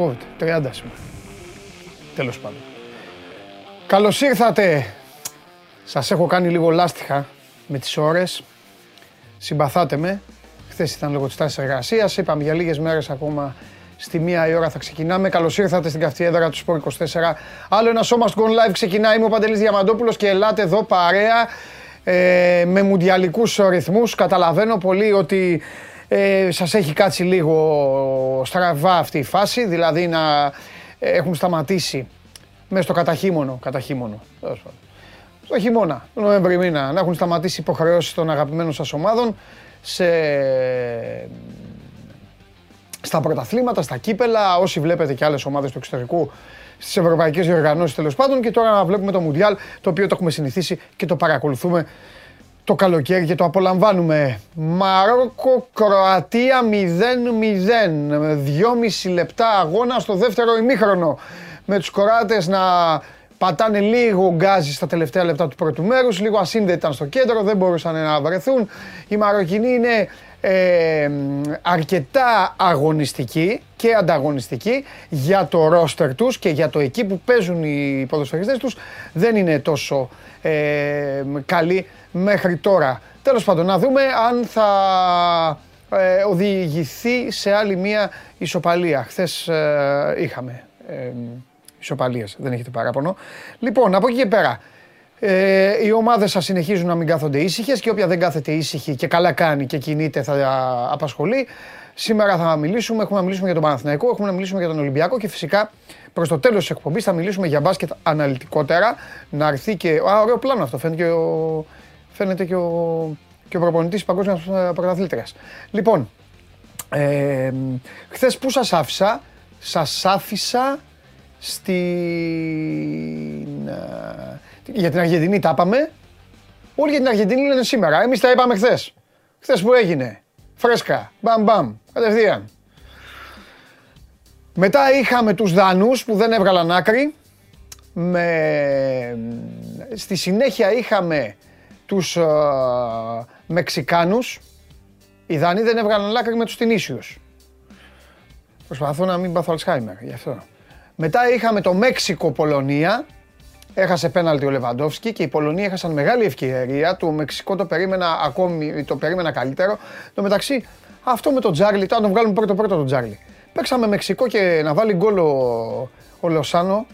μου κόβεται. 30 σήμερα. Τέλος πάντων. Καλώς ήρθατε. Σας έχω κάνει λίγο λάστιχα με τις ώρες. Συμπαθάτε με. Χθες ήταν λόγω της τάσης εργασίας. Είπαμε για λίγες μέρες ακόμα στη μία η ώρα θα ξεκινάμε. Καλώς ήρθατε στην καυτή έδρα του Σπορ 24. Άλλο ένα σώμα στο Live ξεκινάει. Είμαι ο Παντελής Διαμαντόπουλος και ελάτε εδώ παρέα ε, με μουντιαλικούς ρυθμούς. Καταλαβαίνω πολύ ότι ε, σας έχει κάτσει λίγο στραβά αυτή η φάση, δηλαδή να έχουν σταματήσει μέσα στο καταχύμωνο, καταχύμωνο, στο χειμώνα, το Νοέμβρη μήνα, να έχουν σταματήσει υποχρεώσεις των αγαπημένων σας ομάδων σε, στα πρωταθλήματα, στα κύπελα, όσοι βλέπετε και άλλες ομάδες του εξωτερικού, στις ευρωπαϊκές διοργανώσεις τέλος πάντων. Και τώρα να βλέπουμε το Μουντιάλ, το οποίο το έχουμε συνηθίσει και το παρακολουθούμε το καλοκαίρι και το απολαμβάνουμε. Μαρόκο, Κροατία 0-0. 2,5 λεπτά αγώνα στο δεύτερο ημίχρονο. Με τους Κροάτες να πατάνε λίγο γκάζι στα τελευταία λεπτά του πρώτου μέρους, λίγο ασύνδετοι ήταν στο κέντρο, δεν μπορούσαν να βρεθούν. Οι Μαροκινοί είναι ε, αρκετά αγωνιστικοί και ανταγωνιστικοί για το ρόστερ τους και για το εκεί που παίζουν οι ποδοσφαιριστές τους δεν είναι τόσο ε, καλοί μέχρι τώρα. Τέλος πάντων, να δούμε αν θα ε, οδηγηθεί σε άλλη μία ισοπαλία. Χθες ε, είχαμε ε, ισοπαλίες, δεν έχετε παράπονο. Λοιπόν, από εκεί και πέρα, ε, οι ομάδες σα συνεχίζουν να μην κάθονται ήσυχες και όποια δεν κάθεται ήσυχη και καλά κάνει και κινείται θα απασχολεί. Σήμερα θα μιλήσουμε, έχουμε να μιλήσουμε για τον Παναθηναϊκό, έχουμε να μιλήσουμε για τον Ολυμπιακό και φυσικά προς το τέλος της εκπομπής θα μιλήσουμε για μπάσκετ αναλυτικότερα. Να έρθει και. Α, ωραίο πλάνο αυτό. Φαίνεται και ο, φαίνεται και ο, και ο προπονητής παγκόσμιας πρωταθλήτριας. Λοιπόν, ε, χθες που σας άφησα, σας άφησα στην. Ε, για την Αργεντινή τα είπαμε. Όλοι για την Αργεντινή λένε σήμερα. Εμείς τα είπαμε χθες. Χθες που έγινε. Φρέσκα. Μπαμ μπαμ. Κατευθείαν. Μετά είχαμε τους Δανούς που δεν έβγαλαν άκρη. Με... Στη συνέχεια είχαμε τους uh, Μεξικάνους. Οι Δανείοι δεν έβγαλαν άκρη με τους Τινήσιους. Προσπαθώ να μην πάθω Αλσχάιμερ, γι' αυτό. Μετά είχαμε το Μέξικο-Πολωνία. Έχασε πέναλτι ο Λεβαντόφσκι και οι Πολωνοί έχασαν μεγάλη ευκαιρία. Το Μεξικό το περίμενα ακόμη, το περίμενα καλύτερο. Το μεταξύ, αυτό με τον Τζάρλι, τώρα τον βγάλουμε πρώτο πρώτο τον Τζάρλι. Παίξαμε Μεξικό και να βάλει γκολ ο, ο Λοσάνο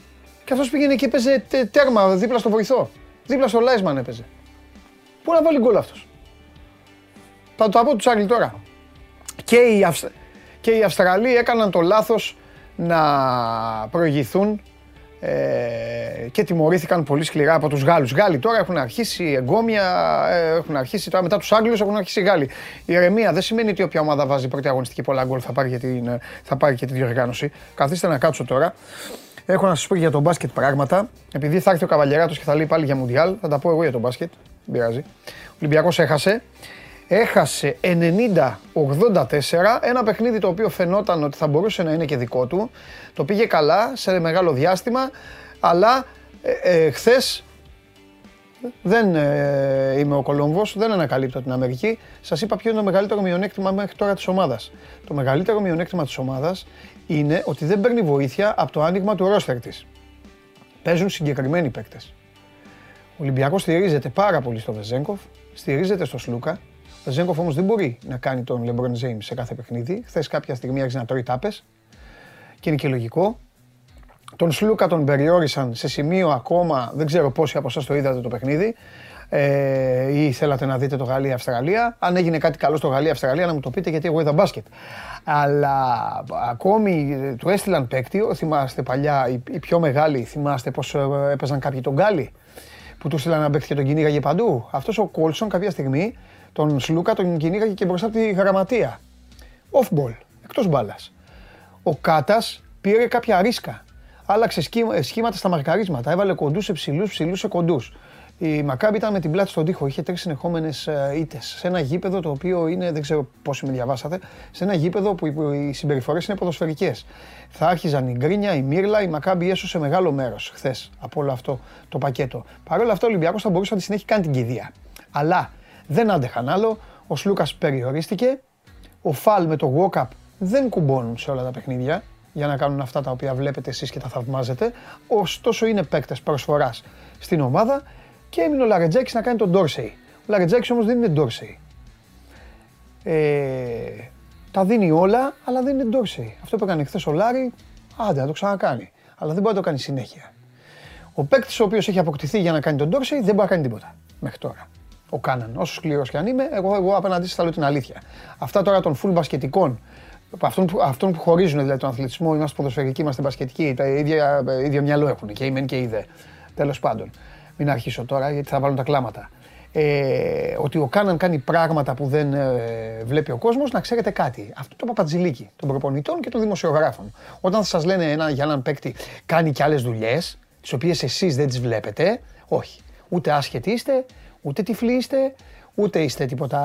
και αυτός πήγαινε και έπαιζε τέρμα δίπλα στο βοηθό. Δίπλα στο Λάισμαν έπαιζε. Πού να βάλει γκολ αυτός; Θα το πω τους Τζάρλι τώρα. Και οι, Αυσ... και οι Αυστραλοί έκαναν το λάθος να προηγηθούν ε, και τιμωρήθηκαν πολύ σκληρά από τους Γάλλους. Γάλλοι τώρα έχουν αρχίσει εγκόμια, ε, έχουν αρχίσει τώρα μετά τους Άγγλους έχουν αρχίσει οι Γάλλοι. Η ηρεμία δεν σημαίνει ότι όποια ομάδα βάζει πρώτη αγωνιστική πολλά γκολ θα πάρει και, την, θα πάρει και τη διοργάνωση. Καθίστε να κάτσω τώρα. Έχω να σας πω για τον μπάσκετ πράγματα. Επειδή θα έρθει ο Καβαλιεράτος και θα λέει πάλι για Μουντιάλ, θα τα πω εγώ για τον μπάσκετ. Δεν πειράζει. Ο Ολυμπιακός έχασε. Έχασε 90-84, ένα παιχνίδι το οποίο φαινόταν ότι θα μπορούσε να είναι και δικό του. Το πήγε καλά σε μεγάλο διάστημα, αλλά ε, ε, χθες δεν ε, είμαι ο Κολόμβος, δεν ανακαλύπτω την Αμερική. Σας είπα ποιο είναι το μεγαλύτερο μειονέκτημα μέχρι τώρα της ομάδας. Το μεγαλύτερο μειονέκτημα της ομάδας είναι ότι δεν παίρνει βοήθεια από το άνοιγμα του ρόστερ της. Παίζουν συγκεκριμένοι παίκτες. Ο Ολυμπιακός στηρίζεται πάρα πολύ στο Βεζέγκοφ, στηρίζεται στο Σλούκα, ο Ζέγκοφ όμως δεν μπορεί να κάνει τον LeBron James σε κάθε παιχνίδι. Χθες κάποια στιγμή άρχισε να τρώει τάπες και είναι και λογικό. Τον Σλούκα τον περιόρισαν σε σημείο ακόμα, δεν ξέρω πόσοι από εσάς το είδατε το παιχνίδι. Ε, ή θέλατε να δείτε το Γαλλία-Αυστραλία. Αν έγινε κάτι καλό στο Γαλλία-Αυστραλία, να μου το πείτε γιατί εγώ είδα μπάσκετ. Αλλά ακόμη του έστειλαν παίκτη. Θυμάστε παλιά, οι, πιο μεγάλοι, θυμάστε πώς ε, έπαιζαν κάποιοι τον Γκάλι που τους στείλαν να παίξει και τον κυνήγαγε παντού. Αυτός ο Κόλσον κάποια στιγμή τον Σλούκα τον κυνήγαγε και μπροστά από τη γραμματεία. Off ball, εκτός μπάλας. Ο Κάτας πήρε κάποια ρίσκα. Άλλαξε σχήματα στα μαρκαρίσματα. Έβαλε κοντούς σε ψηλούς, ψηλούς σε κοντούς. Η Μακάμπη ήταν με την πλάτη στον τοίχο. Είχε τρεις συνεχόμενες ήττες. Σε ένα γήπεδο το οποίο είναι, δεν ξέρω πόσοι με διαβάσατε, σε ένα γήπεδο που οι συμπεριφορές είναι ποδοσφαιρικές. Θα άρχιζαν η γκρίνια, η μύρλα, η Μακάμπη έσωσε μεγάλο μέρος χθες από όλο αυτό το πακέτο. Παρ' όλα αυτά ο Ολυμπιακός θα μπορούσε να τη συνέχει κάνει την κηδεία. Αλλά δεν άντεχαν άλλο. Ο Σλούκας περιορίστηκε. ο Φαλ με το walk-up δεν κουμπώνουν σε όλα τα παιχνίδια για να κάνουν αυτά τα οποία βλέπετε εσείς και τα θαυμάζετε. Ωστόσο είναι παίκτες προσφοράς στην ομάδα και έμεινε ο Λαρετζάκης να κάνει τον Ντόρσεϊ. Ο Λαρετζάκης όμως δεν είναι Ντόρσεϊ. Ε, τα δίνει όλα, αλλά δεν είναι Ντόρσεϊ. Αυτό που έκανε χθες ο Λάρη, άντε να το ξανακάνει. Αλλά δεν μπορεί να το κάνει συνέχεια. Ο παίκτης ο οποίος έχει αποκτηθεί για να κάνει τον Ντόρσεϊ δεν μπορεί να κάνει τίποτα μέχρι τώρα. Ο Κάναν. Όσο σκληρός και αν είμαι, εγώ, εγώ απέναντί σας θα λέω την αλήθεια. Αυτά τώρα των full μπασκετικών, αυτών που, αυτών που χωρίζουν δηλαδή τον αθλητισμό, είμαστε ποδοσφαιρικοί, είμαστε μπασκετικοί, τα ίδια, ίδιο μυαλό έχουν και η μεν και η δε. Τέλος πάντων. Μην αρχίσω τώρα γιατί θα βάλουν τα κλάματα. Ε, ότι ο Κάναν κάνει πράγματα που δεν ε, βλέπει ο κόσμος, να ξέρετε κάτι. Αυτό το παπατζηλίκι των προπονητών και των δημοσιογράφων. Όταν σας λένε ένα, για έναν παίκτη κάνει και άλλες δουλειές, τις οποίες εσείς δεν τις βλέπετε, όχι. Ούτε άσχετοι είστε, ούτε τυφλοί είστε, ούτε είστε τίποτα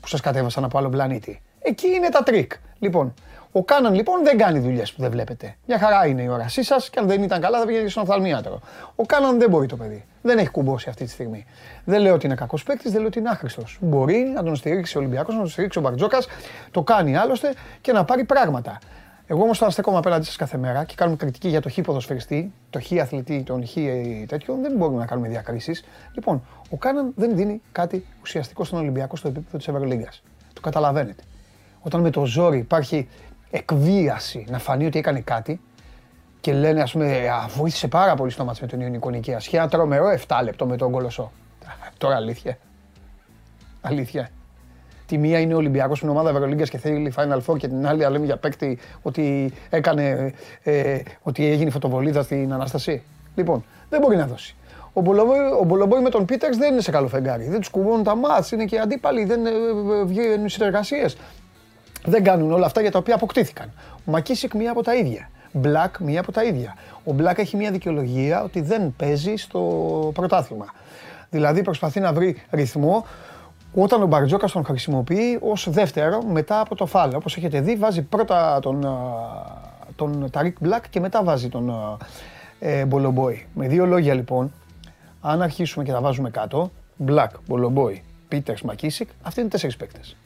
που σας κατέβασαν από άλλο πλανήτη. Εκεί είναι τα τρικ. Λοιπόν, ο Κάναν λοιπόν δεν κάνει δουλειές που δεν βλέπετε. Μια χαρά είναι η όρασή σας και αν δεν ήταν καλά θα πήγαινε στον οφθαλμίατρο. Ο Κάναν δεν μπορεί το παιδί. Δεν έχει κουμπώσει αυτή τη στιγμή. Δεν λέω ότι είναι κακός παίκτης, δεν λέω ότι είναι άχρηστος. Μπορεί να τον στηρίξει ο Ολυμπιακός, να τον στηρίξει ο Μπαρτζόκας, το κάνει άλλωστε και να πάρει πράγματα. Εγώ όμως τώρα στέκομαι απέναντι σας κάθε μέρα και κάνουμε κριτική για το χ ποδοσφαιριστή, το χ αθλητή, τον χ τέτοιο. Δεν μπορούμε να κάνουμε διακρίσεις. Λοιπόν, ο Κάναν δεν δίνει κάτι ουσιαστικό στον Ολυμπιακό στο επίπεδο της Ευρωλίγκας. Το καταλαβαίνετε. Όταν με το ζόρι υπάρχει εκβίαση να φανεί ότι έκανε κάτι και λένε ας πούμε βοήθησε πάρα πολύ στο μάτς με τον Ιωνικό Νικαίας. Σχέα τρομερό 7 λεπτό με τον Κολοσσό. Τώρα αλήθεια. Αλήθεια. Τη μία είναι ο Ολυμπιακός στην ομάδα Ευρωλίγκας και θέλει Final Four και την άλλη λέμε για παίκτη ότι έκανε, ε, ότι έγινε φωτοβολίδα στην Ανάσταση. Λοιπόν, δεν μπορεί να δώσει. Ο Μπολομπόη, με τον Πίτερς δεν είναι σε καλό φεγγάρι. Δεν τους κουμπώνουν τα μάτς, είναι και αντίπαλοι, δεν ε, ε, βγαίνουν συνεργασίες δεν κάνουν όλα αυτά για τα οποία αποκτήθηκαν. Ο Μακίσικ μία από τα ίδια. Μπλακ μία από τα ίδια. Ο Μπλακ έχει μία δικαιολογία ότι δεν παίζει στο πρωτάθλημα. Δηλαδή προσπαθεί να βρει ρυθμό όταν ο Μπαρτζόκας τον χρησιμοποιεί ως δεύτερο μετά από το Φαλ. Όπως έχετε δει, βάζει πρώτα τον, τον Ταρικ Μπλακ και μετά βάζει τον ε, Μπολομπόη. Με δύο λόγια λοιπόν, αν αρχίσουμε και τα βάζουμε κάτω, Μπλακ, Μπολομπόη, Πίτερς, Μακίσικ, αυτοί είναι τέσσερις παίκτες.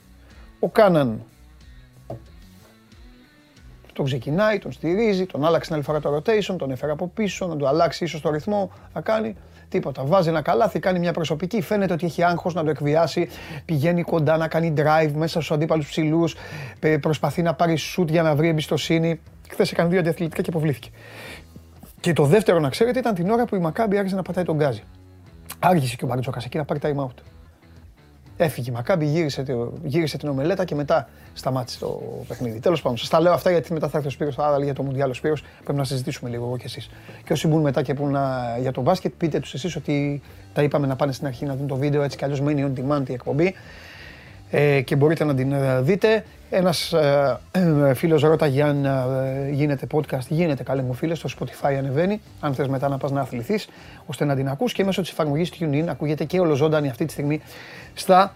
Ο Κάναν τον ξεκινάει, τον στηρίζει, τον άλλαξε την άλλη φορά το rotation, τον έφερε από πίσω, να του αλλάξει ίσως το ρυθμό, να κάνει τίποτα. Βάζει ένα καλάθι, κάνει μια προσωπική, φαίνεται ότι έχει άγχος να το εκβιάσει, πηγαίνει κοντά να κάνει drive μέσα στους αντίπαλους ψηλούς, προσπαθεί να πάρει shoot για να βρει εμπιστοσύνη. Χθες έκανε δύο αντιαθλητικά και αποβλήθηκε. Και το δεύτερο να ξέρετε ήταν την ώρα που η Μακάμπη άρχισε να πατάει τον γκάζι. Άργησε και ο Μπαρτζόκα εκεί να πάρει time out. Έφυγε η Μακάμπη, γύρισε, γύρισε την ομελέτα και μετά σταμάτησε το παιχνίδι. Τέλος πάντων, σας τα λέω αυτά γιατί μετά θα έρθει ο Σπύρος, θα για το Μουντιάλ ο Σπύρος, πρέπει να συζητήσουμε λίγο εγώ και εσείς. Και όσοι μπουν μετά και πούν για το μπάσκετ, πείτε τους εσείς ότι τα είπαμε να πάνε στην αρχή να δουν το βίντεο έτσι κι αλλιώς μένει on demand η εκπομπή ε, και μπορείτε να την ε, δείτε. Ένας ε, φίλος ρώταγε αν ε, γίνεται podcast. Γίνεται καλέ μου φίλε, στο Spotify ανεβαίνει. Αν θες μετά να πας να αθληθείς, ώστε να την ακούς και μέσω της εφαρμογής TuneIn ακούγεται και ολοζώντανη αυτή τη στιγμή στα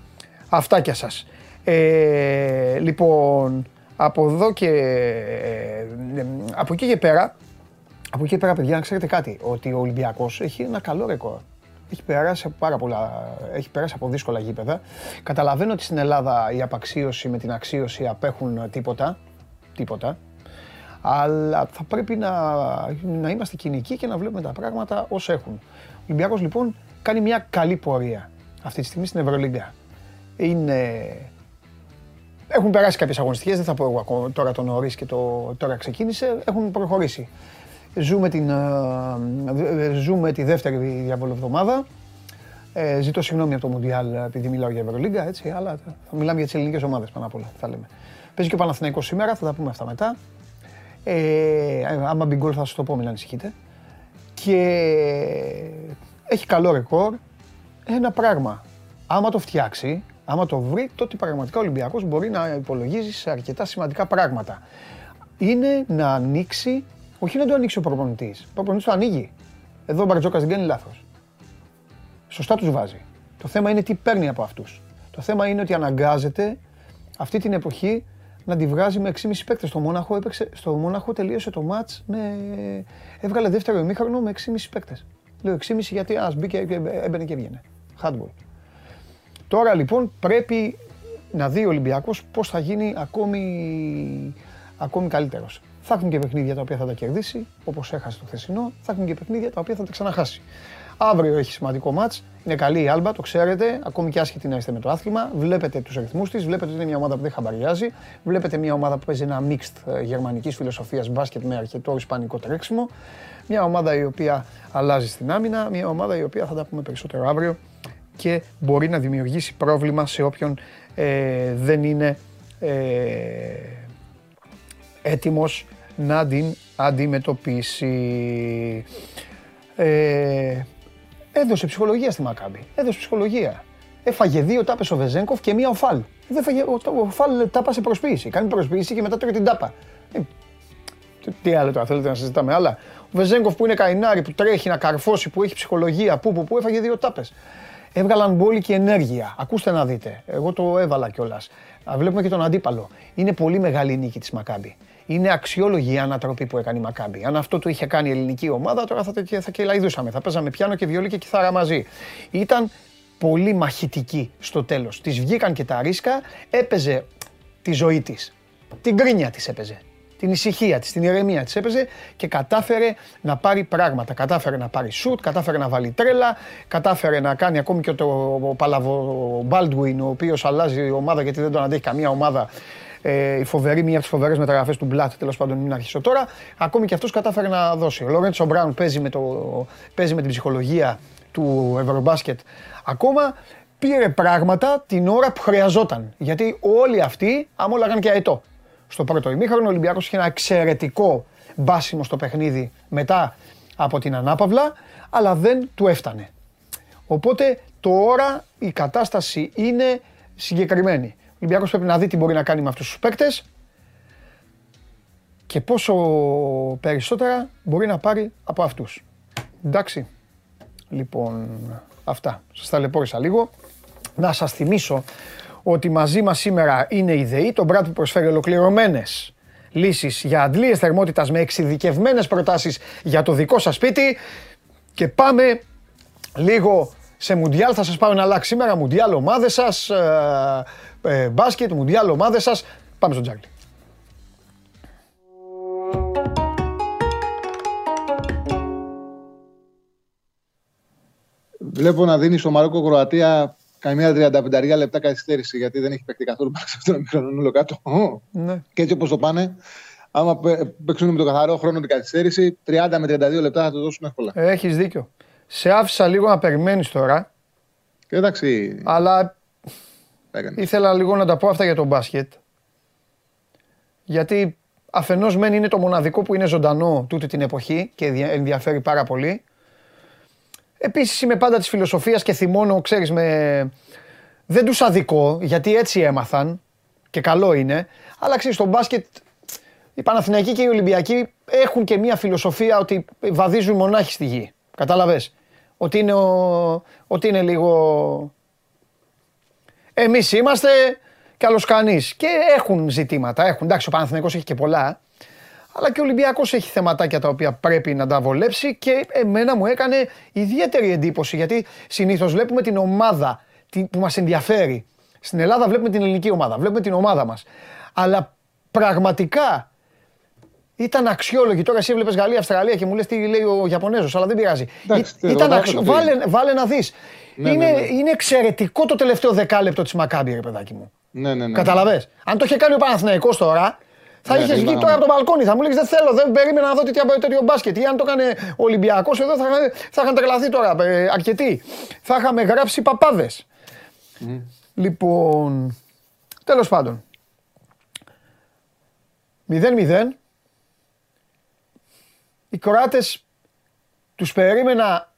αυτάκια σας. Ε, λοιπόν, από εδώ και ε, από εκεί και πέρα, από εκεί και πέρα, παιδιά, να ξέρετε κάτι, ότι ο Ολυμπιακός έχει ένα καλό ρεκόρ έχει περάσει από πάρα πολλά, έχει περάσει από δύσκολα γήπεδα. Καταλαβαίνω ότι στην Ελλάδα η απαξίωση με την αξίωση απέχουν τίποτα, τίποτα. Αλλά θα πρέπει να, να είμαστε κοινικοί και να βλέπουμε τα πράγματα ως έχουν. Ο Ολυμπιακός λοιπόν κάνει μια καλή πορεία αυτή τη στιγμή στην Ευρωλίγκα. Είναι... Έχουν περάσει κάποιες αγωνιστικές, δεν θα πω εγώ τώρα το νωρίς και το τώρα ξεκίνησε, έχουν προχωρήσει. Ζούμε, την, ε, ε, ζούμε τη δεύτερη διαβολοβδομάδα. Ε, ζητώ συγγνώμη από το Μουντιάλ επειδή μιλάω για Ευρωλίγκα, έτσι, αλλά θα μιλάμε για τις ελληνικές ομάδες πάνω απ' όλα, θα λέμε. Παίζει και ο Παναθηναϊκός σήμερα, θα τα πούμε αυτά μετά. Ε, άμα μπει γκολ θα σας το πω, μην ανησυχείτε. Και έχει καλό ρεκόρ. Ένα πράγμα, άμα το φτιάξει, άμα το βρει, τότε πραγματικά ο Ολυμπιακός μπορεί να υπολογίζει σε αρκετά σημαντικά πράγματα. Είναι να ανοίξει όχι να το ανοίξει ο προπονητής. Ο προπονητής το ανοίγει. Εδώ ο Μπαρτζόκας δεν κάνει λάθος. Σωστά τους βάζει. Το θέμα είναι τι παίρνει από αυτούς. Το θέμα είναι ότι αναγκάζεται αυτή την εποχή να τη βγάζει με 6,5 παίκτες. Στο Μόναχο, έπαιξε, στο Μόναχο τελείωσε το μάτς με. Έβγαλε δεύτερο ημίχρονο με 6,5 παίκτες. Λέω 6,5 γιατί ας μπήκε, έμπαινε και έβγαινε. Handball. Τώρα λοιπόν πρέπει να δει ο Ολυμπιακός πώς θα γίνει ακόμη, ακόμη καλύτερος. Θα έχουν και παιχνίδια τα οποία θα τα κερδίσει, όπως έχασε το χθεσινό, θα έχουν και παιχνίδια τα οποία θα τα ξαναχάσει. Αύριο έχει σημαντικό μάτς, είναι καλή η Άλμπα, το ξέρετε, ακόμη και άσχετη να είστε με το άθλημα. Βλέπετε τους αριθμούς της, βλέπετε ότι είναι μια ομάδα που δεν χαμπαριάζει, βλέπετε μια ομάδα που παίζει ένα mixed ε, γερμανικής φιλοσοφίας μπάσκετ με αρκετό ισπανικό τρέξιμο. Μια ομάδα η οποία αλλάζει στην άμυνα, μια ομάδα η οποία θα τα πούμε περισσότερο αύριο και μπορεί να δημιουργήσει πρόβλημα σε όποιον ε, δεν είναι ε, έτοιμος να την αντιμετωπίσει. Ε, έδωσε ψυχολογία στη Μακάμπη. Έδωσε ψυχολογία. Έφαγε δύο τάπες ο Βεζέγκοφ και μία ο Φαλ. Δεν φαγε, ο, ο Φαλ τάπα σε προσποίηση. Κάνει προσποίηση και μετά τρώει την τάπα. Ε, τι άλλο τώρα, θέλετε να συζητάμε άλλα; Ο Βεζέγκοφ που είναι καϊνάρι, που τρέχει να καρφώσει, που έχει ψυχολογία, που, που, που έφαγε δύο τάπες. Έβγαλαν μπόλικη ενέργεια. Ακούστε να δείτε. Εγώ το έβαλα κιόλας. Βλέπουμε και τον αντίπαλο. Είναι πολύ μεγάλη νίκη της Μακάμπη. Είναι αξιόλογη η ανατροπή που έκανε η Μακάμπη. Αν αυτό το είχε κάνει η ελληνική ομάδα, τώρα θα, θα κελαϊδούσαμε. Θα παίζαμε πιάνο και βιολί και κιθάρα μαζί. Ήταν πολύ μαχητική στο τέλος. Της βγήκαν και τα ρίσκα, έπαιζε τη ζωή της. Την κρίνια της έπαιζε την ησυχία της, την ηρεμία της έπαιζε και κατάφερε να πάρει πράγματα. Κατάφερε να πάρει σουτ, κατάφερε να βάλει τρέλα, κατάφερε να κάνει ακόμη και το Παλαβο Μπάλτουιν, ο οποίος αλλάζει η ομάδα γιατί δεν τον αντέχει καμία ομάδα. Ε, η φοβερή, μία από τις φοβερές μεταγραφές του Μπλατ, τέλος πάντων, μην αρχίσω τώρα. Ακόμη και αυτός κατάφερε να δώσει. Ο Λόρεντσο Μπράουν παίζει με, το, παίζει με την ψυχολογία του Ευρωμπάσκετ ακόμα. Πήρε πράγματα την ώρα που χρειαζόταν. Γιατί όλοι αυτοί, άμα όλα και αετό στο πρώτο ημίχρονο. Ο Ολυμπιακός είχε ένα εξαιρετικό μπάσιμο στο παιχνίδι μετά από την ανάπαυλα, αλλά δεν του έφτανε. Οπότε τώρα η κατάσταση είναι συγκεκριμένη. Ο Ολυμπιακός πρέπει να δει τι μπορεί να κάνει με αυτούς τους παίκτες και πόσο περισσότερα μπορεί να πάρει από αυτούς. Εντάξει. Λοιπόν, αυτά. Σας ταλαιπώρησα λίγο. Να σας θυμίσω ότι μαζί μας σήμερα είναι η ΔΕΗ, το μπράτ που προσφέρει ολοκληρωμένες λύσεις για αντλίες θερμότητας με εξειδικευμένες προτάσεις για το δικό σας σπίτι και πάμε λίγο σε Μουντιάλ, θα σας πάω να αλλάξει σήμερα, Μουντιάλ ομάδες σας, ε, ε, μπάσκετ, Μουντιάλ ομάδες σας, πάμε στο Τζάκλι. Βλέπω να δίνεις στο Μαρόκο Κροατία καμία 35 λεπτά καθυστέρηση γιατί δεν έχει παίξει καθόλου πάνω σε αυτόν τον μικρό όλο κάτω. Ναι. Και έτσι όπως το πάνε, άμα παίξουν με το καθαρό χρόνο την καθυστέρηση, 30 με 32 λεπτά θα το δώσουν εύκολα. Έχεις δίκιο. Σε άφησα λίγο να περιμένεις τώρα. Εντάξει. Αλλά ήθελα λίγο να τα πω αυτά για τον μπάσκετ. Γιατί αφενός μεν είναι το μοναδικό που είναι ζωντανό τούτη την εποχή και ενδιαφέρει πάρα πολύ. Επίσης είμαι πάντα της φιλοσοφίας και θυμώνω, ξέρεις, με. Δεν τους αδικό, γιατί έτσι έμαθαν και καλό είναι. Αλλά ξέρεις, στο μπάσκετ οι Παναθηναϊκοί και οι Ολυμπιακοί έχουν και μια φιλοσοφία ότι βαδίζουν μονάχοι στη γη. Κατάλαβες; Ότι είναι, ο... ότι είναι λίγο. Εμείς είμαστε κι άλλο κανεί. Και έχουν ζητήματα. Έχουν. Εντάξει, ο Παναθηναϊκός έχει και πολλά αλλά και ο Ολυμπιακός έχει θεματάκια τα οποία πρέπει να τα βολέψει και εμένα μου έκανε ιδιαίτερη εντύπωση γιατί συνήθως βλέπουμε την ομάδα που μας ενδιαφέρει. Στην Ελλάδα βλέπουμε την ελληνική ομάδα, βλέπουμε την ομάδα μας. Αλλά πραγματικά ήταν αξιόλογη. Τώρα εσύ έβλεπες Γαλλία, Αυστραλία και μου λες τι λέει ο Ιαπωνέζος, αλλά δεν πειράζει. ήταν αξιόλογη. Βάλε, βάλε να δεις. Ναι, είναι, ναι, ναι. είναι εξαιρετικό το τελευταίο δεκάλεπτο της Μακάμπη, ρε παιδάκι μου. Ναι, ναι, ναι. Καταλαβες; Αν το είχε κάνει ο Παναθηναϊκός τώρα, θα ναι, είχες βγει τώρα από το μπαλκόνι, θα μου λέγει Δεν θέλω, δεν περίμενα να δω τέτοιο μπάσκετ. Ή αν το έκανε ο Ολυμπιακός εδώ θα, θα είχαν τρελαθεί τώρα ε, αρκετοί. Θα είχαμε γράψει παπάδες. Mm. Λοιπόν, τέλος πάντων. 0-0. Οι Κροάτες τους περίμενα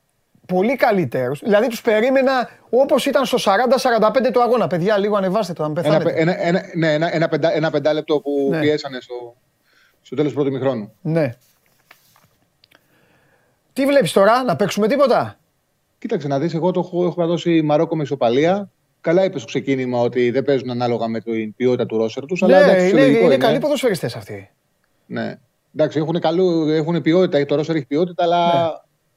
πολύ καλύτερους. Δηλαδή τους περίμενα όπως ήταν στο 40-45 του αγώνα. Παιδιά, λίγο ανεβάστε το, αν πεθάνετε. Ένα, ένα, ναι, ένα, ένα, πεντά, ένα πεντάλεπτο που ναι. πιέσανε στο, στο τέλος του πρώτου μηχρόνου. Ναι. Τι βλέπεις τώρα, να παίξουμε τίποτα; Κοίταξε να δεις, εγώ το έχω, έχω δώσει Μαρόκο με ισοπαλία. Καλά είπες στο ξεκίνημα ότι δεν παίζουν ανάλογα με την ποιότητα του ρόσερ τους. Ναι, αλλά είναι, είναι, είναι καλοί ποδοσφαιριστές αυτοί. Ναι. Εντάξει, έχουν, καλού, έχουν ποιότητα, το ρόσερ έχει ποιότητα, αλλά ναι.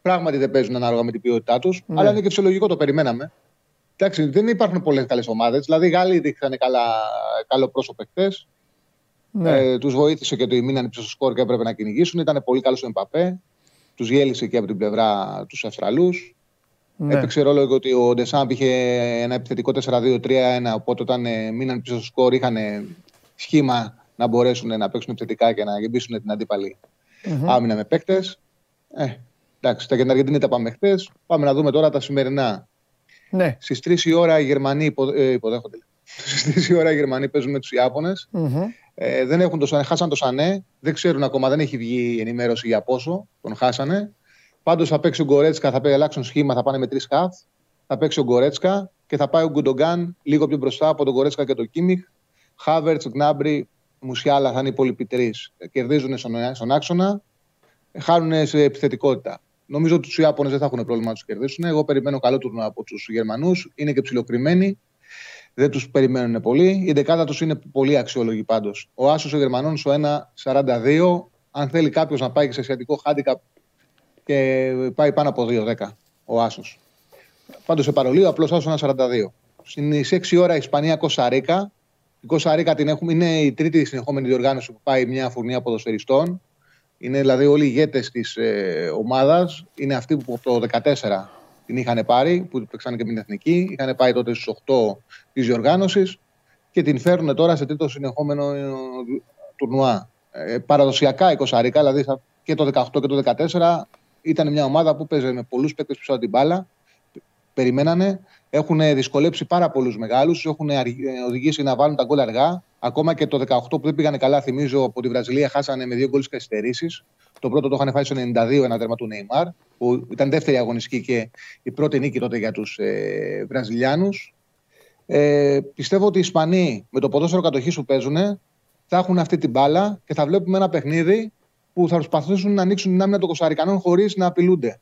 Πράγματι δεν παίζουν ανάλογα με την ποιότητά τους. Ναι. Αλλά είναι και φυσιολογικό, το περιμέναμε. Εντάξει, δεν υπάρχουν πολλές καλές ομάδες. Δηλαδή, οι Γάλλοι δείξαν καλό πρόσωπο χτε. Ναι. Ε, τους βοήθησε και το μείναν πίσω στο σκορ και έπρεπε να κυνηγήσουν. Ήταν πολύ καλό ο Εμπαπέ. Τους γέλησε και από την πλευρά τους Αυστραλούς. Ναι. Έπαιξε ρόλο ότι ο Ντεσάμπ είχε ένα επιθετικό 4-2-3-1. Οπότε όταν ε, μείναν πίσω στο σκορ είχαν σχήμα να μπορέσουν να παίξουν επιθετικά και να γεμίσουν την αντίπαλη mm-hmm. άμυνα με παίκτες. Ε, εντάξει, τα Αργεντινή τα πάμε χθες. Πάμε να δούμε τώρα τα σημερινά. Ναι. Στις 3 η ώρα οι Γερμανοί υπο, ε, υποδέχονται. Στις 3 η ώρα οι Γερμανοί παίζουν με τους Ιάπωνες. Mm-hmm. Ε, δεν έχουν το, χάσαν το Σανέ. Δεν ξέρουν ακόμα, δεν έχει βγει η ενημέρωση για πόσο τον χάσανε. Πάντως θα παίξει ο Γκορέτσκα, θα αλλάξουν σχήμα, θα πάνε με τρεις χαφ. Θα παίξει ο Γκορέτσκα και θα πάει ο Γκουντογκάν λίγο πιο μπροστά από τον Γκορέτσκα και τον Κίμιχ. Χάβερτς, Γκνάμπρι, Μουσιάλα θα είναι οι υπόλοιποι τρεις. Κερδίζουν στον άξονα, χάνουν σε επιθετικότητα. Νομίζω ότι τους Ιάπωνες δεν θα έχουν πρόβλημα να τους κερδίσουν. Εγώ περιμένω καλό τουρνό από τους Γερμανούς. Είναι και ψηλοκριμένοι. Δεν τους περιμένουν πολύ. Η δεκάδα τους είναι πολύ αξιόλογη πάντως. Ο Άσος ο Γερμανών στο 1,42. Αν θέλει κάποιος να πάει και σε ασιατικό χάντικα και πάει πάνω από 2,10 ο Άσος. Πάντως σε παρολίο απλώς Άσος 1,42. Στι 6 ώρα Ισπανία Κοσαρίκα. Η Κοσαρίκα την έχουμε, είναι η τρίτη συνεχόμενη διοργάνωση που πάει μια φουρνιά ποδοσφαιριστών. Είναι δηλαδή όλοι οι ηγέτες της ε, ομάδας. Είναι αυτοί που από το 2014 την είχαν πάρει, που παίξαν και με την εθνική. Είχαν πάει τότε στου 8 της διοργάνωσης και την φέρνουν τώρα σε τρίτο συνεχόμενο ε, τουρνουά. Ε, παραδοσιακά η Κοσαρίκα, δηλαδή και το 18 και το 14, ήταν μια ομάδα που παίζει με πολλούς παίκτες πίσω από την μπάλα. Περιμένανε. Έχουν δυσκολέψει πάρα πολλούς μεγάλους. Έχουν οδηγήσει να βάλουν τα γκολ αργά. Ακόμα και το 18 που δεν πήγανε καλά, θυμίζω από τη Βραζιλία, χάσανε με δύο γκολ καθυστερήσεις. Το πρώτο το είχαν φάει στο 92, ένα τέρμα του Νεϊμάρ, που ήταν δεύτερη αγωνιστική και η πρώτη νίκη τότε για τους ε, Βραζιλιάνους. Ε, πιστεύω ότι οι Ισπανοί με το ποδόσφαιρο κατοχής που παίζουν θα έχουν αυτή την μπάλα και θα βλέπουμε ένα παιχνίδι που θα προσπαθήσουν να ανοίξουν την άμυνα των Κωνσταντινών χωρίς να απειλούνται.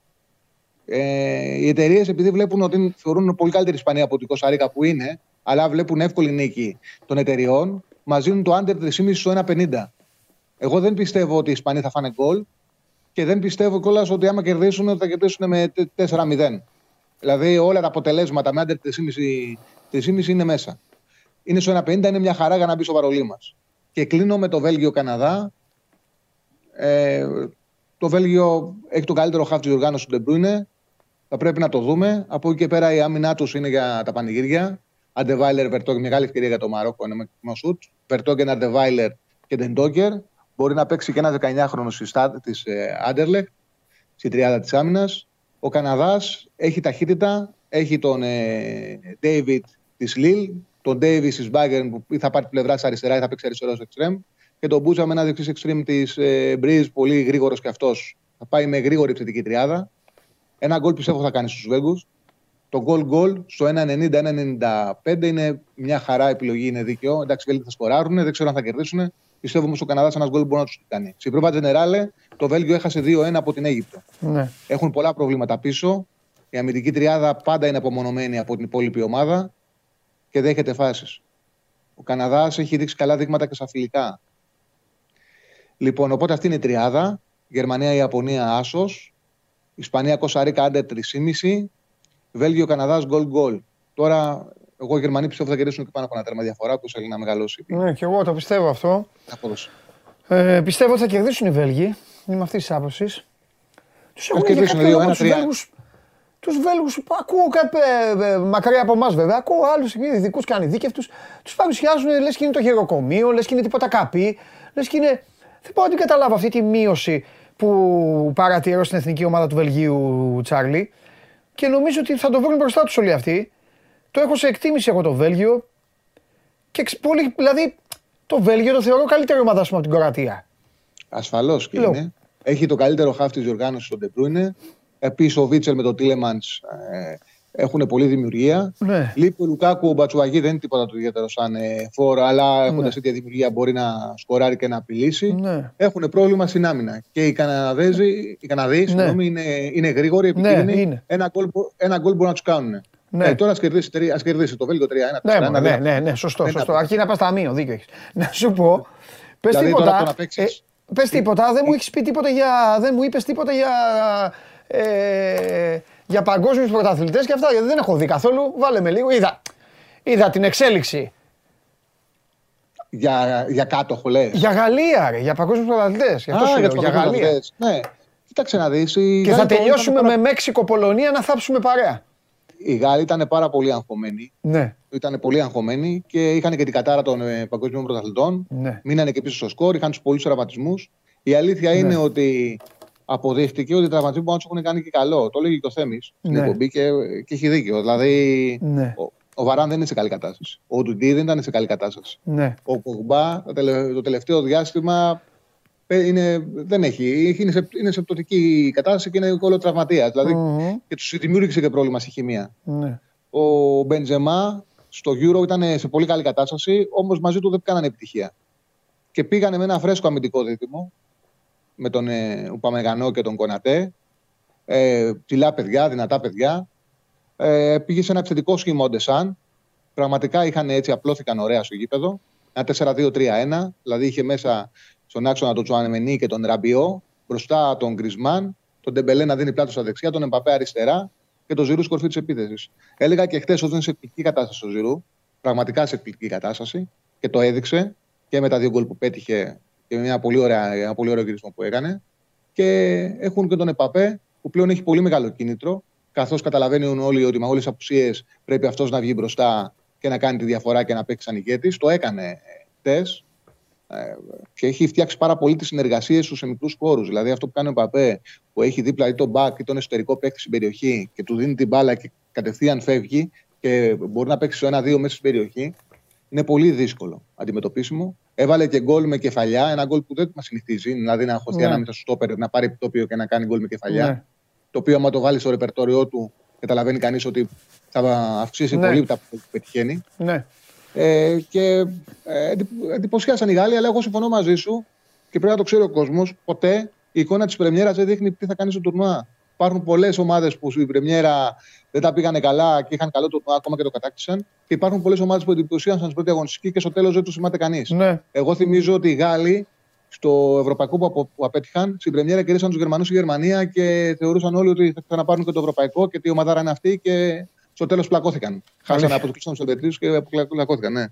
Ε, οι εταιρείες, επειδή βλέπουν ότι θεωρούν πολύ καλύτερη Ισπανία από την Κωνσταντίνα που είναι, αλλά βλέπουν εύκολη νίκη των εταιριών, μας δίνουν το under 3,5 στο 1,50. Εγώ δεν πιστεύω ότι οι Ισπανοί θα φάνε γκολ και δεν πιστεύω κιόλας ότι άμα κερδίσουν θα κερδίσουν με 4-0. Δηλαδή όλα τα αποτελέσματα με under 3,5 είναι μέσα. Είναι στο 1,50, είναι μια χαρά για να μπει στο παρολί μας. Και κλείνω με το Βέλγιο-Καναδά. Ε, το Βέλγιο έχει το καλύτερο χάφ της οργάνωσης του Ντεμπρούινε. Θα πρέπει να το δούμε. Από εκεί και πέρα η άμυνά τους είναι για τα πανηγύρια. Αντεβάιλερ, Βερτόγκερ, μεγάλη ευκαιρία για το Μαρόκο είναι με σουτ. Βερτόγκερ, Αντεβάιλερ και Ντεντόγκερ. Μπορεί να παίξει και ένα 19χρονο της Άντερλεχ, στη τριάδα της άμυνας. Ο Καναδάς έχει ταχύτητα. Έχει τον Ντέιβιτ της Λίλ, τον Ντέιβι της Μπάγκερν που θα πάρει πλευρά αριστερά ή θα παίξει αριστερό εξτρέμ. Και τον Μπούτσα με ένα δεξί εξτρέμ της Μπριζ, πολύ γρήγορος και αυτός. Θα πάει με γρήγορη επιθετική τριάδα. Ένα γκολ πιστεύω θα κάνει στους Βέγκου. Το goal goal στο 1,90-1,95 είναι μια χαρά επιλογή, είναι δίκαιο. Εντάξει, Βέλγοι θα σκοράρουν, δεν ξέρω αν θα κερδίσουν. Πιστεύω όμως ο Καναδάς ένας γκολ μπορεί να τους κάνει. Στην πρώτη Τζενεράλε το Βέλγιο έχασε 2-1 από την Αίγυπτο. Ναι. Έχουν πολλά προβλήματα πίσω. Η αμυντική τριάδα πάντα είναι απομονωμένη από την υπόλοιπη ομάδα και δέχεται φάσεις. Ο Καναδάς έχει δείξει καλά δείγματα και στα φιλικά. Λοιπόν, οπότε αυτή είναι η τριάδα. Γερμανία, Ιαπωνία, Άσος. Ισπανία, Κοσαρίκα, άντερ 3,5. Βέλγιο, Καναδάς, γκολ γκολ. Τώρα, εγώ οι Γερμανοί πιστεύω θα κερδίσουν και πάνω από ένα τέρμα διαφορά που θέλει να μεγαλώσει. Ναι, και εγώ το πιστεύω αυτό. Ε, πιστεύω ότι θα κερδίσουν οι Βέλγοι. Είμαι αυτής της άποψης. Τους έχουν κερδίσουν 2-1-3. Τους Βέλγου ακούω ε, ε, μακριά από εμάς βέβαια. Ακούω άλλους ειδικούς και ανειδίκευτου. Τους παρουσιάζουν λες και είναι το χειροκομείο, λες και είναι τίποτα καπί. Λες και είναι. Δεν μπορώ να την καταλάβω αυτή τη μείωση που παρατηρώ στην εθνική ομάδα του Βελγίου, Τσάρλι. Και νομίζω ότι θα το βρουν μπροστά τους όλοι αυτοί. Το έχω σε εκτίμηση εγώ το Βέλγιο. Και πολύ, δηλαδή το Βέλγιο το θεωρώ καλύτερη ομάδα από την Κορατία. Ασφαλώς και είναι. Έχει το καλύτερο χάφτη της οργάνωση στον Ντεπρούινε. Επίσης ο Βίτσελ με τον Τίλεμαντ ε, έχουν πολλή δημιουργία. Ναι. Λείπει ο Λουκάκου, ο Μπατσουαγί δεν είναι τίποτα του ιδιαίτερο σαν ε, φόρο, αλλά ναι. έχοντα τέτοια δημιουργία μπορεί να σκοράρει και να απειλήσει. Ναι. Έχουν πρόβλημα στην άμυνα. Και οι Καναδέζοι, οι Καναδοί, ναι. είναι, είναι γρήγοροι, επικίνδυνοι. Ναι, ένα γκολ ένα μπορεί να τους κάνουν. Ναι. Ε, τώρα ας κερδίσει, ας κερδίσει το Βέλγιο 3-1. Ναι, ναι, ναι, ναι, σωστό. σωστό. Αρχίζει να πας ταμείο, δίκιο έχεις. Να σου πω. Πες δηλαδή, τίποτα. Ε, πες τίποτα, δεν μου έχεις πει τίποτα για. Δεν μου είπες τίποτα για. Ε, για παγκόσμιους πρωταθλητές και αυτά, γιατί δεν έχω δει καθόλου. Βάλε με λίγο. Είδα, είδα την εξέλιξη. Για, για κάτω, λες. Για Γαλλία, ρε, για παγκόσμιους πρωταθλητές. Για, Α, για, για Γαλλία. Ναι. Κοίταξε να δεις. Και θα τελειώσουμε με Μέξικο-Πολωνία να θάψουμε παρέα. Οι Γάλλοι ήταν πάρα πολύ αγχωμένοι. Ναι. Ήταν πολύ αγχωμένοι και είχαν και την κατάρα των ε, παγκόσμιων πρωταθλητών. Ναι. Μείνανε και πίσω στο σκορ, είχαν τους πολλούς τραυματισμούς. Η αλήθεια ναι. είναι ότι αποδείχτηκε ότι οι τραυματισμοί που του έχουν κάνει και καλό. Το λέγει και ο Θέμης στην ναι. εκπομπή και, και έχει δίκιο. Δηλαδή, ναι. ο, ο Βαράν δεν είναι σε καλή κατάσταση. Ο Ντουντί δεν ήταν σε καλή κατάσταση. Ναι. Ο Πογμπά το τελευταίο διάστημα είναι, δεν έχει. Είναι σε, είναι σε πτωτική κατάσταση και είναι όλο τραυματίας. Δηλαδή mm-hmm. και τους δημιούργησε και πρόβλημα στη χημεία. Ναι. Ο Μπεντζεμά στο Euro ήταν σε πολύ καλή κατάσταση, όμως μαζί του δεν κάνανε επιτυχία. Και πήγανε με ένα φρέσκο αμυντικό δίδυμο με τον ε, Ουπαμεγανό και τον Κονατέ. Ε, ψηλά παιδιά, δυνατά παιδιά. Ε, πήγε σε ένα επιθετικό σχήμα ο Ντεσάν. Πραγματικά είχαν έτσι, απλώθηκαν ωραία στο γήπεδο. Ένα 4-2-3-1, δηλαδή είχε μέσα στον άξονα τον Τσουαμενί και τον Ραμπιό, μπροστά τον Γκριεζμάν, τον Ντεμπελέ να δίνει πλάτο στα δεξιά, τον Εμπαπέ αριστερά και τον Ζιρού στην κορυφή της επίθεσης. Έλεγα και χθες ότι είναι σε εκπληκτική κατάσταση ο Ζιρού, πραγματικά σε εκπληκτική κατάσταση και το έδειξε και με τα δύο γκολ που πέτυχε και με μια πολύ ωραία, ένα πολύ ωραίο γυρισμό που έκανε. Και έχουν και τον Εμπαπέ που πλέον έχει πολύ μεγάλο κίνητρο, καθώς καταλαβαίνουν όλοι ότι με όλες τις απουσίες πρέπει αυτός να βγει μπροστά και να κάνει τη διαφορά και να παίξει σαν ηγέτης. Το έκανε χτες ε, και έχει φτιάξει πάρα πολύ τις συνεργασίες του σε μικρού χώρους. Δηλαδή αυτό που κάνει ο Παπέ, που έχει δίπλα ή τον μπακ ή τον εσωτερικό παίκτη στην περιοχή και του δίνει την μπάλα και κατευθείαν φεύγει και μπορεί να παίξει στο ένα-δύο μέσα στην περιοχή, είναι πολύ δύσκολο αντιμετωπίσιμο. Έβαλε και γκολ με κεφαλιά, ένα γκολ που δεν μας συνηθίζει, δηλαδή να χωθεί ναι. ανάμεσα στο στόπερ, να πάρει επιτόπιο και να κάνει γκολ με κεφαλιά. Ναι. Το οποίο, άμα το βάλει στο ρεπερτόριό του, καταλαβαίνει κανείς ότι θα αυξήσει ναι. πολύ τα που πετυχαίνει. Ναι. Ε, και ε, εντυπωσιάσαν οι Γάλλοι, αλλά εγώ συμφωνώ μαζί σου και πρέπει να το ξέρει ο κόσμος. Ποτέ η εικόνα της Πρεμιέρας δεν δείχνει τι θα κάνει στο τουρνουά. Υπάρχουν πολλές ομάδες που στην Πρεμιέρα δεν τα πήγανε καλά και είχαν καλό τουρνουά, ακόμα και το κατάκτησαν. Και υπάρχουν πολλές ομάδες που εντυπωσίασαν στην πρώτη αγωνιστική και στο τέλος δεν τους θυμάται κανείς. Ναι. Εγώ θυμίζω ότι οι Γάλλοι στο ευρωπαϊκό που, που απέτυχαν, στην Πρεμιέρα κερδίσαν τους Γερμανούς στη Γερμανία και θεωρούσαν όλοι ότι θα ξαναπάρουν και το ευρωπαϊκό και τι ομάδα είναι αυτή και στο τέλος πλακώθηκαν. Χάσανε από τους Κρίστανου Ελβετρίου και πλακώθηκαν. Ναι.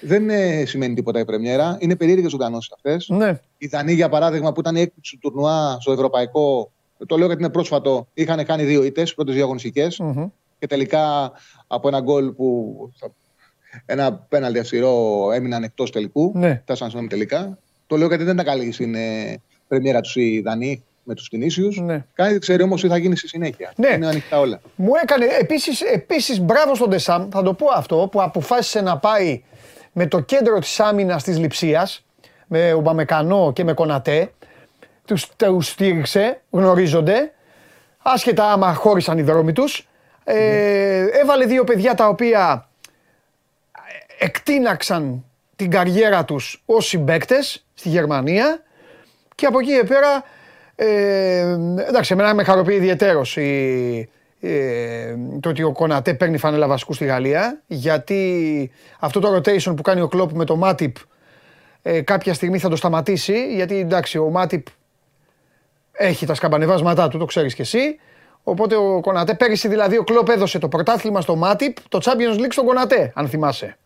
Δεν ε, σημαίνει τίποτα η Πρεμιέρα. Είναι περίεργες οργανώσεις αυτές. Ναι. Οι Δανείοι, για παράδειγμα, που ήταν η έκπληξη του τουρνουά στο Ευρωπαϊκό, το λέω γιατί είναι πρόσφατο, είχαν κάνει δύο ήττες, πρώτες δύο αγωνιστικές. Mm-hmm. Και τελικά από ένα γκολ που. Ένα πέναλτι αυστηρό έμειναν εκτός τελικού. Ναι. Φτάσαν συγγνώμη τελικά. Το λέω γιατί δεν ήταν καλή στην ε, Πρεμιέρα τους οι Δανείοι με τους Τινήσιου. Ναι. Κάνει ξέρει όμως τι θα γίνει στη συνέχεια. Ναι. Είναι ανοιχτά όλα. Μου έκανε επίσης επίσης, μπράβο στον Τεσάμ, θα το πω αυτό, που αποφάσισε να πάει με το κέντρο της άμυνας της Λιψίας, με Ομπαμεκανό και με Κονατέ. Τους στήριξε, γνωρίζονται. Άσχετα άμα χώρισαν οι δρόμοι τους. Ε, έβαλε δύο παιδιά τα οποία εκτείναξαν την καριέρα τους ως συμπαίκτες στη Γερμανία και από εκεί πέρα ε, εντάξει, εμένα με χαροποιεί ιδιαίτερος ε, το ότι ο Κονατέ παίρνει φανέλα βασικού στη Γαλλία. Γιατί αυτό το rotation που κάνει ο Κλόπ με το Μάτιπ ε, κάποια στιγμή θα το σταματήσει. Γιατί εντάξει, ο Μάτιπ έχει τα σκαμπανεβάσματά του, το ξέρεις κι εσύ. Οπότε ο Κονατέ πέρυσι δηλαδή ο Κλόπ έδωσε το πρωτάθλημα στο Μάτιπ, το Champions League στον Κονατέ, αν θυμάσαι.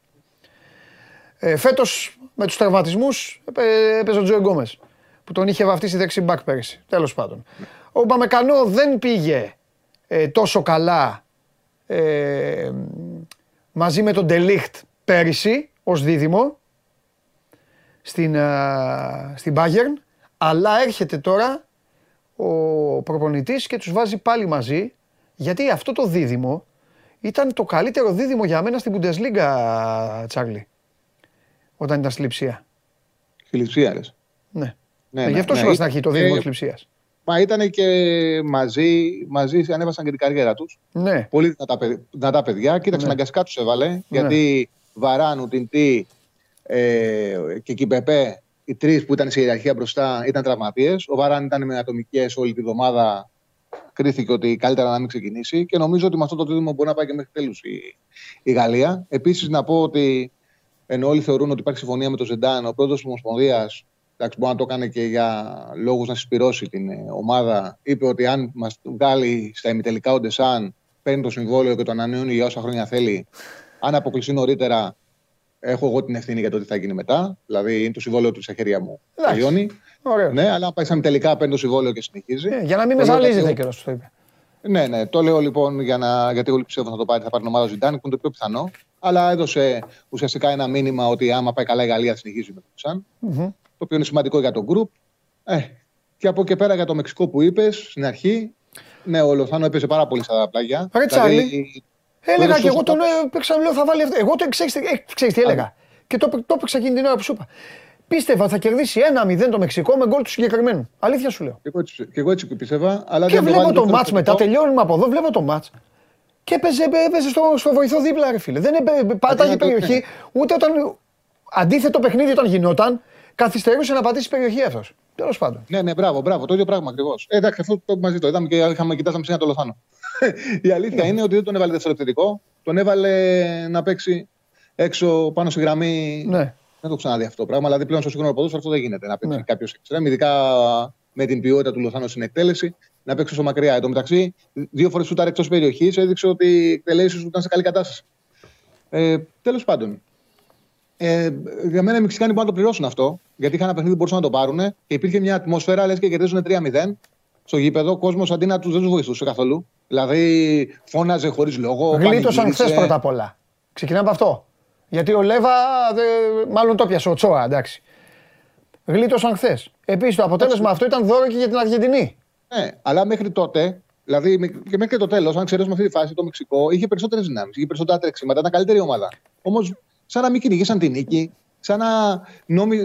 Ε, Φέτος με τους τραυματισμούς έπαιζε ο Τζοε Γκόμες που τον είχε βαφτίσει δεξί μπακ πέρυσι. Τέλος πάντων. Ο Μπαμεκανό δεν πήγε ε, τόσο καλά ε, μαζί με τον Ντελίχτ πέρυσι ως δίδυμο στην, uh, στην Bayern, αλλά έρχεται τώρα ο προπονητής και τους βάζει πάλι μαζί γιατί αυτό το δίδυμο ήταν το καλύτερο δίδυμο για μένα στην Bundesliga, Τσάρλι, όταν ήταν στη Λιψία. Στη Λιψία, λες. Ναι. Ναι, ναι, γι' αυτό ναι, σου στην αρχή το δίδυμο της λειψίας. Μα ήταν και μαζί, μαζί ανέβασαν και την καριέρα τους. Ναι. Πολύ δυνατά, δυνατά παιδιά. Κοίταξε, ναι. αναγκαστικά τους έβαλε. Ναι. Γιατί Βαράνου, Τιντή ε, και Κιμπεπέ, οι τρεις που ήταν σε ιεραρχία μπροστά, ήταν τραυματίες. Ο Βαράν ήταν με ατομικές όλη τη βδομάδα. Κρίθηκε ότι καλύτερα να μην ξεκινήσει. Και νομίζω ότι με αυτό το δίδυμο μπορεί να πάει και μέχρι τέλους η, η Γαλλία. Επίσης, να πω ότι ενώ όλοι θεωρούν ότι υπάρχει συμφωνία με τον Ζεντάν, ο πρόεδρος της Ομοσπονδίας εντάξει, μπορεί να το κάνει και για λόγους να συσπηρώσει την ε, ομάδα. Είπε ότι αν μας βγάλει στα ημιτελικά ο Ντεσάν, παίρνει το συμβόλαιο και το ανανεώνει για όσα χρόνια θέλει. Αν αποκλειστεί νωρίτερα, έχω εγώ την ευθύνη για το τι θα γίνει μετά. Δηλαδή είναι το συμβόλαιο του στα χέρια μου. Τελειώνει. Ναι, αλλά αν πάει στα ημιτελικά, παίρνει το συμβόλαιο και συνεχίζει. Ε, για να μην με ζαλίζετε κιόλα, το είπε. Ναι, ναι, το λέω λοιπόν για να, γιατί εγώ πιστεύω θα το πάρει, θα πάρει την ομάδα Ζιντάνη, που είναι το πιο πιθανό. Αλλά έδωσε ουσιαστικά ένα μήνυμα ότι άμα πάει καλά η Γαλλία συνεχίζει με το Σαν. Mm-hmm. Το οποίο είναι σημαντικό για τον γκρουπ. Ε, και από εκεί πέρα για το Μεξικό που είπες στην αρχή. Ναι, ο Λοθάνο έπαιζε πάρα πολύ στα πλάγια. Ρε δηλαδή, Έλεγα και εγώ τον έπαιξα, λέω θα βάλει αυτό. Εγώ το ξέρεις ε, τι έλεγα. Και το, το έπαιξα εκείνη την ώρα που σου είπα. Πίστευα ότι θα κερδίσει 1-0 το Μεξικό με γκολ του συγκεκριμένου. Αλήθεια σου λέω. Και εγώ έτσι, και εγώ έτσι πίστευα. Αλλά και βλέπω το μάτς μετά, τελειώνουμε από εδώ, βλέπω το μάτς. Και έπαιζε, έπαιζε στο, στο βοηθό δίπλα, ρε φίλε. Δεν πάταγε περιοχή, ούτε όταν. Αντίθετο παιχνίδι όταν γινόταν, καθυστερούσε να πατήσει περιοχή αυτός. Τέλος πάντων. Ναι, ναι, μπράβο, μπράβο. Το ίδιο πράγμα ακριβώς. Ε, εντάξει, αυτό το μαζί το είδαμε και είχαμε κοιτάσαμε σε ένα το Λοθάνο. Η αλήθεια ναι. είναι ότι δεν τον έβαλε δευτερευτικό. Τον έβαλε να παίξει έξω πάνω στη γραμμή. Ναι. Δεν το ξαναδεί αυτό το πράγμα. Δηλαδή πλέον στο σύγχρονο ποδόσφαιρο αυτό δεν γίνεται. Να παίξει ναι. κάποιος εξτρέμ, ειδικά με την ποιότητα του Λοθάνου στην εκτέλεση, να παίξει στο μακριά. Εν τω μεταξύ, δύο φορές σου εκτός περιοχής έδειξε ότι οι εκτελέσεις σου ήταν σε καλή κατάσταση. Ε, Τέλος πάντων, ε, για μένα οι Μεξικάνοι μπορούν να το πληρώσουν αυτό, γιατί είχαν ένα παιχνίδι που μπορούσαν να το πάρουν και υπήρχε μια ατμόσφαιρα, λες και κερδίζουν 3-0 στο γήπεδο. Ο κόσμος αντί να τους δεν τους βοηθούσε καθόλου. Δηλαδή φώναζε χωρίς λόγο. Γλίτωσαν χθες πρώτα απ' όλα. Ξεκινάμε από αυτό. Γιατί ο Λέβα, δε, μάλλον το πιασε ο Τσόα, εντάξει. Γλίτωσαν χθες. Επίσης το αποτέλεσμα αυτό ήταν δώρο και για την Αργεντινή. Ναι, αλλά μέχρι τότε, δηλαδή και μέχρι το τέλος, αν ξέρουμε αυτή τη φάση, το Μεξικό είχε περισσότερες δυνάμεις, είχε περισσότερα τρεξίματα, ήταν καλύτερη ομάδα. Όμως, σαν να μην κυνηγήσαν την νίκη, σαν να νόμι...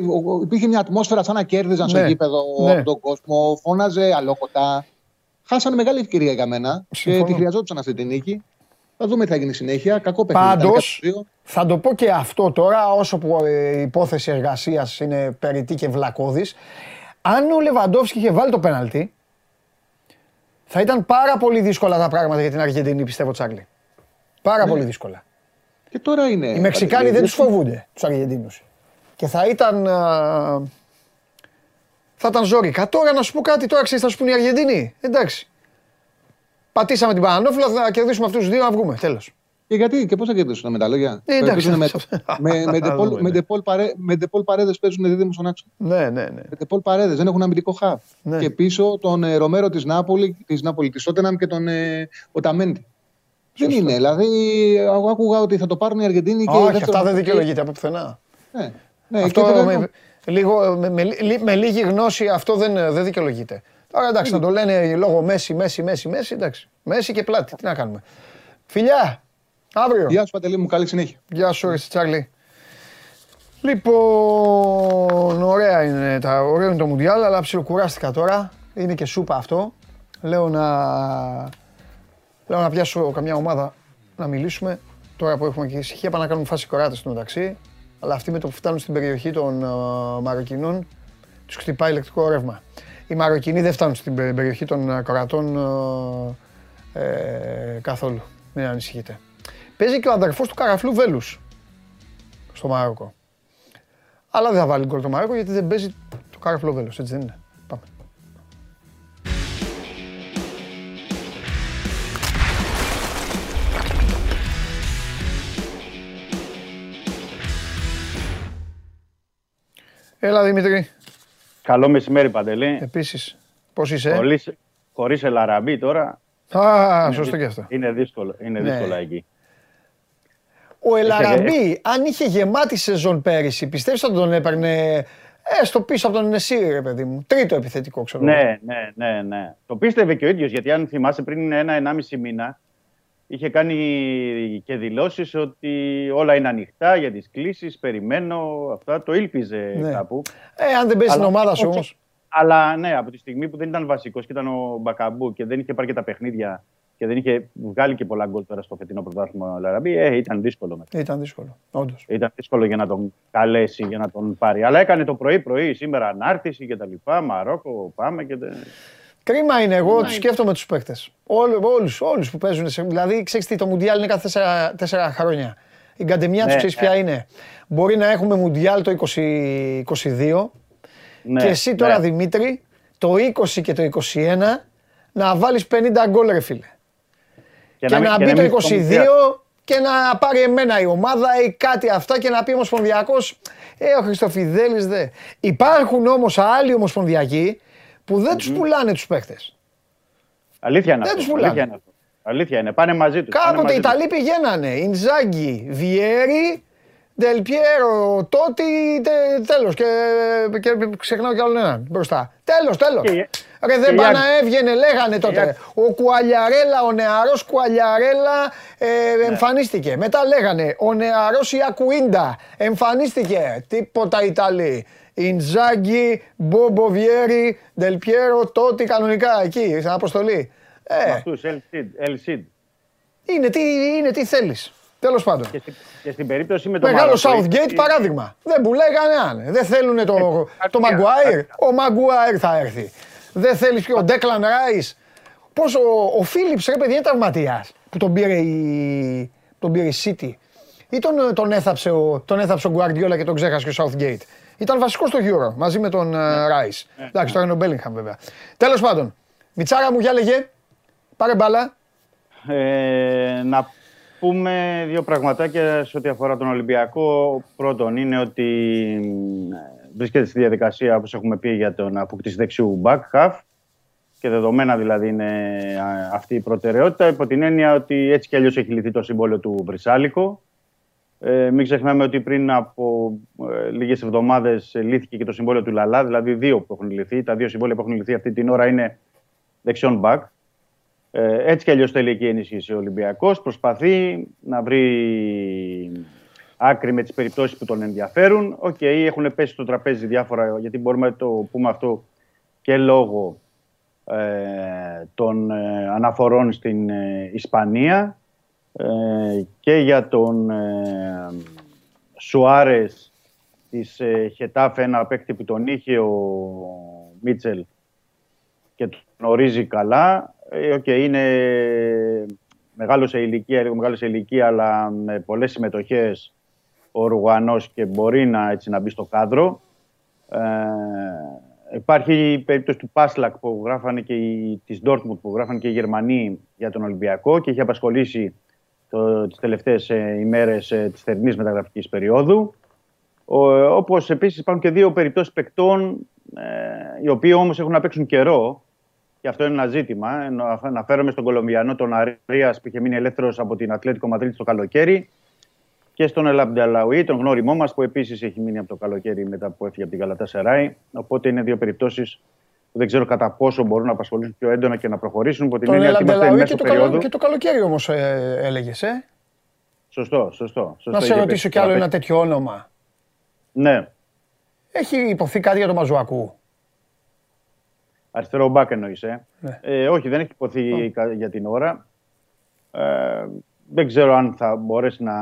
υπήρχε μια ατμόσφαιρα σαν να κέρδιζαν ναι, στο γήπεδο ναι. τον κόσμο, φώναζε αλόκοτα. Χάσανε μεγάλη ευκαιρία για μένα Συμφωνώ. και τη χρειαζόντουσαν αυτή τη νίκη. Θα δούμε τι θα γίνει συνέχεια. Κακό παιχνίδι. Πάντως, θα το πω και αυτό τώρα, όσο που η υπόθεση εργασίας είναι περιττή και βλακώδης. Αν ο Λεβαντόφσκι είχε βάλει το πέναλτι, θα ήταν πάρα πολύ δύσκολα τα πράγματα για την Αργεντινή, πιστεύω, Τσάρλι. Πάρα ναι. πολύ δύσκολα. Και τώρα είναι. Οι Μεξικάνοι δεν τους φοβούνται τους Αργεντίνους. Και θα ήταν. Θα ήταν ζώρικα. Τώρα να σου πω κάτι, τώρα ξέρεις, θα σου πούνε οι Αργεντινοί. Εντάξει. Πατήσαμε την Πανανόφυλλα, θα κερδίσουμε αυτούς τους δύο να βγούμε. Τέλος. Και γιατί, και πώς θα κερδίσουν με τα λόγια. Ε, εντάξει. Με, με, με ντεπόλ παρέδες παίζουν δίδυμο στον άξονα. Ναι, ναι, ναι. Με ντεπόλ παρέδες, δεν έχουν αμυντικό χαβ. Ναι. Και πίσω τον ε, Ρομέρο της Νάπολη, της Νάπολη, της Σότεναμ και τον ε, Οταμέντη. Δεν είναι. Δηλαδή, άκουγα ότι θα το πάρουν οι Αργεντίνοι και. Όχι, αυτά δεν δικαιολογείται από πουθενά. Ναι. ναι αυτό με, λίγο, με, με, με, λίγη γνώση αυτό δεν, δεν δικαιολογείται. Τώρα εντάξει, να το λένε λόγω Μέση, Μέση, Μέση, Μέση, εντάξει. Μέση και πλάτη, τι να κάνουμε. Φιλιά, αύριο. Γεια σου Παντελή μου, καλή συνέχεια. Γεια σου, εσύ Τσάρλι. Λοιπόν, ωραία είναι, τα, ωραίο είναι το Μουντιάλ, αλλά ψιλοκουράστηκα τώρα. Είναι και σούπα αυτό. Λέω να, λέω να πιάσω καμιά ομάδα να μιλήσουμε. Τώρα που έχουμε και ησυχία, πάμε να κάνουμε φάση κοράτες στο μεταξύ. Αλλά αυτοί με το που φτάνουν στην περιοχή των uh, Μαροκινών, τους χτυπάει ηλεκτρικό ρεύμα. Οι Μαροκινοί δεν φτάνουν στην περιοχή των ε, κορατών ε, ε, καθόλου. Μην ανησυχείτε. Παίζει και ο αδερφός του Καραφλού Βέλους στο Μαρόκο. Αλλά δεν θα βάλει γκολ το Μαρόκο γιατί δεν παίζει το Καραφλό Βέλους, έτσι δεν είναι. Έλα Δημήτρη. Καλό μεσημέρι, Παντελή. Επίσης. Πώς είσαι, Χωρίς, χωρίς Ελαραμπή τώρα. Α, σωστό και αυτό. Είναι δύσκολο, είναι ναι. δύσκολο εκεί. Ο Ελαραμπή, αν είχε γεμάτη σεζόν πέρυσι, πιστεύεις ότι τον έπαιρνε ε, στο πίσω από τον Νεσί, ρε παιδί μου. Τρίτο επιθετικό, ξέρω. Ναι, ναι, ναι, ναι. Το πίστευε και ο ίδιος, γιατί αν θυμάσαι πριν ένα-ενάμιση μήνα, είχε κάνει και δηλώσεις ότι όλα είναι ανοιχτά για τις κλήσεις, περιμένω αυτά, το ήλπιζε ναι. κάπου. Ε, αν δεν παίζει στην ομάδα σου όμως. Αλλά ναι, από τη στιγμή που δεν ήταν βασικός και ήταν ο Μπακαμπού και δεν είχε πάρει και τα παιχνίδια και δεν είχε βγάλει και πολλά γκολ τώρα στο φετινό πρωτάθλημα ο Λαραμπή, ε, ήταν δύσκολο μετά. Ήταν δύσκολο, όντως. Ήταν δύσκολο για να τον καλέσει, για να τον πάρει. Αλλά έκανε το πρωί-πρωί, σήμερα ανάρτηση και τα λοιπά, Μαρόκο, πάμε και... Κρίμα είναι, εγώ τους σκέφτομαι τους παίκτες. Όλους όλους που παίζουν. Δηλαδή, ξέρεις τι, το Μουντιάλ είναι κάθε τέσσερα, χρόνια. Η καντεμιά του ναι, ξέρεις ποια ναι. είναι. Μπορεί να έχουμε Μουντιάλ το 2022 Ναι, και εσύ τώρα, ναι. Δημήτρη, το 20 και το 21 να βάλεις 50 γκολ, ρε φίλε. Και, και να, να μπει το 22 και να πάρει εμένα η ομάδα ή κάτι αυτά και να πει ομοσπονδιακός. Ε, ο Χριστοφιδέλης δε. Υπάρχουν όμως άλλοι ομοσπονδιακοί που δεν τους πουλάνε τους παίχτε. Αλήθεια είναι. Δεν τους πουλάνε. Αλήθεια είναι. Πάνε μαζί τους. Κάποτε οι Ιταλοί πηγαίνανε. Ιντζάγκη, Βιέρι, Δελπιέρο, Τότι, τέλος. Και, και ξεχνάω κι άλλον έναν μπροστά. Τέλος, τέλος. Ρε δεν πάνε να έβγαινε, λέγανε τότε. Ο Κουαλιαρέλα, ο νεαρός Κουαλιαρέλα ε, ναι. εμφανίστηκε. Μετά λέγανε ο νεαρός Ιακουίντα εμφανίστηκε. Τίποτα Ιταλοί. Ιντζάγκη, Μπόμπο Βιέρι, Δελπιέρο, Τότι κανονικά εκεί, στην αποστολή. Ε. Αυτούς, Ελσίντ. Είναι τι, είναι τι θέλεις. Τέλος πάντων. Και, στην, και στην περίπτωση με το Μεγάλο Southgate παράδειγμα. Δεν πουλάει κανέναν. Δεν θέλουν το, ε, το Maguire. Ο Maguire θα έρθει. Δεν θέλεις πιο. Ο Declan Rice. Πώς ο, ο Phillips ρε παιδί είναι τραυματίας που τον πήρε η, τον πήρε η City. Ή τον, τον, έθαψε ο, τον έθαψε ο Guardiola και τον ξέχασε και ο Southgate. Ήταν βασικός στο Euro μαζί με τον Rice. Ναι. Εντάξει, τώρα είναι ο Bellingham βέβαια. Τέλος πάντων, Μιτσάρα μου, για λέγε. Πάρε μπάλα. Ε, να πούμε δύο πραγματάκια σε ό,τι αφορά τον Ολυμπιακό. Πρώτον είναι ότι βρίσκεται στη διαδικασία, όπως έχουμε πει, για τον αποκτήση δεξιού back half και δεδομένα δηλαδή είναι αυτή η προτεραιότητα υπό την έννοια ότι έτσι κι αλλιώς έχει λυθεί το συμβόλαιο του Βρυσάλικο. Ε, μην ξεχνάμε ότι πριν από ε, λίγες εβδομάδες λύθηκε και το συμβόλαιο του Λαλά, δηλαδή δύο που έχουν λυθεί. Τα δύο συμβόλαια που έχουν λυθεί αυτή την ώρα είναι δεξιόν back. Ε, έτσι κι αλλιώς θέλει εκεί ενίσχυση ο Ολυμπιακός. Προσπαθεί να βρει άκρη με τις περιπτώσεις που τον ενδιαφέρουν. OK, okay, έχουν πέσει στο τραπέζι διάφορα, γιατί μπορούμε να το πούμε αυτό και λόγω ε, των ε, αναφορών στην ε, Ισπανία και για τον Σουάρες της Χετάφε, ένα παίκτη που τον είχε ο Μίτσελ και τον γνωρίζει καλά. Okay, ε, είναι μεγάλος σε ηλικία, λίγο μεγάλος σε ηλικία, αλλά με πολλές συμμετοχές ο Ρουγανός και μπορεί να, έτσι, να μπει στο κάδρο. Ε, υπάρχει η περίπτωση του Πάσλακ που γράφανε και οι, της Dortmund που γράφανε και οι Γερμανοί για τον Ολυμπιακό και έχει απασχολήσει το, τις τελευταίες ε, ημέρες ε, της θερινής μεταγραφικής περίοδου. Ο, όπως επίσης υπάρχουν και δύο περιπτώσεις παικτών ε, οι οποίοι όμως έχουν να παίξουν καιρό και αυτό είναι ένα ζήτημα. Αναφέρομαι στον Κολομβιανό, τον Αρίας που είχε μείνει ελεύθερος από την Ατλέτικο Μαδρίτη το καλοκαίρι. Και στον Ελαμπνταλαουί, τον γνώριμό μας, που επίσης έχει μείνει από το καλοκαίρι μετά που έφυγε από την Καλατά Σεράι. Οπότε είναι δύο περιπτώσεις που δεν ξέρω κατά πόσο μπορούν να απασχολήσουν πιο έντονα και να προχωρήσουν. Τον Ελαμπνταλαουί και, το και το καλοκαίρι όμως ε, έλεγες, ε; Σωστό, σωστό. σωστό. Να σε ρωτήσω κι άλλο ένα τέτοιο όνομα. Ναι. Έχει υποθεί κάτι για τον Μαζουακού. Αριστερό μπακ εννοείς, ε; Ναι. ε. όχι, δεν έχει υποθεί για την ώρα. Ε, δεν ξέρω αν θα μπορέσει να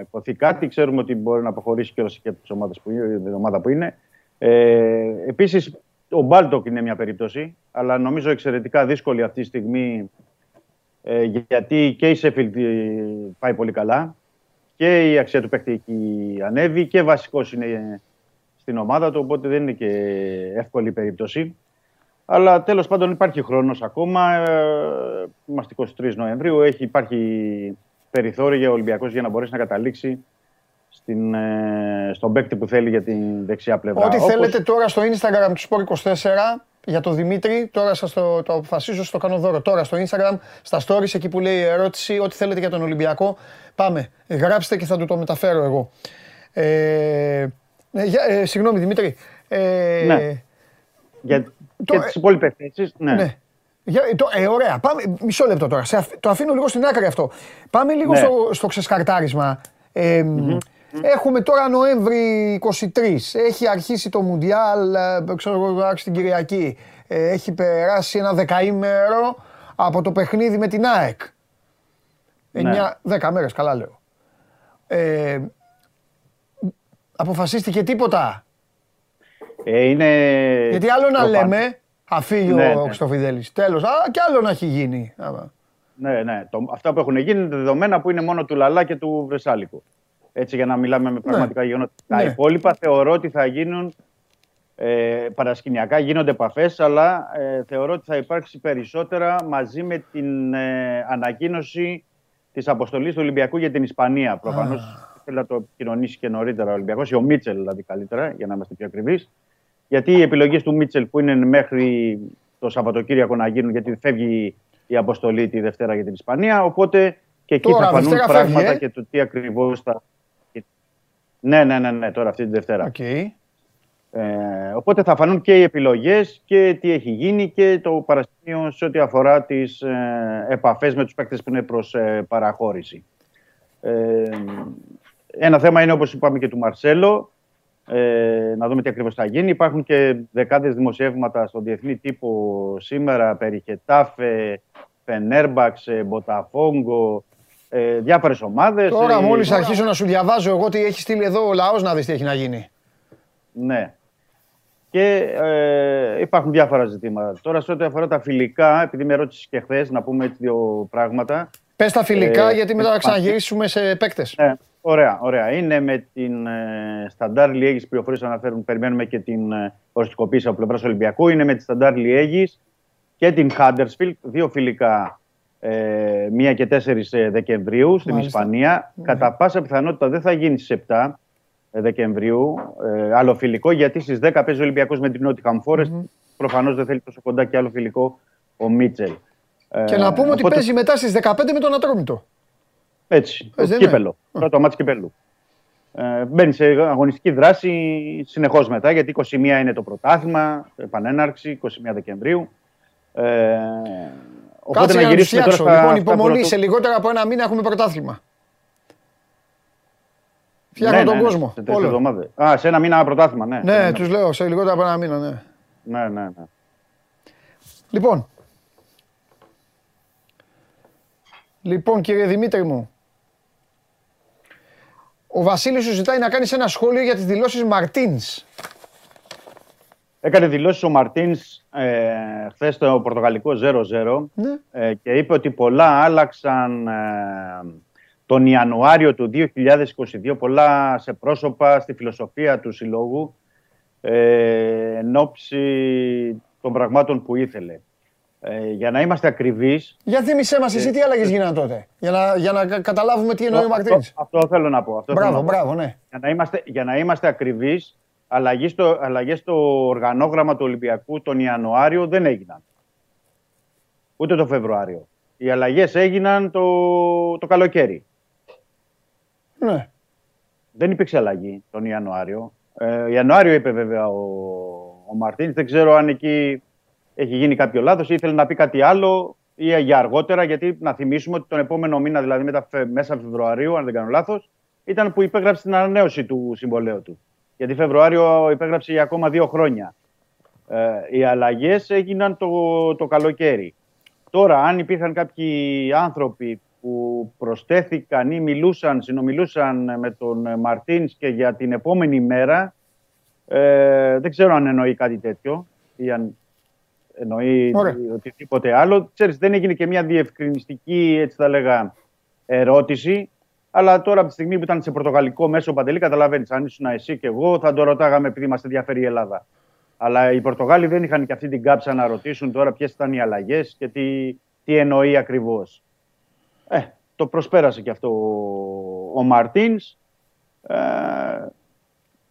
υποθεί κάτι. Ξέρουμε ότι μπορεί να αποχωρήσει και και από τις που είναι, την ομάδα που είναι. Ε, επίσης, ο Μπάλτοκ είναι μια περίπτωση, αλλά νομίζω εξαιρετικά δύσκολη αυτή τη στιγμή ε, γιατί και η Σέφιλτ πάει πολύ καλά και η αξία του παίχτη εκεί ανέβει και βασικός είναι στην ομάδα του, οπότε δεν είναι και εύκολη περίπτωση. Αλλά τέλος πάντων υπάρχει χρόνος ακόμα. Ε, είμαστε 23 Νοεμβρίου. Έχει, υπάρχει περιθώριο για ο Ολυμπιακός για να μπορέσει να καταλήξει στην, ε, στον παίκτη που θέλει για την δεξιά πλευρά. Ό,τι θέλετε τώρα στο Instagram του Sport 24 για τον Δημήτρη, τώρα σας το, το αποφασίζω, στο κάνω δώρο. Τώρα στο Instagram, στα stories, εκεί που λέει ερώτηση, ό,τι θέλετε για τον Ολυμπιακό, πάμε. Γράψτε και θα του το μεταφέρω εγώ. Ε, ε, ε συγγνώμη Δημήτρη. Ε, ναι. Για, και τις υπόλοιπες θέσεις. Ναι. ναι. το, ε, ωραία. Πάμε, μισό λεπτό τώρα. Σε, το αφήνω λίγο στην άκρη αυτό. Πάμε λίγο ναι. στο, στο ξεσκαρτάρισμα. Ε, mm-hmm. Έχουμε τώρα Νοέμβρη 23. Έχει αρχίσει το Μουντιάλ, ε, ξέρω εγώ, την Κυριακή. Ε, έχει περάσει ένα δεκαήμερο από το παιχνίδι με την ΑΕΚ. Ναι. δέκα μέρες, καλά λέω. Ε, αποφασίστηκε τίποτα; Ε, είναι... Γιατί άλλο να λέμε, αφήγει ναι, ο ναι. Τέλος. και άλλο να έχει γίνει. Ναι, ναι. Το, αυτά που έχουν γίνει είναι δεδομένα που είναι μόνο του Λαλά και του Βρεσάλικου. Έτσι για να μιλάμε με ναι. πραγματικά ναι. γεγονότα. Τα υπόλοιπα θεωρώ ότι θα γίνουν ε, παρασκηνιακά γίνονται επαφές, αλλά ε, θεωρώ ότι θα υπάρξει περισσότερα μαζί με την ε, ανακοίνωση της αποστολής του Ολυμπιακού για την Ισπανία. Προφανώς θέλει να το κοινωνήσει και νωρίτερα ο Ολυμπιακός, ή ο Μίτσελ δηλαδή καλύτερα, για να είμαστε πιο ακριβείς. Γιατί οι επιλογές του Μίτσελ που είναι μέχρι το Σαββατοκύριακο να γίνουν, γιατί φεύγει η αποστολή τη Δευτέρα για την Ισπανία. Οπότε και εκεί τώρα, θα φανούν πράγματα ε; και το τι ακριβώς θα. Ναι, ναι, ναι, ναι, τώρα αυτή τη Δευτέρα. Okay. Ε, οπότε θα φανούν και οι επιλογές και τι έχει γίνει και το παρασκήνιο σε ό,τι αφορά τις ε, επαφές με τους παίκτες που είναι προς ε, παραχώρηση. Ε, ένα θέμα είναι όπως είπαμε και του Μαρσέλο, ε, να δούμε τι ακριβώς θα γίνει. Υπάρχουν και δεκάδες δημοσιεύματα στον διεθνή τύπο σήμερα περί Χετάφε, Φενέρμπαξ, Μποταφόγκο, ε, διάφορες ομάδες. Τώρα μόλις αρχίσω να σου διαβάζω εγώ τι έχει στείλει εδώ ο λαός να δεις τι έχει να γίνει. Ναι. Και ε, υπάρχουν διάφορα ζητήματα. Τώρα, σε ό,τι αφορά τα φιλικά, επειδή με ρώτησες και χθες να πούμε έτσι δύο πράγματα. Πες τα φιλικά, ε, γιατί μετά θα ξαναγυρίσουμε σε παίκτες. Ναι, ωραία, ωραία. Είναι με την ε, Σταντάρ Λιέγης πληροφορίε αναφέρουν. Περιμένουμε και την ε, οριστικοποίηση από πλευράς Ολυμπιακού. Είναι με τη Σταντάρ Λιέγης και την Χάντερσφιλτ. Δύο φιλικά ε, 1 και 4 ε, Δεκεμβρίου στην Ισπανία. Ναι. Κατά πάσα πιθανότητα δεν θα γίνει στις 7 Δεκεμβρίου. Ε, άλλο φιλικό, γιατί στις 10 παίζει ο Ολυμπιακός με την Νότια Forest. Mm-hmm. Προφανώς δεν θέλει τόσο κοντά και άλλο φιλικό ο Μίτσελ. Και να πούμε ότι παίζει μετά στις 15 με τον Ατρόμητο. Έτσι. το κύπελο. Πρώτο μάτι κυπέλου. Ε, μπαίνει σε αγωνιστική δράση συνεχώς μετά, γιατί 21 είναι το πρωτάθλημα, επανέναρξη, 21 Δεκεμβρίου. Ε, οπότε Κάτσε να γυρίσουμε τώρα στα, Λοιπόν, υπομονή, σε λιγότερα από ένα μήνα έχουμε πρωτάθλημα. Φτιάχνω ναι, τον ναι, ναι, κόσμο. Σε Όλο. Α, σε ένα μήνα πρωτάθλημα, ναι. Ναι, τους λέω σε λιγότερο από ένα μήνα, ναι. Ναι, ναι, ναι. Λοιπόν. Λοιπόν, κύριε Δημήτρη μου. Ο Βασίλης σου ζητάει να κάνεις ένα σχόλιο για τις δηλώσεις Μαρτίνς. Έκανε δηλώσεις ο Μαρτίνς ε, χθες στο Πορτογαλικό 0-0 ναι. ε, και είπε ότι πολλά άλλαξαν ε, τον Ιανουάριο του 2022 πολλά σε πρόσωπα στη φιλοσοφία του συλλόγου ε, εν ώψη των πραγμάτων που ήθελε. Ε, για να είμαστε ακριβείς... Για θύμισέ μας, εσύ τι άλλαγες γίνανε τότε, για να, για να καταλάβουμε τι εννοεί ο Μαρτίνς. Αυτό, αυτό, θέλω να πω. Αυτό μπράβο, μπράβο, ναι. Για να είμαστε, για να είμαστε ακριβείς, αλλαγές στο, αλλαγές στο οργανόγραμμα του Ολυμπιακού τον Ιανουάριο δεν έγιναν. Ούτε το Φεβρουάριο. Οι αλλαγές έγιναν το, το καλοκαίρι. Ναι. Δεν υπήρξε αλλαγή τον Ιανουάριο. Ε, Ιανουάριο είπε βέβαια ο, ο Μαρτίνς. Δεν ξέρω αν εκεί έχει γίνει κάποιο λάθος ή ήθελε να πει κάτι άλλο ή για αργότερα. Γιατί να θυμίσουμε ότι τον επόμενο μήνα, δηλαδή μετά, μέσα Φεβρουαρίου, αν δεν κάνω λάθος, ήταν που υπέγραψε την ανανέωση του συμβολέου του. Γιατί Φεβρουάριο υπέγραψε για ακόμα δύο χρόνια. Ε, οι αλλαγές έγιναν το, το καλοκαίρι. Τώρα, αν υπήρχαν κάποιοι άνθρωποι που προστέθηκαν ή μιλούσαν, συνομιλούσαν με τον Μαρτίνς και για την επόμενη μέρα. Ε, δεν ξέρω αν εννοεί κάτι τέτοιο ή αν εννοεί Ωραία. οτιδήποτε άλλο. Ξέρεις, δεν έγινε και μια διευκρινιστική, έτσι θα λέγα, ερώτηση. Αλλά τώρα από τη στιγμή που ήταν σε πορτογαλικό μέσο παντελή, καταλαβαίνεις, αν ήσουν εσύ και εγώ, θα το ρωτάγαμε επειδή μας ενδιαφέρει η Ελλάδα. Αλλά οι Πορτογάλοι δεν είχαν και αυτή την κάψα να ρωτήσουν τώρα ποιες ήταν οι αλλαγές και τι, τι εννοεί ακριβώς. Ε, το προσπέρασε και αυτό ο Μαρτίνς. Ε,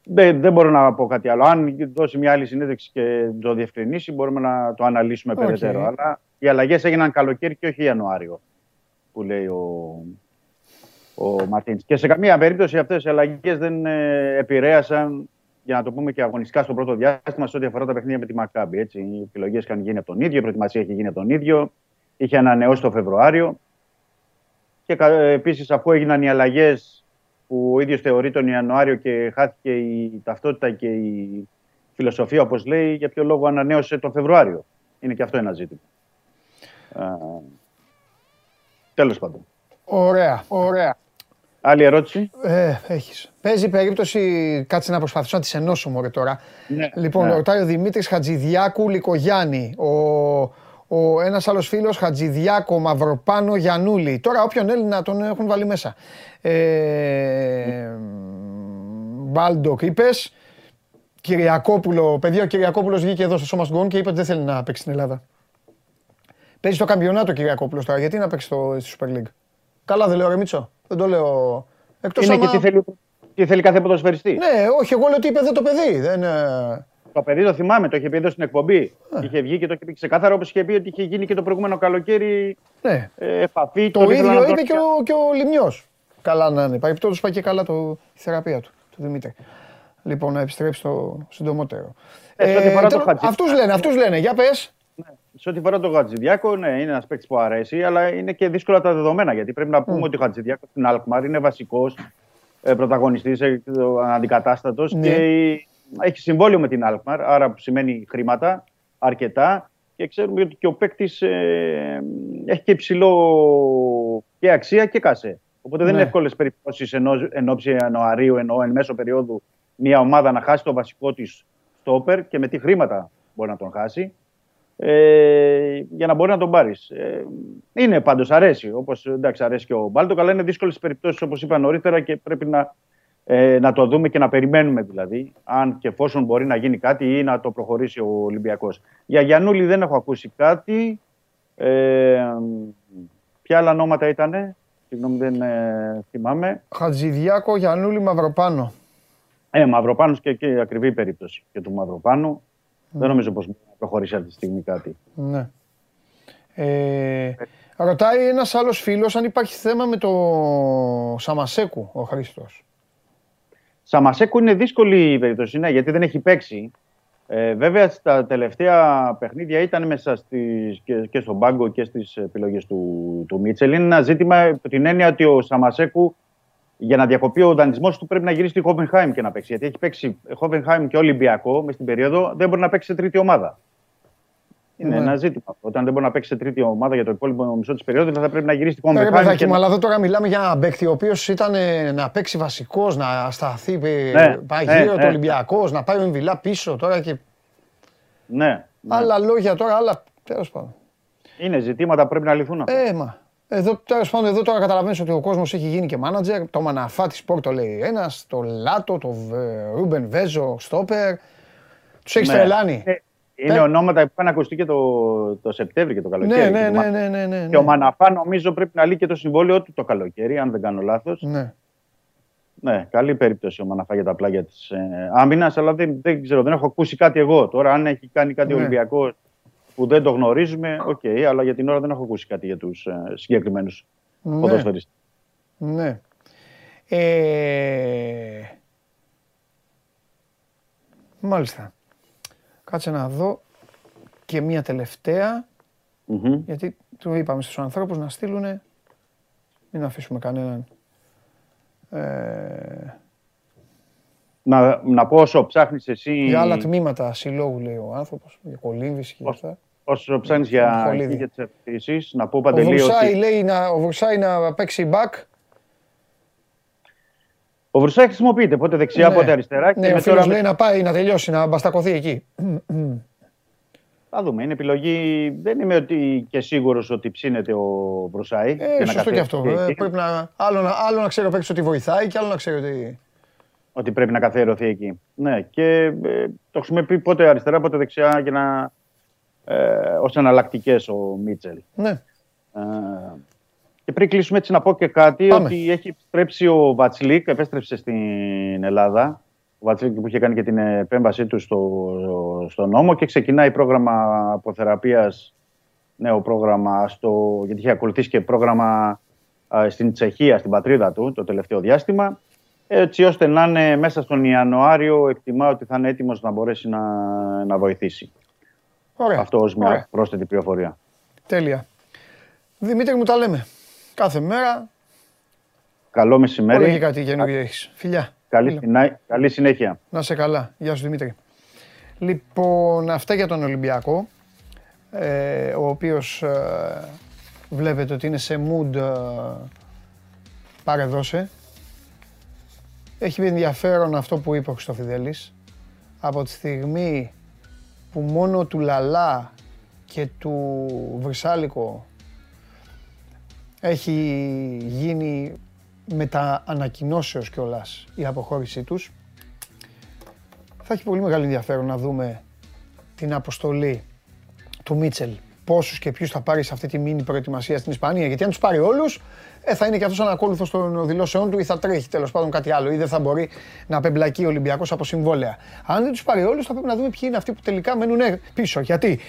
δεν, δεν μπορώ να πω κάτι άλλο. Αν δώσει μια άλλη συνέντευξη και το διευκρινίσει, μπορούμε να το αναλύσουμε okay. περαιτέρω. Αλλά οι αλλαγές έγιναν καλοκαίρι και όχι Ιανουάριο, που λέει ο, ο Μαρτίνς. Και σε καμία περίπτωση αυτές οι αλλαγές δεν ε, επηρέασαν, για να το πούμε και αγωνιστικά στο πρώτο διάστημα, σε ό,τι αφορά τα παιχνίδια με τη Μακάμπη. Έτσι. Οι επιλογές είχαν γίνει από τον ίδιο, η προετοιμασία έχει γίνει από τον ίδιο. Είχε ανανεώσει το Φεβρουάριο. Και επίσης, αφού έγιναν οι αλλαγές που ο ίδιος θεωρεί τον Ιανουάριο και χάθηκε η ταυτότητα και η φιλοσοφία, όπως λέει, για ποιο λόγο ανανέωσε τον Φεβρουάριο. Είναι και αυτό ένα ζήτημα. Τέλος πάντων. Ωραία, ωραία. Άλλη ερώτηση; Ε, έχεις. Παίζει περίπτωση, κάτσε να προσπαθήσω να τις ενώσω μωρέ τώρα. Ναι, λοιπόν, ναι. ρωτάει ο Δημήτρης Χατζηδιάκο Λυκογιάννη. Ο, ο ένας άλλος φίλος Χατζηδιάκο Μαυροπάνο Γιανούλη. Τώρα, όποιον Έλληνα τον έχουν βάλει μέσα. Ε, Μπάλντοκ είπες. Κυριακόπουλο, παιδί ο Κυριακόπουλος βγήκε εδώ στο Σώμα Γκον και είπε ότι δεν θέλει να παίξει στην Ελλάδα. Παίζει το καμπιονάτο Κυριακόπουλος τώρα, γιατί να παίξει στο, στη Super League; Καλά δεν λέω ρε Μίτσο. Δεν το λέω. Εκτός Είναι άμα... και τι θέλει, τι θέλει κάθε ποδοσφαιριστή. Ναι, όχι, εγώ λέω ότι είπε εδώ το παιδί. Δεν, ε, το παιδί το θυμάμαι, το είχε πει εδώ στην εκπομπή. Ε. Είχε βγει και το είχε πει ξεκάθαρα όπως είχε πει ότι είχε γίνει και το προηγούμενο καλοκαίρι ναι. ε, επαφή. Το, το ίδιο είπε και ο, και ο Λιμιό. Καλά να είναι. Παρεπτόντω πάει και καλά το, η θεραπεία του, του Δημήτρη. Λοιπόν, να επιστρέψει το συντομότερο. Ε, ε, αυτούς λένε, αυτούς λένε. Για πες. Ναι. Σε ό,τι φορά τον Χατζηδιάκο, ναι, είναι ένας παίκτης που αρέσει, αλλά είναι και δύσκολα τα δεδομένα. Γιατί πρέπει να πούμε mm. ότι ο Χατζηδιάκος στην Αλκμάρ είναι βασικός ε, πρωταγωνιστής, ε, αντικατάστατος ναι. και έχει συμβόλαιο με την Αλκμάρ, άρα που σημαίνει χρήματα αρκετά. Και ξέρουμε ότι και ο παίκτης ε, έχει και υψηλό και αξία και κασέ. Οπότε δεν είναι ναι. εύκολες περιπτώσεις εν ώψη Ιανουαρίου, ενώ εν μέσω περίοδου μια ομάδα να χάσει το βασικό της στόπερ και με τι χρήματα μπορεί να τον χάσει. Ε, για να μπορεί να τον πάρεις. Ε, είναι πάντως αρέσει. Όπως εντάξει, αρέσει και ο Μπάλτοκ, αλλά είναι δύσκολες περιπτώσεις όπως είπα νωρίτερα και πρέπει να, ε, να το δούμε και να περιμένουμε δηλαδή. Αν και εφόσον μπορεί να γίνει κάτι ή να το προχωρήσει ο Ολυμπιακός. Για Γιανούλη δεν έχω ακούσει κάτι. Ε, ποια άλλα νόματα ήταν, συγγνώμη δεν ε, θυμάμαι. Χατζηδιάκο, Γιανούλη, Μαυροπάνο. Ε, Μαυροπάνος και, και ακριβή περίπτωση και του Μαυροπάνου. Δεν νομίζω πως μπορεί να προχωρήσει αυτή τη στιγμή κάτι. Ναι. Ε, ρωτάει ένας άλλος φίλος αν υπάρχει θέμα με το Σαμασέκου, ο Χρήστος. Σαμασέκου είναι δύσκολη η περίπτωση, ναι, γιατί δεν έχει παίξει. Ε, βέβαια, στα τελευταία παιχνίδια ήταν μέσα στις, και, και στον πάγκο και στις επιλογές του, του Μίτσελ. Είναι ένα ζήτημα από την έννοια ότι ο Σαμασέκου για να διακοπεί ο δανεισμός του πρέπει να γυρίσει στη Χόβενχάιμ και να παίξει. Γιατί έχει παίξει Χόβενχάιμ και Ολυμπιακό μες στην περίοδο, δεν μπορεί να παίξει σε τρίτη ομάδα. Είναι ναι. ένα ζήτημα. Όταν δεν μπορεί να παίξει σε τρίτη ομάδα για το υπόλοιπο μισό της περίοδου, θα πρέπει να γυρίσει στη Χόβενχάιμ. Ναι, και... αλλά εδώ τώρα μιλάμε για έναν παίκτη ο οποίος ήταν να παίξει βασικός, να σταθεί ναι, πάει ναι, γύρω ναι, το Ολυμπιακός, να πάει ο Εμβιλά πίσω τώρα και. Ναι. ναι. Άλλα λόγια τώρα, άλλα. Τέλος πάντων. Είναι ζητήματα που πρέπει να λυθούν. Ε, μα. Εδώ, τέλος πάντων, εδώ τώρα καταλαβαίνεις ότι ο κόσμος έχει γίνει και μάνατζερ. Το Μαναφά της Πόρτο λέει ένας, το Λάτο, το Ρούμπεν Βέζο, Στόπερ. Τους έχεις ναι. τρελάνει. Ε, είναι ε. ονόματα που είχαν ακουστεί και το, το Σεπτέμβριο και το καλοκαίρι. Ναι, ναι, ναι, ναι, ναι, Και ο Μαναφά νομίζω πρέπει να λύει και το συμβόλαιο του το καλοκαίρι, αν δεν κάνω λάθος. Ναι. Ναι, καλή περίπτωση ο Μαναφά για τα πλάγια της ε, άμυνας, αλλά δεν, δεν ξέρω, δεν έχω ακούσει κάτι εγώ. Τώρα αν έχει κάνει κάτι ναι. Ολυμπιακός που δεν το γνωρίζουμε, OK, okay, αλλά για την ώρα δεν έχω ακούσει κάτι για τους ε, συγκεκριμένους ναι. ποδοσφαιριστές. Ναι. Ε... Μάλιστα. Κάτσε να δω και μία τελευταία, mm-hmm. γιατί του είπαμε στους ανθρώπους να στείλουν, μην αφήσουμε κανέναν. Ε... Να, να πω όσο ψάχνεις εσύ. Για άλλα τμήματα συλλόγου, λέει ο άνθρωπος, για κολύμβηση και αυτά. Όσο ψάχνεις για, για τι ερωτήσει, να πω παντελή. Ο Βρουσάη λέει να, ο Βρουσάη να παίξει back. Ο Βρουσάη χρησιμοποιείται πότε δεξιά, ναι. πότε αριστερά. Ναι, ο φίλος λέει να πάει να τελειώσει, να μπαστακωθεί εκεί. Θα δούμε. Είναι επιλογή. Δεν είμαι ότι και σίγουρος ότι ψήνεται ο Βρουσάη. Ε, σωστό και αυτό. Ε, πρέπει να, άλλο, να, άλλο να ξέρει ο παίκτης ότι βοηθάει και άλλο να ξέρει ότι ότι πρέπει να καθιερωθεί εκεί. Ναι, και ε, το χρησιμοποιεί πότε αριστερά, πότε δεξιά για να. Ε, ως εναλλακτικές ο Μίτσελ. Ναι. Ε, και πριν κλείσουμε έτσι να πω και κάτι, ότι έχει επιστρέψει ο Βατσλίκ, επέστρεψε στην Ελλάδα. Ο Βατσλίκ που είχε κάνει και την επέμβασή του στο, στο νόμο και ξεκινάει πρόγραμμα αποθεραπείας, νέο πρόγραμμα, στο, γιατί είχε ακολουθήσει και πρόγραμμα στην Τσεχία, στην πατρίδα του, το τελευταίο διάστημα έτσι ώστε να είναι μέσα στον Ιανουάριο εκτιμά ότι θα είναι έτοιμος να μπορέσει να, να βοηθήσει. Ωραία. Αυτό ως μια Ωραία. πρόσθετη πληροφορία. Τέλεια. Δημήτρη μου τα λέμε. Κάθε μέρα. Καλό μεσημέρι. Όλο και κάτι καινούργιο έχεις. Φιλιά. Καλή, καλή συνέχεια. Να σε καλά. Γεια σου Δημήτρη. Λοιπόν, αυτά για τον Ολυμπιακό, ε, ο οποίος ε, βλέπετε ότι είναι σε mood ε, παρεδώσε. Έχει ενδιαφέρον αυτό που είπε ο Χριστοφιδέλης. Από τη στιγμή που μόνο του Λαλά και του Βρυσάλικο έχει γίνει με τα ανακοινώσεως κιόλας η αποχώρησή τους. θα έχει πολύ μεγάλο ενδιαφέρον να δούμε την αποστολή του Μίτσελ. Πόσους και ποιους θα πάρει σε αυτή τη μήνυ προετοιμασία στην Ισπανία. Γιατί αν τους πάρει όλους, ε, θα είναι και αυτός ανακόλουθος των δηλώσεών του ή θα τρέχει τέλος πάντων κάτι άλλο ή δεν θα μπορεί να απεμπλακεί ο Ολυμπιακός από συμβόλαια. Αν δεν τους πάρει όλους, θα πρέπει να δούμε ποιοι είναι αυτοί που τελικά μένουν πίσω. Γιατί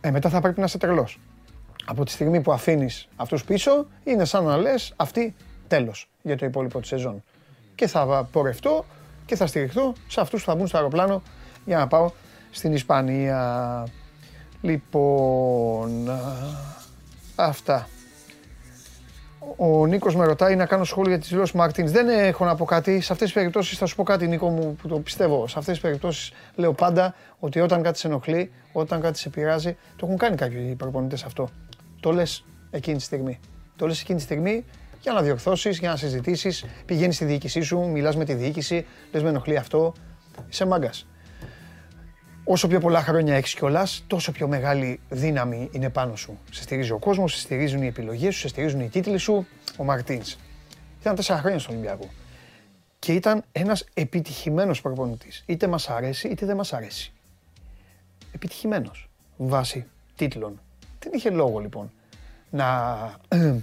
ε, μετά θα πρέπει να είσαι τρελός. Από τη στιγμή που αφήνεις αυτούς πίσω, είναι σαν να λες αυτή τέλος για το υπόλοιπο της σεζόν. Και θα πορευτώ και θα στηριχθώ σε αυτούς που θα μπουν στο αεροπλάνο για να πάω στην Ισπανία. Λοιπόν, αυτά. Ο Νίκος με ρωτάει να κάνω σχόλιο για τις δηλώσεις Μαρτίν. Δεν έχω να πω κάτι. Σε αυτές τις περιπτώσεις θα σου πω κάτι, Νίκο μου, που το πιστεύω. Σε αυτές τις περιπτώσεις λέω πάντα ότι όταν κάτι σε ενοχλεί, όταν κάτι σε πειράζει, το έχουν κάνει κάποιοι προπονητές αυτό. Το λες εκείνη τη στιγμή. Το λες εκείνη τη στιγμή για να διορθώσεις, για να συζητήσεις. Πηγαίνεις στη διοίκησή σου, μιλάς με τη διοίκηση, λες με ενοχλεί αυτό. Είσαι μάγκας. Όσο πιο πολλά χρόνια έχεις κιόλας, τόσο πιο μεγάλη δύναμη είναι πάνω σου. Σε στηρίζει ο κόσμος, σε στηρίζουν οι επιλογές σου, σε στηρίζουν οι τίτλοι σου. Ο Μαρτίνς. Ήταν τέσσερα χρόνια στον Ολυμπιακό. Και ήταν ένας επιτυχημένος προπονητής. Είτε μας αρέσει είτε δεν μας αρέσει. Επιτυχημένος. Βάσει τίτλων. Δεν είχε λόγο λοιπόν να.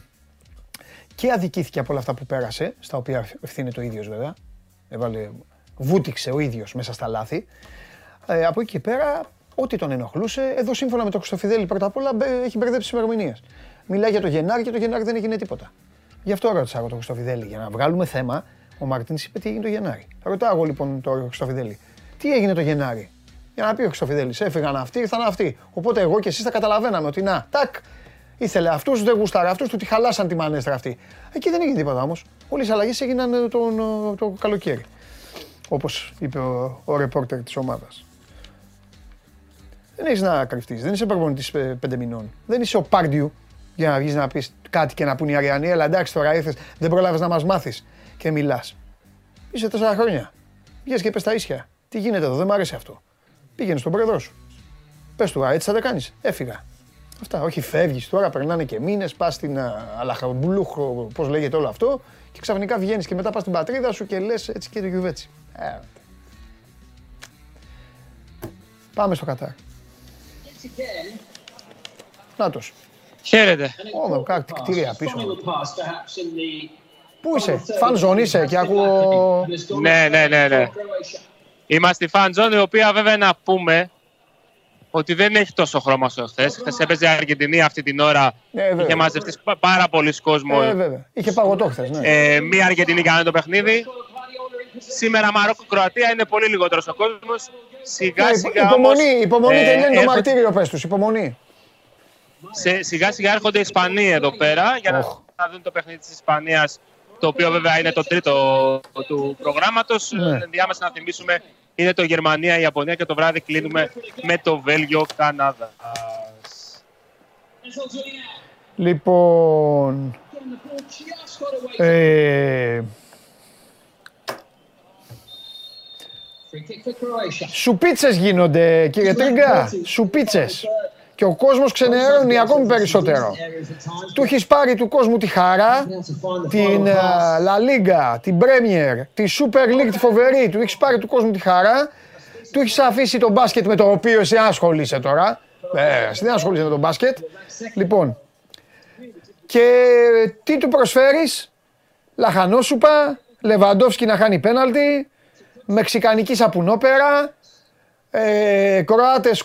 και αδικήθηκε από όλα αυτά που πέρασε, στα οποία ευθύνεται ο ίδιος βέβαια. Έβαλε, βούτυξε ο ίδιος μέσα στα λάθη. Ε, από εκεί και πέρα, ό,τι τον ενοχλούσε, εδώ σύμφωνα με τον Χρυστοφιδέλη πρώτα απ' όλα έχει μπερδέψει τις ημερομηνίες. Μιλάει για το Γενάρη και το Γενάρη δεν έγινε τίποτα. Γι' αυτό ρώτησα εγώ τον Χρυστοφιδέλη. Για να βγάλουμε θέμα, ο Μαρτίνς είπε τι έγινε το Γενάρη. Ρωτάω εγώ λοιπόν τον Χρυστοφιδέλη, τι έγινε το Γενάρη; Για να πει ο Χρυστοφιδέλης, έφυγαν αυτοί, ήρθαν αυτοί. Οπότε εγώ και εσείς θα καταλαβαίναμε ότι να, τάκ, ήθελε αυτούς, δεν γούσταρε αυτούς, του τη χαλάσαν τη μανέστρα αυτή. Εκεί δεν έγινε τίποτα όμως. Όλες οι αλλαγές έγιναν ε, τον, ε, το καλοκαίρι. Όπως είπε ο, ο ρεπόρτερ της ομάδας. Δεν έχεις να κρυφτείς. Δεν είσαι προπονητής πέντε μηνών. Δεν είσαι ο Πάρντιου για να βγεις να πεις κάτι και να πούνε οι Αριανοί. Αλλά εντάξει τώρα ήρθες, δεν πρόλαβε να μας μάθεις και μιλάς. Είσαι τέσσερα χρόνια. Βγες και πες τα ίσια. Τι γίνεται εδώ, δεν μου αρέσει αυτό. Πήγαινε στον πρόεδρό σου. Πες του, έτσι θα τα κάνεις. Έφυγα. Αυτά. Όχι, φεύγεις τώρα, περνάνε και μήνες, πας στην Αλαχαμπουλούχο, πώς λέγεται όλο αυτό, και ξαφνικά βγαίνεις και μετά πας στην πατρίδα σου και λες έτσι και το γιουβέτσι. Ε, Πάμε στο Κατάρ. Νάτος. Χαίρετε. Ω, κάτι κτίρια πίσω. Πού είσαι, φαν ζώνη είσαι και ακούω... Ναι, ναι, ναι, ναι. Είμαστε φαν ζώνη, η οποία βέβαια να πούμε ότι δεν έχει τόσο χρώμα όσο χθες. Χθες έπαιζε η Αργεντινή αυτή την ώρα. Ε, είχε μαζευτεί πάρα πολλοί κόσμος. Ε, βέβαια. Είχε παγωτό χθες. Ναι. Ε, μία Αργεντινή κάνει το παιχνίδι. Σήμερα Μαρόκο-Κροατία είναι πολύ λιγότερος ο κόσμος. Σιγά ναι, σιγά. Υπομονή, όμως, υπομονή ε, δεν είναι το μαρτύριο, πες τους. Υπομονή. Σε, σιγά σιγά έρχονται οι Ισπανοί εδώ πέρα για να, να δουν το παιχνίδι της Ισπανίας. Το οποίο βέβαια είναι το τρίτο του προγράμματος. Ναι. Ενδιάμεσα να θυμίσουμε είναι το Γερμανία, η Ιαπωνία και το βράδυ κλείνουμε με το Βέλγιο, Καναδάς. Λοιπόν, ε, Σουπίτσες γίνονται κύριε Τρίγκα, σουπίτσες. Και ο κόσμος ξενερώνει ακόμη περισσότερο. Του έχεις πάρει του κόσμου τη χαρά, την ε, La Liga, την Premier, τη Super League τη φοβερή. Του έχεις πάρει του κόσμου τη χαρά. Του έχεις αφήσει το μπάσκετ με το οποίο εσύ ασχολείσαι τώρα. Ε, εσύ δεν ασχολείσαι με το μπάσκετ. Λοιπόν, και τι του προσφέρεις, Λαχανόσουπα, Λεβαντόφσκι να χάνει πέναλτι, Μεξικανική σαπουνόπερα, ε, Κροάτες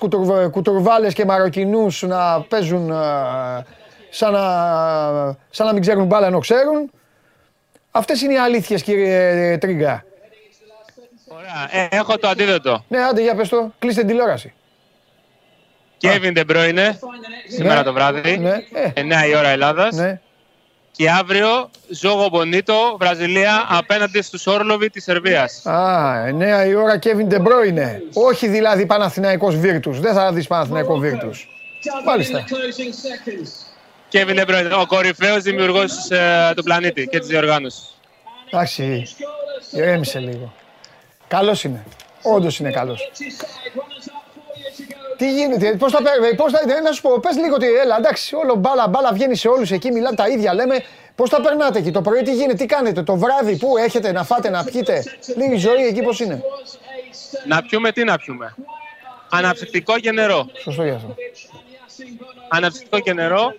κουτουρβάλες και Μαροκινούς να παίζουν ε, σαν, να, σαν να μην ξέρουν μπάλα ενώ ξέρουν. Αυτές είναι οι αλήθειες κύριε Τρίγκα. Ωραία. Ε, έχω το αντίθετο. Ναι, άντε για πες το. Κλείστε την τηλεόραση. Κέβιν Ντεμπρόινε, σήμερα ναι. το βράδυ, ναι. 9 η ώρα Ελλάδας. Ναι. Και αύριο Ζόγο Μπονίτο, Βραζιλία, απέναντι στους Όρλοβι της Σερβίας. Α, 9 η ώρα Kevin De Bruyne. Όχι δηλαδή Παναθηναϊκός Βίρτους. Δεν θα δεις Παναθηναϊκό Βίρτους. Μάλιστα. Kevin De Bruyne, ο κορυφαίος δημιουργός ε, του πλανήτη και της διοργάνωσης. Εντάξει, ηρέμησε λίγο. Καλός είναι. Όντως είναι καλός. Τι γίνεται, πώς θα παίρνει, πώς θα. Να σου πω, πες λίγο ότι έλα, εντάξει, όλο μπάλα, μπάλα βγαίνει σε όλους εκεί, μιλάμε τα ίδια, λέμε. Πώς τα περνάτε εκεί, το πρωί τι γίνεται, τι κάνετε, το βράδυ που έχετε να φάτε, να πιείτε. Λίγη ζωή εκεί πώς είναι; Να πιούμε, τι να πιούμε; Αναψυκτικό και νερό. Σωστό για αυτό. Αναψυκτικό και νερό.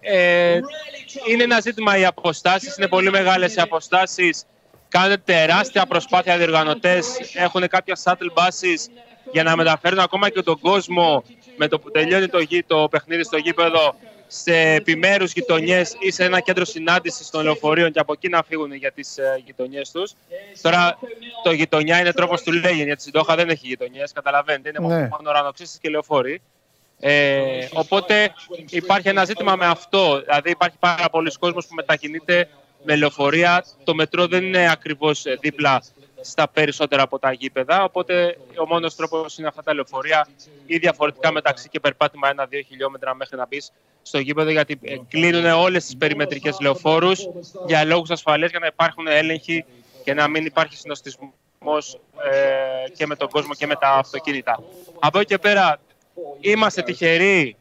Ε, είναι ένα ζήτημα οι αποστάσεις. Είναι πολύ μεγάλες οι αποστάσεις. Κάνουν τεράστια προσπάθεια οι διοργανωτές. Έχουν κάποια shuttle buses για να μεταφέρουν ακόμα και τον κόσμο με το που τελειώνει το, γη, το παιχνίδι στο γήπεδο σε επιμέρους γειτονιές ή σε ένα κέντρο συνάντησης των λεωφορείων και από εκεί να φύγουν για τις ε, γειτονιές τους. Τώρα το γειτονιά είναι τρόπος του λέγει, γιατί στην Τόχα δεν έχει γειτονιές, καταλαβαίνετε, είναι ναι. μόνο ουρανοξύσεις και λεωφόροι. Ε, οπότε υπάρχει ένα ζήτημα με αυτό, δηλαδή υπάρχει πάρα πολλοί κόσμος που μετακινείται με λεωφορεία. Το μετρό δεν είναι ακριβώς δίπλα στα περισσότερα από τα γήπεδα. Οπότε ο μόνος τρόπος είναι αυτά τα λεωφορεία ή διαφορετικά μεταξύ και περπάτημα ένα-δύο χιλιόμετρα μέχρι να μπεις στο γήπεδο. Γιατί ε, κλείνουν όλες τις περιμετρικές λεωφόρους για λόγους ασφαλεία για να υπάρχουν έλεγχοι και να μην υπάρχει συνοστισμός ε, και με τον κόσμο και με τα αυτοκίνητα. Από εκεί και πέρα είμαστε τυχεροί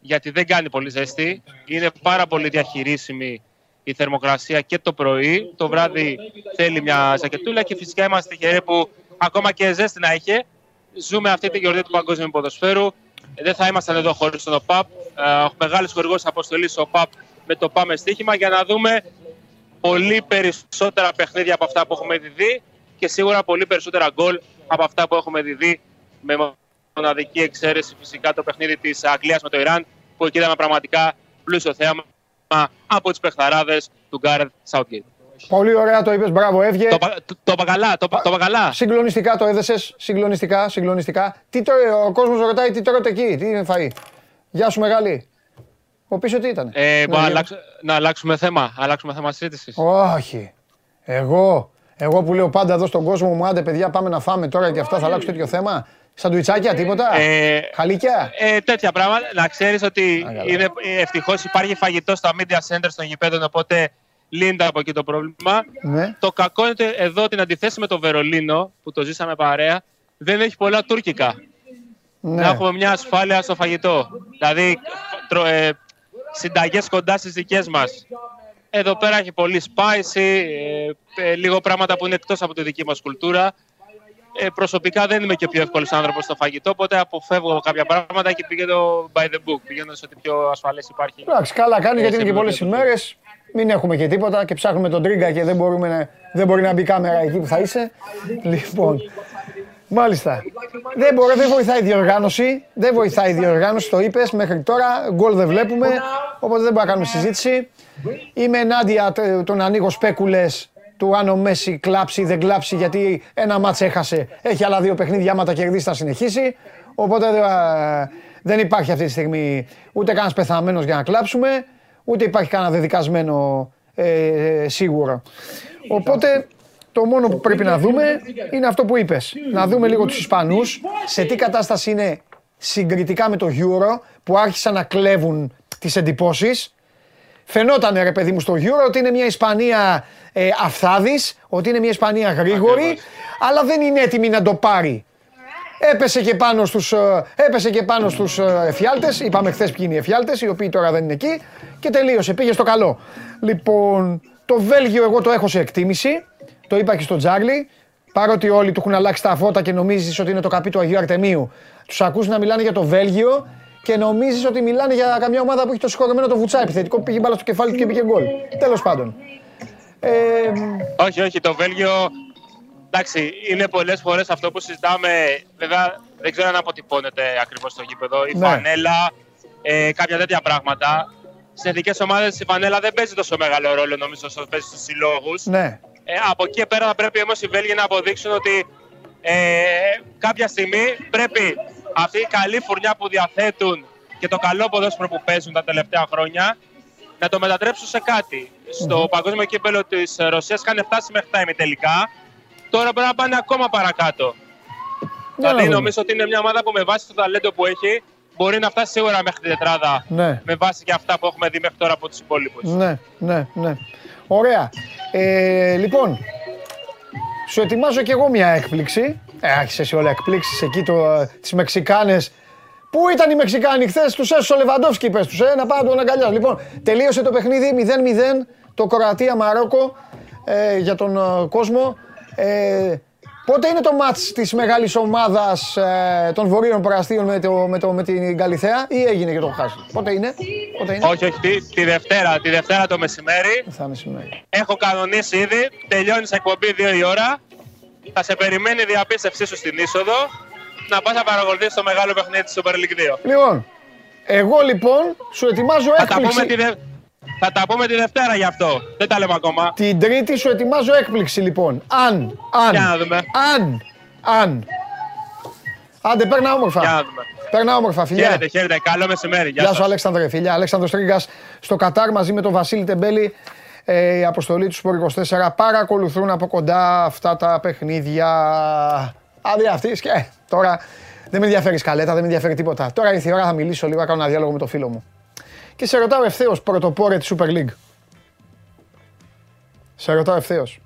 γιατί δεν κάνει πολύ ζέστη. Είναι πάρα πολύ διαχειρίσιμη η θερμοκρασία και το πρωί. Το βράδυ θέλει μια ζακετούλα και φυσικά είμαστε τυχεροί που ακόμα και ζέστη να είχε. Ζούμε αυτή τη γιορτή του Παγκόσμιου Ποδοσφαίρου. Δεν θα ήμασταν εδώ χωρίς τον ΟΠΑΠ. Ε, Μεγάλος χορηγός αποστολής ο ΟΠΑΠ με το Πάμε Στοίχημα για να δούμε πολύ περισσότερα παιχνίδια από αυτά που έχουμε δει και σίγουρα πολύ περισσότερα γκολ από αυτά που έχουμε δει με μοναδική εξαίρεση φυσικά το παιχνίδι της Αγγλίας με το Ιράν που εκεί είδαμε πραγματικά πλούσιο θέαμα από τις παιχταράδες του Γκάρετ Southgate. Πολύ ωραία το είπες, μπράβο, έβγε. Το, το, το παγκαλά, το, το παγκαλά. Συγκλονιστικά το έδεσες, συγκλονιστικά, συγκλονιστικά. Τι το, ο κόσμος ρωτάει τι τρώτε εκεί, τι είναι φαΐ. Γεια σου μεγάλη. Ο πίσω τι ήταν. Ε, ναι, αλλάξ, να αλλάξουμε θέμα, αλλάξουμε θέμα συζήτησης. Όχι. Εγώ, εγώ που λέω πάντα εδώ στον κόσμο μου, άντε παιδιά πάμε να φάμε τώρα και αυτά θα αλλάξω τέτοιο θέμα. Σαντουιτσάκια, τίποτα; Ε, Χαλίκια; Ε, τέτοια πράγματα. Να ξέρεις ότι ευτυχώς υπάρχει φαγητό στα media centers των γηπέδων, οπότε λύνεται από εκεί το πρόβλημα. Ναι. Το κακό είναι ότι εδώ την αντιθέσει με το Βερολίνο, που το ζήσαμε παρέα, δεν έχει πολλά τουρκικά. Ναι. Να έχουμε μια ασφάλεια στο φαγητό. Δηλαδή, ε, συνταγές κοντά στις δικές μας. Εδώ πέρα έχει πολύ spicy, ε, ε, λίγο πράγματα που είναι εκτός από τη δική μας κουλτούρα ε, προσωπικά δεν είμαι και ο πιο εύκολος άνθρωπος στο φαγητό, οπότε αποφεύγω κάποια πράγματα και πηγαίνω by the book. Πηγαίνω σε ό,τι πιο ασφαλές υπάρχει. Εντάξει, καλά κάνει γιατί είναι και πολλές ημέρες. Μην έχουμε και τίποτα και ψάχνουμε τον τρίγκα και δεν, μπορούμε να, δεν μπορεί να μπει κάμερα εκεί που θα είσαι. Λοιπόν, μάλιστα. Δεν, μπορεί, δεν βοηθάει η διοργάνωση. Δεν βοηθάει η διοργάνωση, το είπες μέχρι τώρα. Γκολ δεν βλέπουμε, οπότε δεν μπορούμε να κάνουμε συζήτηση. Είμαι ενάντια των ανοίγω σπέκουλες του αν ο Μέση κλάψει ή δεν κλάψει γιατί ένα μάτς έχασε. Έχει άλλα δύο παιχνίδια, άμα τα κερδίσει θα συνεχίσει. Οπότε ε, δεν υπάρχει αυτή τη στιγμή ούτε κανένας πεθαμένος για να κλάψουμε, ούτε υπάρχει κανένα δεδικασμένο ε, σίγουρο. Οπότε το μόνο που πρέπει να δούμε είναι αυτό που είπες. Να δούμε λίγο τους Ισπανούς, σε τι κατάσταση είναι συγκριτικά με το Euro, που άρχισαν να κλέβουν τις εντυπώσεις. Φαινόταν ρε παιδί μου στο Euro ότι είναι μια Ισπανία ε, αυθάδης, ότι είναι μια Ισπανία γρήγορη, αλλά δεν είναι έτοιμη να το πάρει. Έπεσε και πάνω στους, ε, έπεσε και πάνω στους ε, εφιάλτες, είπαμε χθες ποιοι είναι οι εφιάλτες, οι οποίοι τώρα δεν είναι εκεί και τελείωσε, πήγε στο καλό. Λοιπόν, το Βέλγιο εγώ το έχω σε εκτίμηση, το είπα και στο Τζάρλι, παρότι όλοι του έχουν αλλάξει τα φώτα και νομίζεις ότι είναι το καπί του Αγίου Αρτεμίου, τους ακούς να μιλάνε για το Βέλγιο και νομίζεις ότι μιλάνε για καμιά ομάδα που έχει το συγχωρεμένο το βουτσά επιθετικό που πήγε μπάλα στο κεφάλι του και πήγε γκολ. Τέλος πάντων. Ε, όχι, όχι, το Βέλγιο. Εντάξει, είναι πολλές φορές αυτό που συζητάμε. Βέβαια, δεν ξέρω αν αποτυπώνεται ακριβώς στο γήπεδο. Η ναι. φανέλα, ε, κάποια τέτοια πράγματα. Στι εθνικέ ομάδες η φανέλα δεν παίζει τόσο μεγάλο ρόλο, νομίζω, όσο παίζει στους συλλόγους. Ναι. Ε, από εκεί και πέρα θα πρέπει όμως οι Βέλγοι να αποδείξουν ότι ε, κάποια στιγμή πρέπει αυτή η καλή φουρνιά που διαθέτουν και το καλό ποδόσφαιρο που παίζουν τα τελευταία χρόνια να το μετατρέψουν σε κάτι. Στο παγκόσμιο κύπελο της Ρωσίας είχαν φτάσει μέχρι τα ημιτελικά. Τώρα πρέπει να πάνε ακόμα παρακάτω. Δηλαδή νομίζω ότι είναι μια ομάδα που με βάση το ταλέντο που έχει μπορεί να φτάσει σίγουρα μέχρι την τετράδα. Ναι. Με βάση και αυτά που έχουμε δει μέχρι τώρα από τους υπόλοιπους. Ναι, ναι, ναι. Ωραία. Ε, λοιπόν, σου ετοιμάζω κι εγώ μια έκπληξη. Ε, άρχισες όλα εκπλήξει εκεί, το, τις Μεξικάνες Πού ήταν οι Μεξικάνοι χθες, τους έσωσε ο Λεβαντόφσκι, πες τους, ε, να πάνε τον αγκαλιάς. Λοιπόν, τελείωσε το παιχνίδι 0-0. το Κροατία-Μαρόκο ε, για τον ε, κόσμο. Ε, πότε είναι το μάτς της μεγάλης ομάδας ε, των βορείων προαστίων με, το, με, το, με την Καλιθέα ή έγινε και το χάσει. Πότε είναι; Πότε είναι; Όχι, όχι, τη, τη, Δευτέρα, τη Δευτέρα το μεσημέρι. Θα μεσημέρι. Έχω κανονίσει ήδη, τελειώνει εκπομπή 2 η ώρα. Θα σε περιμένει η διαπίστευσή σου στην είσοδο να πας να παρακολουθείς το μεγάλο παιχνίδι της Super League 2. Λοιπόν, εγώ λοιπόν σου ετοιμάζω έκπληξη. Θα τα πούμε τη Δευτέρα γι' αυτό. Δεν τα λέμε ακόμα. Την Τρίτη σου ετοιμάζω έκπληξη λοιπόν. Αν, αν, Για να δούμε. αν, αν. Άντε, παίρνα όμορφα. Για να δούμε. Παίρνα όμορφα, φιλιά. Χαίρετε, χαίρετε. Καλό μεσημέρι. Γεια, Γεια σου, Αλέξανδρε, φιλιά. Αλέξανδρος Τρίγκας στο Κατάρ μαζί με τον Βασίλη Τεμπέλη. Ε, η αποστολή του Σπορ 24 παρακολουθούν από κοντά αυτά τα παιχνίδια. Άντε αυτή και τώρα δεν με ενδιαφέρει σκαλέτα, δεν με ενδιαφέρει τίποτα. Τώρα ήρθε η ώρα, θα μιλήσω λίγο, να κάνω ένα διάλογο με το φίλο μου. Και σε ρωτάω ευθέως πρωτοπόρε της Super League. Σε ρωτάω ευθέως.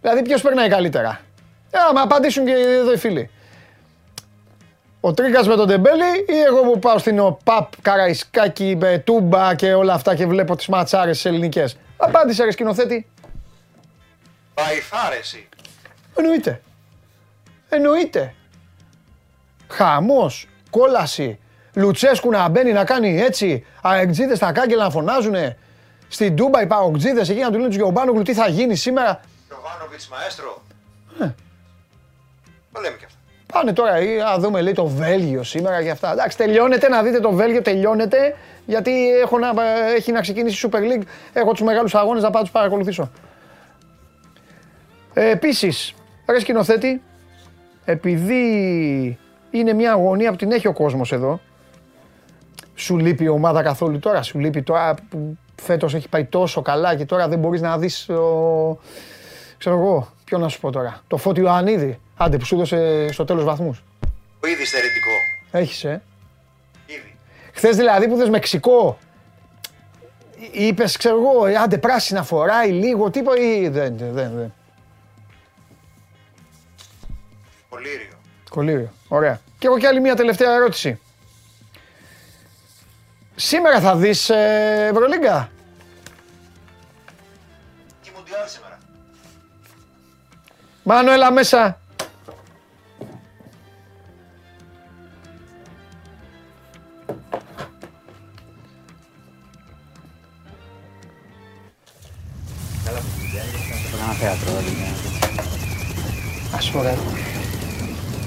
Δηλαδή, ποιος περνάει καλύτερα; Ε, άμα απαντήσουν και εδώ οι φίλοι. Ο Τρίγκα με τον Τεμπέλη ή εγώ που πάω στην ΟΠΑΠ, Καραϊσκάκη, Τούμπα και όλα αυτά και βλέπω τις ματσάρες τις ελληνικές. Απάντησε, ρε σκηνοθέτη. Παϊφάρεση. Εννοείται. Εννοείται. Χαμός, κόλαση, Λουτσέσκου να μπαίνει να κάνει έτσι, αεκτζίδες στα κάγκελα να φωνάζουνε. Στην Τούμπα οι παοκτζίδες εκεί να του λένε τους Γιωμπάνογλου τι θα γίνει σήμερα. Γιωβάνοβιτς μαέστρο. Ε. Το λέμε και αυτά. Πάνε τώρα ή να δούμε λέει το Βέλγιο σήμερα και αυτά. Εντάξει τελειώνεται να δείτε το Βέλγιο, τελειώνεται γιατί έχω να, έχει να ξεκινήσει η Super League. Έχω τους μεγάλους αγώνες να πάω τους παρακολουθήσω. Ε, επίσης, ρε σκηνοθέτη, επειδή είναι μια αγωνία που την έχει ο κόσμος εδώ, σου λείπει η ομάδα καθόλου τώρα, σου λείπει τώρα που φέτος έχει πάει τόσο καλά και τώρα δεν μπορείς να δεις, ο... ξέρω εγώ, ποιο να σου πω τώρα, το Φώτιο Ανίδη, άντε που σου έδωσε στο τέλος βαθμούς. Ο ήδη στερετικό. Έχεις, ε. Ήδη. Χθες δηλαδή που είδες Μεξικό, είπες, ξέρω εγώ, ε, άντε πράσινα φοράει λίγο, τίποτα ή δεν, δεν, δεν. Κολύριο. Κολύριο, ωραία. Και έχω και άλλη μια τελευταία ερώτηση. Σήμερα θα δεις ε, Ευρωλίγκα; Και Μουντιάλ σήμερα. Μάνο, έλα μέσα.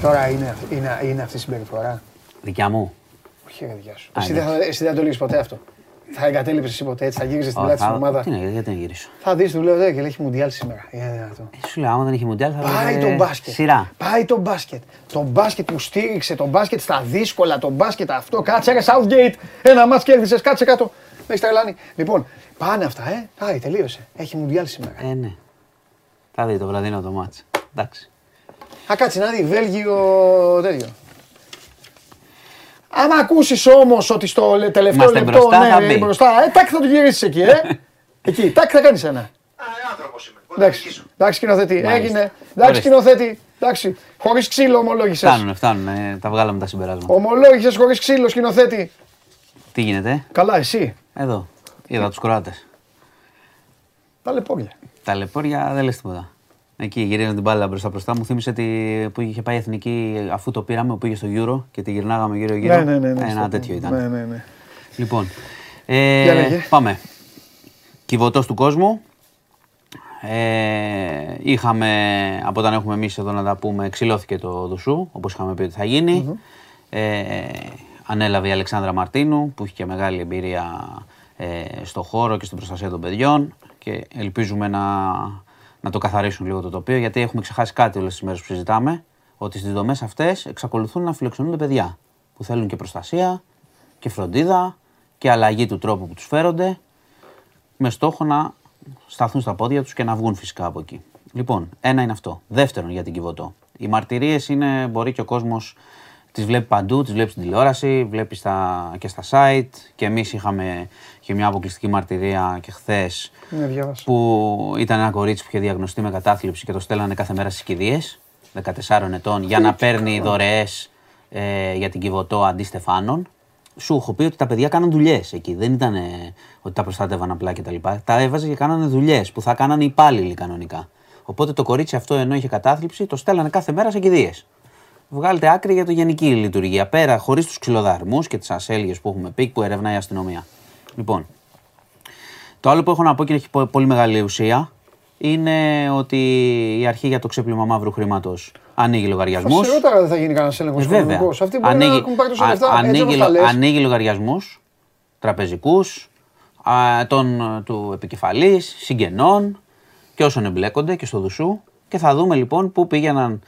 Τώρα είναι, είναι, είναι αυτή η συμπεριφορά. Δικιά μου. Όχι, ρε δικιά σου. Εσύ δεν, θα, εσύ δεν θα το λύσεις ποτέ αυτό. Θα εγκατέλειψες εσύ ποτέ έτσι, θα γύριζες στην Ω, πλάτη της θα- ομάδα. Τι είναι, γιατί να γυρίσω; Θα δεις, του λέω, «Δε, και λέει, έχει μουντιάλ σήμερα. Είναι δυνατό. Ε, Σου λέω, άμα δεν είχε μουντιάλ θα Πάει έλεγε το μπάσκετ. Σειρά. Πάει το μπάσκετ. Το μπάσκετ που στήριξε, το μπάσκετ στα δύσκολα, το μπάσκετ αυτό. Κάτσε ρε Southgate. Ένα μάτς κέρδισες, κάτσε κάτω. Με έχεις τρελάνει. Λοιπόν, πάνε αυτά, ε. Πάει, τελείωσε. Έχει μουντιάλ σήμερα. Ε, ναι. Θα δει το βραδινό το μάτς. Εντάξει. Α, κάτσε να δει, Βέλγιο τέτοιο. Άμα ακούσεις όμως ότι στο λε- τελευταίο Είμαστε λεπτό, μπροστά, ναι, θα ε, μπει. μπροστά, ε, τάκ θα το γυρίσεις εκεί, ε. εκεί, τάκ θα κάνεις ένα. Α, ε, άνθρωπος είμαι. Μπορεί να Εντάξει, νικήσω. εντάξει σκηνοθέτη, Μάλιστα. έγινε. Εντάξει Ορίστε. σκηνοθέτη, εντάξει. Χωρίς ξύλο ομολόγησες. Φτάνουνε, φτάνουνε. Τα βγάλαμε τα συμπεράσματα. Ομολόγησες χωρίς ξύλο σκηνοθέτη. Τι γίνεται, Καλά, εσύ. εδώ. Είδα τους Κροάτες. Τα λεπόρια. Τα λεπόρια δεν λες τίποτα. Εκεί γυρίζουν την μπάλα μπροστά μπροστά. Μου θύμισε τη... που είχε πάει η εθνική αφού το πήραμε που πήγε στο Euro και τη γυρνάγαμε γύρω-γύρω. Ναι, ναι, ναι. ναι, Ένα στο- τέτοιο ήταν. Ναι, ναι, ναι. Λοιπόν, Για ε, λέγε. πάμε. Κυβωτός του κόσμου. Ε, είχαμε, από όταν έχουμε εμείς εδώ να τα πούμε, ξυλώθηκε το Δουσού, όπως είχαμε πει ότι θα γινει Ε, ανέλαβε η Αλεξάνδρα Μαρτίνου, που έχει και μεγάλη εμπειρία ε, στο χώρο και στην προστασία των παιδιών και ελπίζουμε να, να το καθαρίσουν λίγο το τοπίο, γιατί έχουμε ξεχάσει κάτι όλες τις μέρες που συζητάμε, ότι στις δομές αυτές εξακολουθούν να φιλοξενούνται παιδιά, που θέλουν και προστασία και φροντίδα και αλλαγή του τρόπου που τους φέρονται, με στόχο να σταθούν στα πόδια τους και να βγουν φυσικά από εκεί. Λοιπόν, ένα είναι αυτό. Δεύτερον για την Κιβωτό. Οι μαρτυρίες είναι, μπορεί και ο κόσμος τις βλέπει παντού, τις βλέπει στην τηλεόραση, βλέπεις στα, και στα site και εμείς είχαμε και μια αποκλειστική μαρτυρία και χθες Ναι, διάβασα. που ήταν ένα κορίτσι που είχε διαγνωστεί με κατάθλιψη και το στέλνανε κάθε μέρα στις κηδείες, 14 ετών, για να παίρνει δωρεές ε, για την Κιβωτό αντί στεφάνων. σου έχω πει ότι τα παιδιά κάναν δουλειές εκεί. Δεν ήταν ότι τα προστάτευαν απλά κτλ. Τα, τα έβαζε και κάνανε δουλειές που θα κάνανε οι υπάλληλοι κανονικά. Οπότε το κορίτσι αυτό ενώ είχε κατάθλιψη, το στέλνανε κάθε μέρα σε κηδείες. Βγάλετε άκρη για το γενική λειτουργία. Πέρα, χωρίς τους ξυλοδαρμούς και τις ασέλγες που έχουμε πει που ερευνάει η αστυνομία. Λοιπόν, το άλλο που έχω να πω και έχει πολύ μεγάλη ουσία είναι ότι η αρχή για το ξέπλυμα μαύρου χρήματος ανοίγει λογαριασμούς. Σίγουρα δεν θα γίνει κανένας έλεγχος οικονομικός. Αυτοί μπορεί ανοίγει, να έχουν πάρει τόσα λεφτά. Ανοίγει, ανοίγει λογαριασμούς τραπεζικούς του επικεφαλής, συγγενών και όσων εμπλέκονται και στο δουσού. Και θα δούμε λοιπόν πού πήγαιναν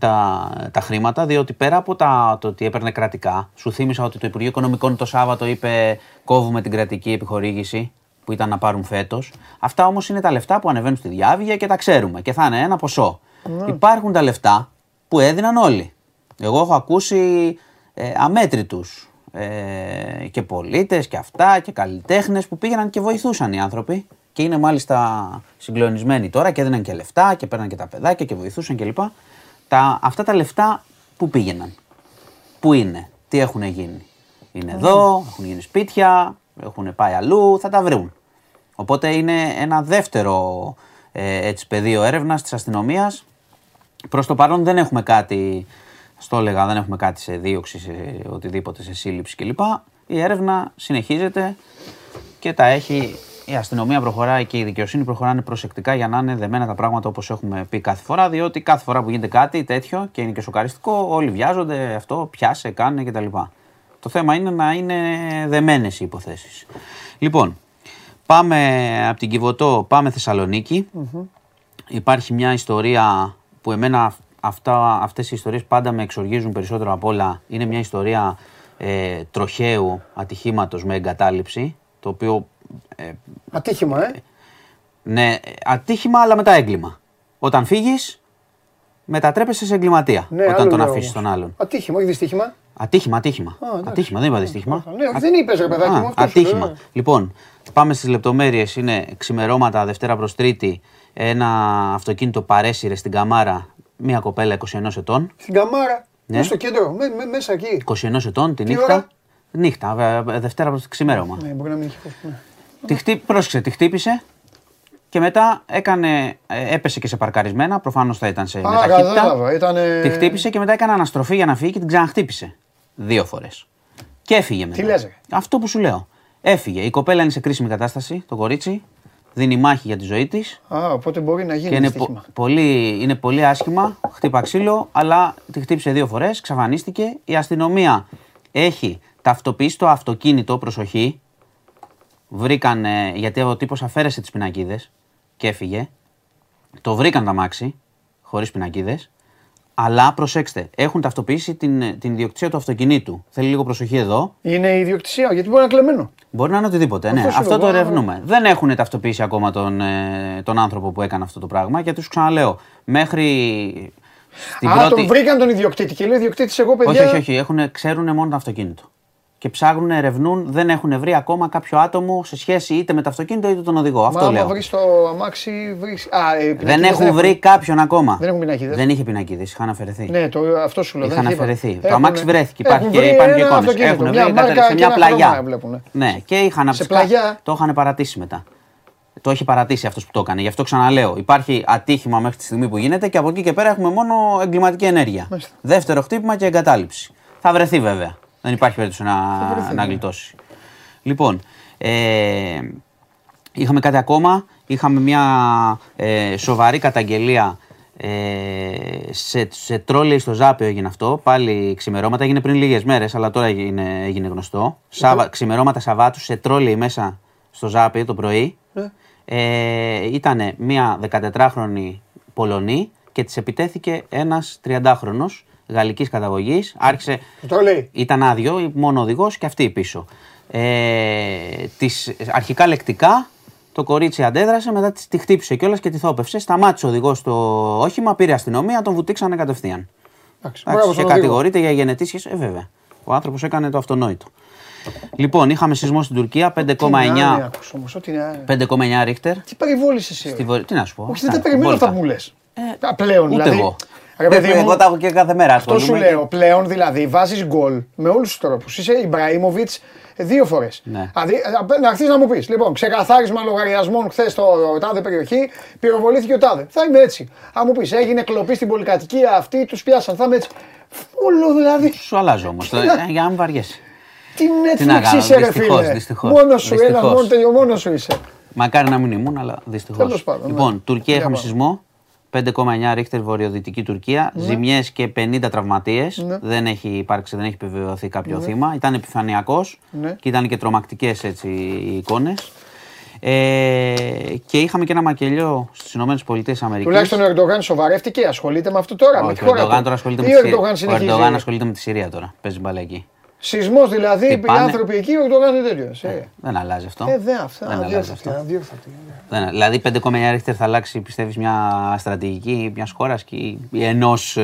τα, τα χρήματα, διότι πέρα από τα, το ότι έπαιρνε κρατικά, σου θύμισα ότι το Υπουργείο Οικονομικών το Σάββατο είπε κόβουμε την κρατική επιχορήγηση που ήταν να πάρουν φέτος. Αυτά όμως είναι τα λεφτά που ανεβαίνουν στη διάβια και τα ξέρουμε και θα είναι ένα ποσό. Ναι. Υπάρχουν τα λεφτά που έδιναν όλοι. Εγώ έχω ακούσει ε, αμέτρητους ε, και πολίτες και αυτά και καλλιτέχνες που πήγαιναν και βοηθούσαν οι άνθρωποι και είναι μάλιστα συγκλονισμένοι τώρα και έδιναν και λεφτά και παίρναν και τα παιδάκια και βοηθούσαν κλπ. Τα, αυτά τα λεφτά που πήγαιναν, πού είναι, τι έχουν γίνει. Είναι εδώ, έχουν γίνει σπίτια, έχουν πάει αλλού, θα τα βρουν. Οπότε είναι ένα δεύτερο ε, έτσι, πεδίο έρευνας της αστυνομίας. Προς το παρόν δεν έχουμε κάτι, στο έλεγα, δεν έχουμε κάτι σε δίωξη, σε οτιδήποτε, σε σύλληψη κλπ. Η έρευνα συνεχίζεται και τα έχει. Η αστυνομία προχωράει και η δικαιοσύνη προχωράνε προσεκτικά για να είναι δεμένα τα πράγματα όπως έχουμε πει κάθε φορά. Διότι κάθε φορά που γίνεται κάτι τέτοιο και είναι και σοκαριστικό, όλοι βιάζονται αυτό, πιάσε, κάνε κτλ. Το θέμα είναι να είναι δεμένες οι υποθέσεις. Λοιπόν, Πάμε από την Κιβωτό, πάμε Υπάρχει μια ιστορία που εμένα αυτά, αυτές οι ιστορίες πάντα με εξοργίζουν περισσότερο απ' όλα. Είναι μια ιστορία ε, τροχαίου ατυχήματος με εγκατάλειψη, το οποίο... Ε, ατύχημα, ε; Ναι, ατύχημα αλλά μετά έγκλημα. Όταν φύγεις, μετατρέπεσαι σε εγκληματία ναι, όταν τον αφήσεις τον άλλον. Ατύχημα, όχι δυστύχημα. Ατύχημα, ατύχημα. ατύχημα, δεν είπα δυστύχημα. Ναι, δεν είπες, ρε παιδάκι μου. Ατύχημα. Λοιπόν, πάμε στις λεπτομέρειες. Είναι ξημερώματα Δευτέρα προς Τρίτη. Ένα αυτοκίνητο παρέσυρε στην Καμάρα μια κοπέλα 21 ετών. Στην Καμάρα. Ναι. στο κέντρο, μέ, μέ, μέσα εκεί. 21 ετών τη νύχτα. Ώρα; Νύχτα, Δευτέρα προς ξημέρωμα. Ναι, μπορεί να μην έχει ναι. Τη χτύ... Πρόσεξε, τη χτύπησε και μετά έκανε, ε, έπεσε και σε παρκαρισμένα. Προφανώς θα ήταν σε Α, μεταχύτητα. Ήτανε... Τη χτύπησε και μετά έκανε αναστροφή για να φύγει και την ξαναχτύπησε. Δύο φορές. Και έφυγε μετά. Τι λες, Αυτό που σου λέω. Έφυγε. Η κοπέλα είναι σε κρίσιμη κατάσταση, το κορίτσι. Δίνει μάχη για τη ζωή της. Α, οπότε μπορεί να γίνει. Και είναι, πο- πολύ, είναι πολύ άσχημα. Χτύπα ξύλο, αλλά τη χτύπησε δύο φορές. Ξαφανίστηκε. Η αστυνομία έχει ταυτοποιήσει το αυτοκίνητο, προσοχή. Βρήκαν, γιατί ο τύπος αφαίρεσε τις πινακίδες και έφυγε. Το βρήκαν τα μάξι, χωρίς πινακίδες. Αλλά προσέξτε, έχουν ταυτοποιήσει την, την ιδιοκτησία του αυτοκινήτου. Θέλει λίγο προσοχή εδώ. Είναι η ιδιοκτησία, γιατί μπορεί να είναι κλεμμένο. Μπορεί να είναι οτιδήποτε. ναι, αυτό το ερευνούμε. Δεν έχουν ταυτοποιήσει ακόμα τον, ε, τον άνθρωπο που έκανε αυτό το πράγμα, γιατί σου ξαναλέω, μέχρι. Στην Α, πρώτη... τον βρήκαν τον ιδιοκτήτη και λέει ιδιοκτήτης εγώ παιδιά. Όχι, όχι, όχι. ξέρουν μόνο το αυτοκίνητο και ψάχνουν, ερευνούν, δεν έχουν βρει ακόμα κάποιο άτομο σε σχέση είτε με το αυτοκίνητο είτε τον οδηγό. Αυτό Μα λέω. βρεις το αμάξι, βρεις... Α, ε, δεν έχουν βρει κάποιον ακόμα. Δεν έχουν πινακίδες. Δεν είχε πινακίδες, είχαν αφαιρεθεί. Ναι, το, αυτό σου λέω. Είχαν αφαιρεθεί. Το αμάξι βρέθηκε. Υπάρχει και, υπάρχουν και εικόνες. Έχουν βρει σε μια πλαγιά. Ναι, και είχαν σε πλαγιά. Το είχαν παρατήσει μετά. Το έχει παρατήσει αυτός που το έκανε. Γι' αυτό ξαναλέω. Υπάρχει ατύχημα μέχρι τη στιγμή που γίνεται και από εκεί και πέρα έχουμε μόνο εγκληματική ενέργεια. Δεύτερο χτύπημα και εγκατάλειψη. Θα βρεθεί βέβαια. Δεν υπάρχει περίπτωση να, να γλιτώσει. Λοιπόν, ε, είχαμε κάτι ακόμα. Είχαμε μια ε, σοβαρή καταγγελία ε, σε, σε τρόλεϊ στο Ζάπιο έγινε αυτό. Πάλι ξημερώματα. Έγινε πριν λίγες μέρες, αλλά τώρα έγινε, έγινε γνωστό. Σάβα, ξημερώματα Σαββάτου σε τρόλεϊ μέσα στο Ζάπιο το πρωί. Ναι. Ε, ήταν μια 14χρονη Πολωνή και της επιτέθηκε ένας 30χρονο γαλλικής καταγωγής. Άρχισε. Το λέει. Ήταν άδειο, μόνο οδηγός και αυτή πίσω. Ε, τις, αρχικά λεκτικά το κορίτσι αντέδρασε, μετά τη χτύπησε κιόλας και τη θόπευσε. Σταμάτησε ο οδηγός το όχημα, πήρε αστυνομία, τον βουτήξανε κατευθείαν. Εντάξει, και κατηγορείται για γενετή σχέση. Ε, βέβαια. Ο άνθρωπος έκανε το αυτονόητο. Λοιπόν, είχαμε σεισμό στην Τουρκία 5,9 ρίχτερ. Τι περιβόλησες εσύ. Τι να σου πω. Όχι, δεν τα περιμένω αυτά που μου λες. Ε, πλέον ούτε δηλαδή. εγώ. Ρε παιδί μου, Εγώ τα έχω και κάθε μέρα. αυτό σου ασχολούμαι λέω. Πλέον δηλαδή βάζεις γκολ με όλους τους τρόπους. Είσαι Ιμπραήμοβιτς δύο φορές. Ναι. Δηλαδή, ε, να έρθει να μου πεις: Λοιπόν, ξεκαθάρισμα λογαριασμών χθες στο τάδε περιοχή, πυροβολήθηκε ο τάδε. Θα είμαι έτσι. Αν μου πεις: Έγινε κλοπή στην πολυκατοικία αυτή, τους πιάσαν. Θα είμαι έτσι. Όλο δηλαδή. Σου αλλάζω όμως. για να μην βαριέσαι. Τι Τι να Netflix κάνω, είσαι, ρε δυστυχώς, φίλε. δυστυχώς. Μόνος σου, ένα Δυστυχώς. μόνο τελειώ, μόνος σου είσαι. Μακάρι να μην ήμουν, αλλά δυστυχώς. Τέλος πάντων, ναι. Λοιπόν, Τουρκία Για είχαμε πάμε. σεισμό. 5,9 ρίχτερ βορειοδυτική Τουρκία. Ναι. Ζημιές και 50 τραυματίες. Δεν έχει υπάρξει, δεν έχει επιβεβαιωθεί κάποιο θύμα. Ήταν επιφανειακός Ναι. και ήταν και τρομακτικές οι εικόνες. Ε, και είχαμε και ένα μακελιό στις ΗΠΑ. Τουλάχιστον ο Ερντογάν σοβαρεύτηκε, ασχολείται με αυτό τώρα. με τη Όχι, ο χώρα Ερντογάν του. τώρα ασχολείται Ή με ο τη Συρία. Ερντογάν Ο συνεχίζει. Ερντογάν ασχολείται με τη Συρία τώρα. Παίζει μπαλά εκεί. Σεισμός δηλαδή, Τι οι πάνε- άνθρωποι εκεί, ο Ερντογάν είναι τέτοιο. Ε, Δεν αλλάζει αυτό. ε, δεν αυτά. Δεν αλλάζει αδιόρθωτη, αυτό. αδιόρθωτη. Δεν- δηλαδή 5,9 ρίχτερ θα αλλάξει, πιστεύεις, μια στρατηγική μιας χώρας και ενός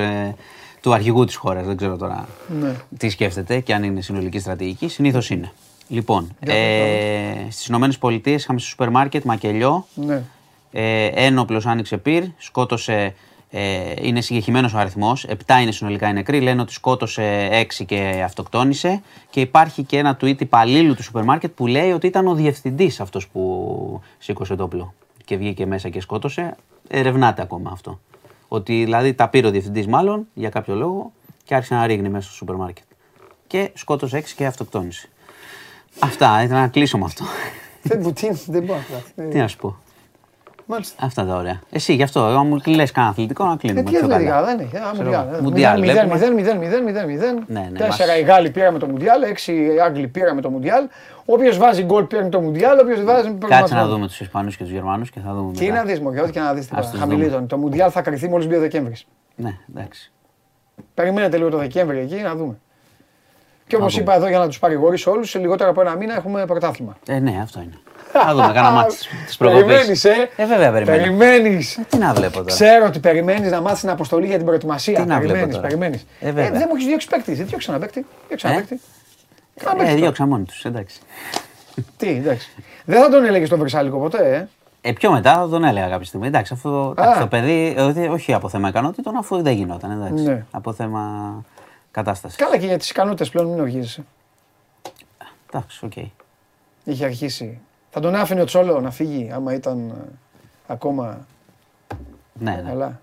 του αρχηγού της χώρας. Δεν ξέρω τώρα Ναι. τι σκέφτεται και αν είναι συνολική στρατηγική. Συνήθως είναι. Λοιπόν, ε, στις ΗΠΑ είχαμε στο σούπερ μάρκετ μακελιό. Ναι. Ε, ένοπλος άνοιξε πυρ, σκότωσε, ε, είναι συγκεκριμένος ο αριθμός, 7 είναι συνολικά οι νεκροί, λένε ότι σκότωσε 6 και αυτοκτόνησε και υπάρχει και ένα tweet υπαλλήλου του σούπερ μάρκετ που λέει ότι ήταν ο διευθυντής αυτός που σήκωσε το όπλο και βγήκε μέσα και σκότωσε. Ερευνάται ακόμα αυτό. Ότι δηλαδή τα πήρε ο διευθυντής μάλλον για κάποιο λόγο και άρχισε να ρίγνει μέσα στο σούπερ μάρκετ. Και σκότωσε 6 και αυτοκτόνησε. Αυτά, ήθελα να κλείσω με αυτό. Δεν μου τι, δεν μπορώ. να- Τι να σου πω. Μάλιστα. Αυτά τα ωραία. Εσύ γι' αυτό, αν μου λες κανένα αθλητικό να Ε, κλείνουμε. τι πιο αθλητικά, καλά. δεν έχει. Α, Ξέρω Μουντιάλ. εγώ. ε. Μουντιάλ, Μηδέν, βλέπουμε. μηδέν, μηδέν, μηδέν, μηδέν, μηδέν. Ναι, ναι, Τέσσερα μας- οι Γάλλοι πήραμε το Μουντιάλ, έξι οι Άγγλοι πήραμε το Μουντιάλ. Όποιος βάζει γκολ πήρε το Μουντιάλ, όποιος βάζει. Κάτσε να δούμε τους Ισπανούς και τους Γερμανούς και θα δούμε. Τι μετά. να δεις, Μωρέ, ό,τι και να δεις. Ας τους Χαμηλή δούμε. τον. Το Μουντιάλ θα κρυθεί μόλις μπει ο Δεκέμβρης. Ναι, εντάξει. Περιμένετε λίγο το Δεκέμβρη εκεί να δούμε. Και όπως δούμε. είπα εδώ για να τους παρηγορήσω όλους, σε λιγότερο από ένα μήνα έχουμε πρωτάθλημα. Ε, ναι, αυτό είναι. Θα δούμε κανένα μάτι της προκοπής. Περιμένεις, ε. Ε, βέβαια, περιμένω. Περιμένεις. Τι να βλέπω τώρα. Ξέρω ότι περιμένεις να μάθεις την αποστολή για την προετοιμασία. Τι να βλέπω Περιμένεις, τώρα. περιμένεις. Ε, βέβαια. δεν μου έχεις διώξει παίκτης. Δεν διώξει ένα παίκτη. Διώξει ένα Ε; παίκτη. Κάνα Ε, παίκτη τώρα. διώξα μόνοι τους, εντάξει. Τι, εντάξει. Δεν θα τον έλεγες στον Βρυσάλικο ποτέ, ε; Ε, πιο μετά θα τον έλεγα κάποια στιγμή. Εντάξει, αφού εντάξει, το παιδί, ε, όχι- όχι από θέμα ικανότητων, αφού δεν γινόταν. Εντάξει. Ναι. Από θέμα κατάσταση. Καλά και για τις ικανότητες πλέον μην οργίζεσαι. Εντάξει, οκ. Είχε αρχίσει. Θα τον άφηνε ο Τσόλο να φύγει άμα ήταν ε, ακόμα Ναι, ναι. καλά.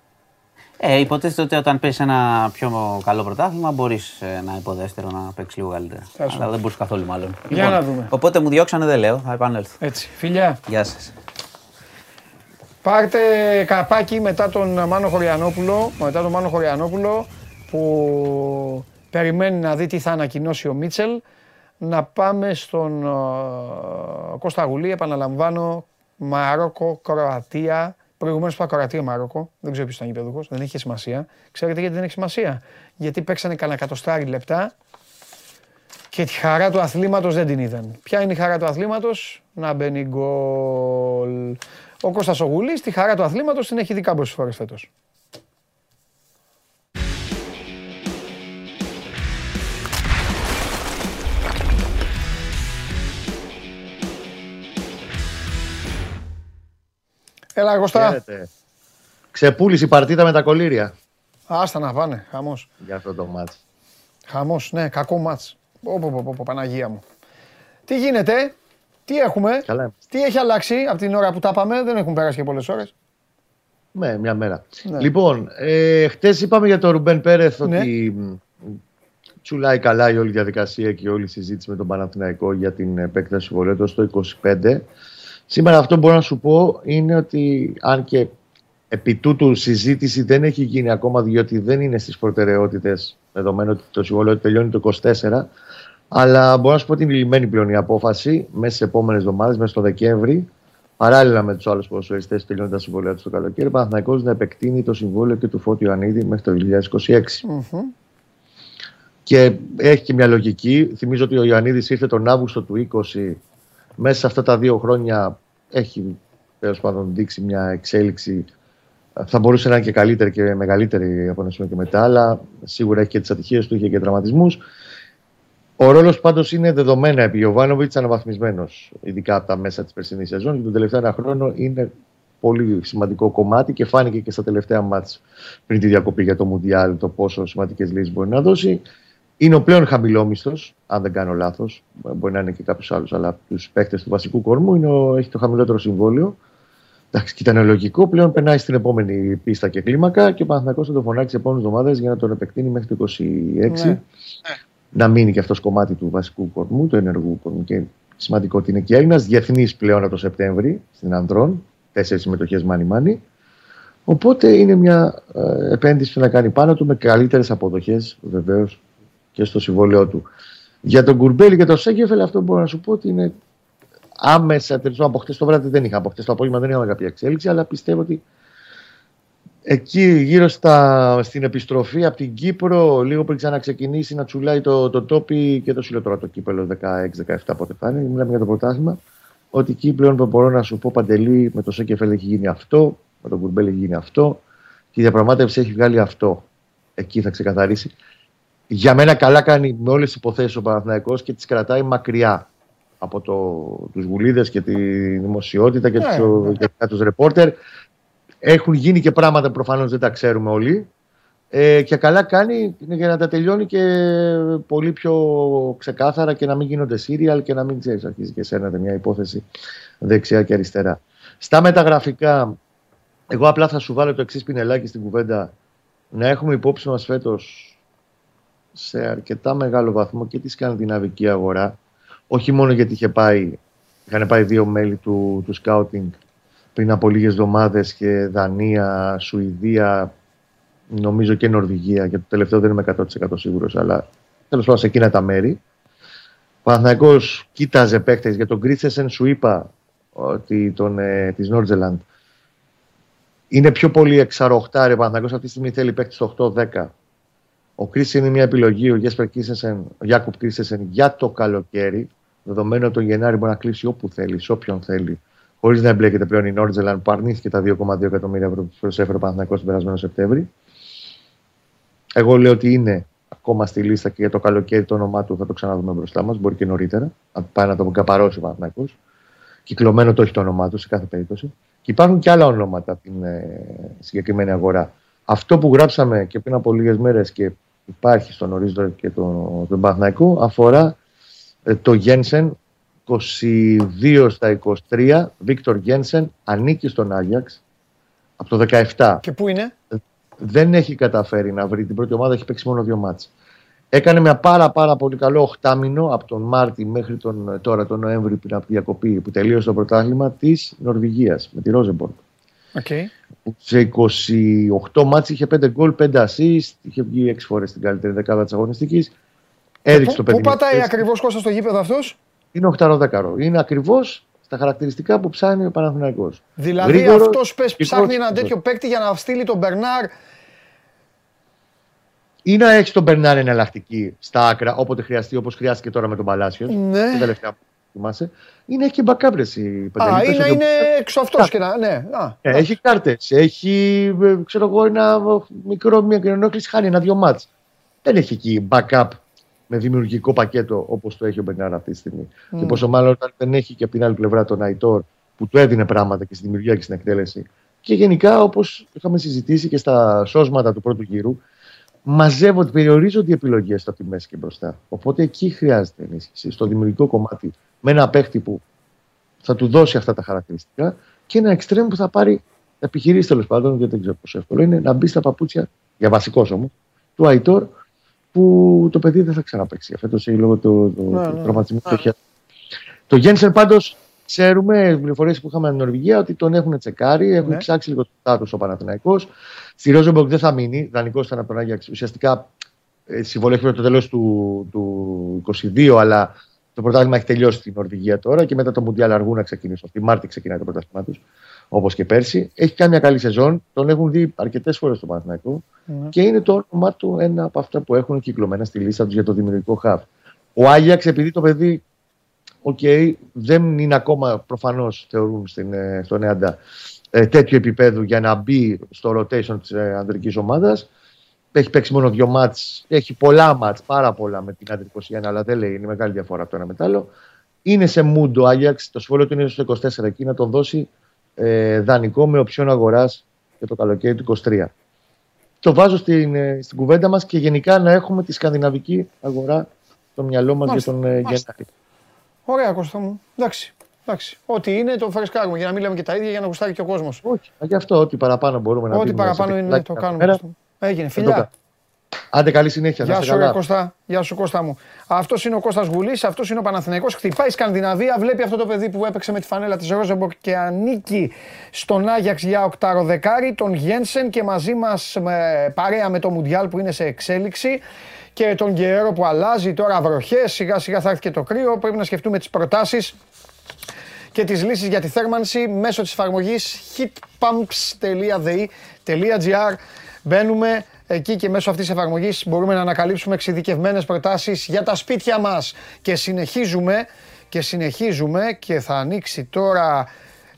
Ε, υποτίθεται ότι όταν παίζει ένα πιο καλό πρωτάθλημα μπορείς ένα υποδέστερο να παίξεις λίγο καλύτερα. Τέλος Αλλά δεν μπορεί καθόλου μάλλον. Για να δούμε. Οπότε μου διώξανε, δεν λέω, θα επανέλθω. Έτσι. Φιλιά. Γεια σας. Πάρτε καπάκι μετά τον Μάνο Χωριανόπουλο, μετά τον Μάνο Χωριανόπουλο που περιμένει να δει τι θα ανακοινώσει ο Μίτσελ. Να πάμε στον ε, Κώστα Γουλή, επαναλαμβάνω, Μαρόκο, Κροατία. Προηγουμένως είπα Κροατία, Μαρόκο. Δεν ξέρω ποιος ήταν γηπεδούχος, δεν είχε σημασία. Ξέρετε γιατί δεν έχει σημασία; Γιατί παίξανε κανένα εκατοστάρι λεπτά και τη χαρά του αθλήματος δεν την είδαν. Ποια είναι η χαρά του αθλήματος; Να μπαίνει γκολ. Ο Κώστας ο Γουλής τη χαρά του αθλήματος την έχει δει κάμποσες φορές φέτος. Έλα Κώστα. Χαίρετε. Ξεπούλησε η παρτίδα με τα κολύρια Άστα να πάνε. Χαμός. για αυτό το μάτς. Χαμός, ναι, κακό μάτς. Πω, πω, πω, πω, πω, Παναγία μου. Τι γίνεται, τι έχουμε, Καλά είμαστε. τι έχει αλλάξει από την ώρα που τα πάμε, δεν έχουν πέρασει και πολλές ώρες. Ναι, μια μέρα. Ναι. Λοιπόν, ε, χτες είπαμε για τον Ρουμπέν Πέρεθ Ναι. ότι μ, τσουλάει καλά η όλη διαδικασία και όλη η συζήτηση με τον Παναθηναϊκό για την επέκταση του βολέτου στο 25. Σήμερα αυτό που μπορώ να σου πω είναι ότι αν και επί τούτου συζήτηση δεν έχει γίνει ακόμα διότι δεν είναι στις προτεραιότητες δεδομένου ότι το συμβόλαιο τελειώνει το 24 αλλά μπορώ να σου πω ότι είναι λυμμένη πλέον η απόφαση μέσα στις επόμενες εβδομάδες, μέσα στο Δεκέμβρη, παράλληλα με τους άλλους ποδοσφαιριστές που τελειώνουν τα συμβόλαια τους το καλοκαίρι, ο Παναθηναϊκός να επεκτείνει το συμβόλαιο και του Φώτιου Ιωαννίδη μέχρι το 2026. Μμμ. Και έχει και μια λογική. Θυμίζω ότι ο Ιωαννίδης ήρθε τον Αύγουστο του 20. Μέσα σε αυτά τα δύο χρόνια έχει τέλος πάντων δείξει μια εξέλιξη. Θα μπορούσε να είναι και καλύτερη και μεγαλύτερη από ένα σημείο και μετά, αλλά σίγουρα έχει και τις ατυχίες του, είχε και τραυματισμούς. Ο ρόλος πάντως είναι δεδομένα επί Γιωβάνοβιτς αναβαθμισμένος, ειδικά από τα μέσα της περσινής σεζόν και τον τελευταίο ένα χρόνο είναι πολύ σημαντικό κομμάτι και φάνηκε και στα τελευταία μάτς πριν τη διακοπή για το Μουντιάλ το πόσο σημαντικές λύσεις μπορεί να δώσει. Είναι ο πλέον χαμηλόμισθο, αν δεν κάνω λάθος. Μπορεί να είναι και κάποιος άλλος, αλλά από τους παίκτες του βασικού κορμού είναι ο, έχει το χαμηλότερο συμβόλαιο. Εντάξει, και ήταν λογικό. Πλέον περνάει στην επόμενη πίστα και κλίμακα και ο Παναθηναϊκός θα τον φωνάξει τι επόμενες εβδομάδες για να τον επεκτείνει μέχρι το 26. Ναι. Να μείνει και αυτός κομμάτι του βασικού κορμού, του ενεργού κορμού. Και σημαντικό ότι είναι και Έλληνας, διεθνής πλέον από το Σεπτέμβρη στην Ανδρών. Τέσσερις συμμετοχές μάνι-μάνι. Οπότε είναι μια ε, επένδυση που να κάνει πάνω του με καλύτερες αποδοχές βεβαίως και στο συμβόλαιό του. Για τον Κουρμπέλη και τον Σέγκεφελ, αυτό μπορώ να σου πω ότι είναι άμεσα τελειώσει από χτες το βράδυ δεν είχα. Από χτες το απόγευμα δεν είχαμε κάποια εξέλιξη, αλλά πιστεύω ότι εκεί γύρω στα, στην επιστροφή από την Κύπρο, λίγο πριν ξαναξεκινήσει να τσουλάει το, το τόπι και το συλλοτρό το κύπελο 16-17 πότε θα είναι. Μιλάμε για το πρωτάθλημα. Ότι εκεί πλέον μπορώ να σου πω παντελή με το Σέκεφελ έχει γίνει αυτό, με τον Κουρμπέλ έχει γίνει αυτό και η διαπραγμάτευση έχει βγάλει αυτό. Εκεί θα ξεκαθαρίσει για μένα καλά κάνει με όλες τις υποθέσεις ο Παναθηναϊκός και τις κρατάει μακριά από το, τους γουλίδες και τη δημοσιότητα και, yeah, τους, yeah. και τους ρεπόρτερ. Έχουν γίνει και πράγματα που προφανώς δεν τα ξέρουμε όλοι. Ε, και καλά κάνει για να τα τελειώνει και πολύ πιο ξεκάθαρα και να μην γίνονται σύριαλ και να μην ξέρεις αρχίζει και εσένα μια υπόθεση δεξιά και αριστερά. Στα μεταγραφικά, εγώ απλά θα σου βάλω το εξής πινελάκι στην κουβέντα να έχουμε υπόψη μας φέτος σε αρκετά μεγάλο βαθμό και τη σκανδιναβική αγορά. Όχι μόνο γιατί είχε πάει, είχαν πάει δύο μέλη του, του σκάουτινγκ πριν από λίγες εβδομάδες και Δανία, Σουηδία, νομίζω και Νορβηγία. Και το τελευταίο δεν είμαι 100% σίγουρος, αλλά τέλος πάντων σε εκείνα τα μέρη. Ο Παναθυνακό κοίταζε παίκτες για τον Κρίτσεσεν, σου είπα ότι τον, ε, της Νόρτζελαντ είναι πιο πολύ εξαρροχτάρι ο Παναθυνακό αυτή τη στιγμή θέλει παίκτη στο 8-10 ο Κρίσι είναι μια επιλογή, ο Γιάσπερ Κρίσεσεν, ο Γιάκοπ Κρίσεσεν για το καλοκαίρι. Δεδομένου ότι τον Γενάρη μπορεί να κλείσει όπου θέλει, σε όποιον θέλει, χωρίς να εμπλέκεται πλέον η Νόρτζελαν που αρνήθηκε τα 2,2 εκατομμύρια ευρώ που προσέφερε ο Παναθηναϊκός τον περασμένο Σεπτέμβρη. Εγώ λέω ότι είναι ακόμα στη λίστα και για το καλοκαίρι το όνομά του θα το ξαναδούμε μπροστά μας. Μπορεί και νωρίτερα. Να πάει να το καπαρώσει ο Παναθηναϊκός. Κυκλωμένο το έχει το όνομά του σε κάθε περίπτωση. Και υπάρχουν και άλλα ονόματα από την ε, συγκεκριμένη αγορά. Αυτό που γράψαμε και πριν από λίγες μέρες και υπάρχει στον ορίζοντα και τον, τον Παναθηναϊκό αφορά ε, το Γένσεν 22 στα 23 Βίκτορ Γένσεν ανήκει στον Άγιαξ από το 17 και πού είναι; Δεν έχει καταφέρει να βρει την πρώτη ομάδα έχει παίξει μόνο δύο μάτς. Έκανε μια πάρα πάρα πολύ καλό οχτάμινο από τον Μάρτι μέχρι τον, τώρα τον Νοέμβρη πριν από τη διακοπή που τελείωσε το πρωτάθλημα της Νορβηγίας με τη Ρόζεμπορκ Okay. Σε 28 μάτς είχε 5 γκολ, 5 assist, είχε βγει 6 φορές στην καλύτερη δεκάδα της αγωνιστικής. Έριξε το παιδί. Πού πατάει ακριβώς Κώστα στο γήπεδο αυτός; Είναι 8 δεκαρό. Είναι ακριβώς στα χαρακτηριστικά που ψάχνει ο Παναθηναϊκός. Δηλαδή Γρήγορος, αυτός πες ψάχνει ένα τέτοιο παίκτη για να στείλει τον Μπερνάρ ή να έχει τον Μπερνάρ εναλλακτική στα άκρα όποτε χρειαστεί, όπως χρειάστηκε τώρα με τον Παλάσιος. Ναι. Την τελευταία θυμάσαι, είναι έχει και backup η Α, είναι, είναι έξω αυτός και να. Ναι. Α, ε, έχει κάρτες. Έχει ε, ξέρω εγώ, ένα μικρό, μια ενόχληση χάνει ένα-δυο μάτς. Δεν έχει εκεί backup με δημιουργικό πακέτο όπως το έχει ο Μπενάρα αυτή τη στιγμή. Mm. Και πόσο μάλλον όταν δεν έχει και από την άλλη πλευρά τον Αϊτόρ που του έδινε πράγματα και στη δημιουργία και στην εκτέλεση. Και γενικά, όπως είχαμε συζητήσει και στα σώσματα του πρώτου γύρου, μαζεύονται, περιορίζονται οι επιλογές από τη μέση και μπροστά. Οπότε εκεί χρειάζεται ενίσχυση, στο δημιουργικό κομμάτι, με ένα παίχτη που θα του δώσει αυτά τα χαρακτηριστικά και ένα εξτρέμ που θα πάρει, επιχειρήσεις τέλος πάντων, γιατί δεν ξέρω πόσο εύκολο είναι, να μπει στα παπούτσια, για βασικός όμως, του Αϊτόρ, που το παιδί δεν θα ξαναπέξει. Φέτος έχει λόγω του ναι, ναι. τραυματισμού του χέρι. Το Γένσεν πάντως ξέρουμε, πληροφορίες που είχαμε από την Νορβηγία, ότι τον έχουν τσεκάρει, έχουν ναι. ψάξει λίγο το στάτους ο Παναθηναϊκός. Στη Ρόζεμπορκ δεν θα μείνει. Δανεικός ήταν από τον Άγιαξ. Ουσιαστικά ε, συμβολέχει το τέλος του, του 22, αλλά το πρωτάθλημα έχει τελειώσει στην Νορβηγία τώρα και μετά το Μουντιάλ αργού να ξεκινήσουν. Τη Μάρτη ξεκινάει το πρωτάθλημα τους, όπως και πέρσι. Έχει κάνει μια καλή σεζόν. Τον έχουν δει αρκετές φορές στο Παναθηναϊκό mm. και είναι το όνομα του ένα από αυτά που έχουν κυκλωμένα στη λίστα τους για το δημιουργικό χαφ. Ο Άγιαξ, επειδή το παιδί, OK, okay, δεν είναι ακόμα προφανώς θεωρούν στην, ε, στον ΕΑΝΤΑ ε, τέτοιο επίπεδο για να μπει στο rotation της ε, ανδρικής ομάδας. Έχει παίξει μόνο δύο ματς, έχει πολλά μάτς, πάρα πολλά με την Under 21, αλλά δεν λέει, είναι μεγάλη διαφορά από το ένα με τ' άλλο. Είναι σε mood ο Άγιαξ, το συμβόλαιο του είναι στο 24 εκεί, να τον δώσει ε, δανεικό με οψιόν αγοράς για το καλοκαίρι του 23. Το βάζω στην, ε, στην κουβέντα μας και γενικά να έχουμε τη σκανδιναβική αγορά στο μυαλό μας για τον ε, Γενάρη. Ωραία, Κώστα μου. Εντάξει. Εντάξει. Ό,τι είναι το φρεσκάρουμε για να μην λέμε και τα ίδια για να γουστάρει και ο κόσμος. Όχι. Γι' αυτό ό,τι παραπάνω μπορούμε να Ό,τι παραπάνω είναι το κάνουμε. Έγινε. Φιλιά. Άντε καλή συνέχεια. Γεια σου, Κώστα. Γεια σου, Κώστα μου. Αυτός είναι ο Κώστας Γουλής, αυτός είναι ο Παναθηναϊκός. Χτυπάει η Σκανδιναβία, βλέπει αυτό το παιδί που έπαιξε με τη φανέλα της Ρόζεμπορκ και ανήκει στον Άγιαξ για οκταροδεκάρι, τον Γένσεν και μαζί μας παρέα με το Μουντιάλ που είναι σε εξέλιξη και τον καιρό που αλλάζει τώρα βροχές. Σιγά σιγά θα έρθει και το κρύο. Πρέπει να σκεφτούμε τις προτάσεις και τις λύσεις για τη θέρμανση μέσω της εφαρμογής heatpumps.gr. Μπαίνουμε εκεί και μέσω αυτής της εφαρμογής μπορούμε να ανακαλύψουμε εξειδικευμένες προτάσεις για τα σπίτια μας. Και συνεχίζουμε και συνεχίζουμε και θα ανοίξει τώρα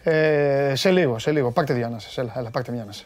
ε, σε λίγο, σε λίγο. Πάρτε μια σας, έλα, έλα, πάρτε μια σας.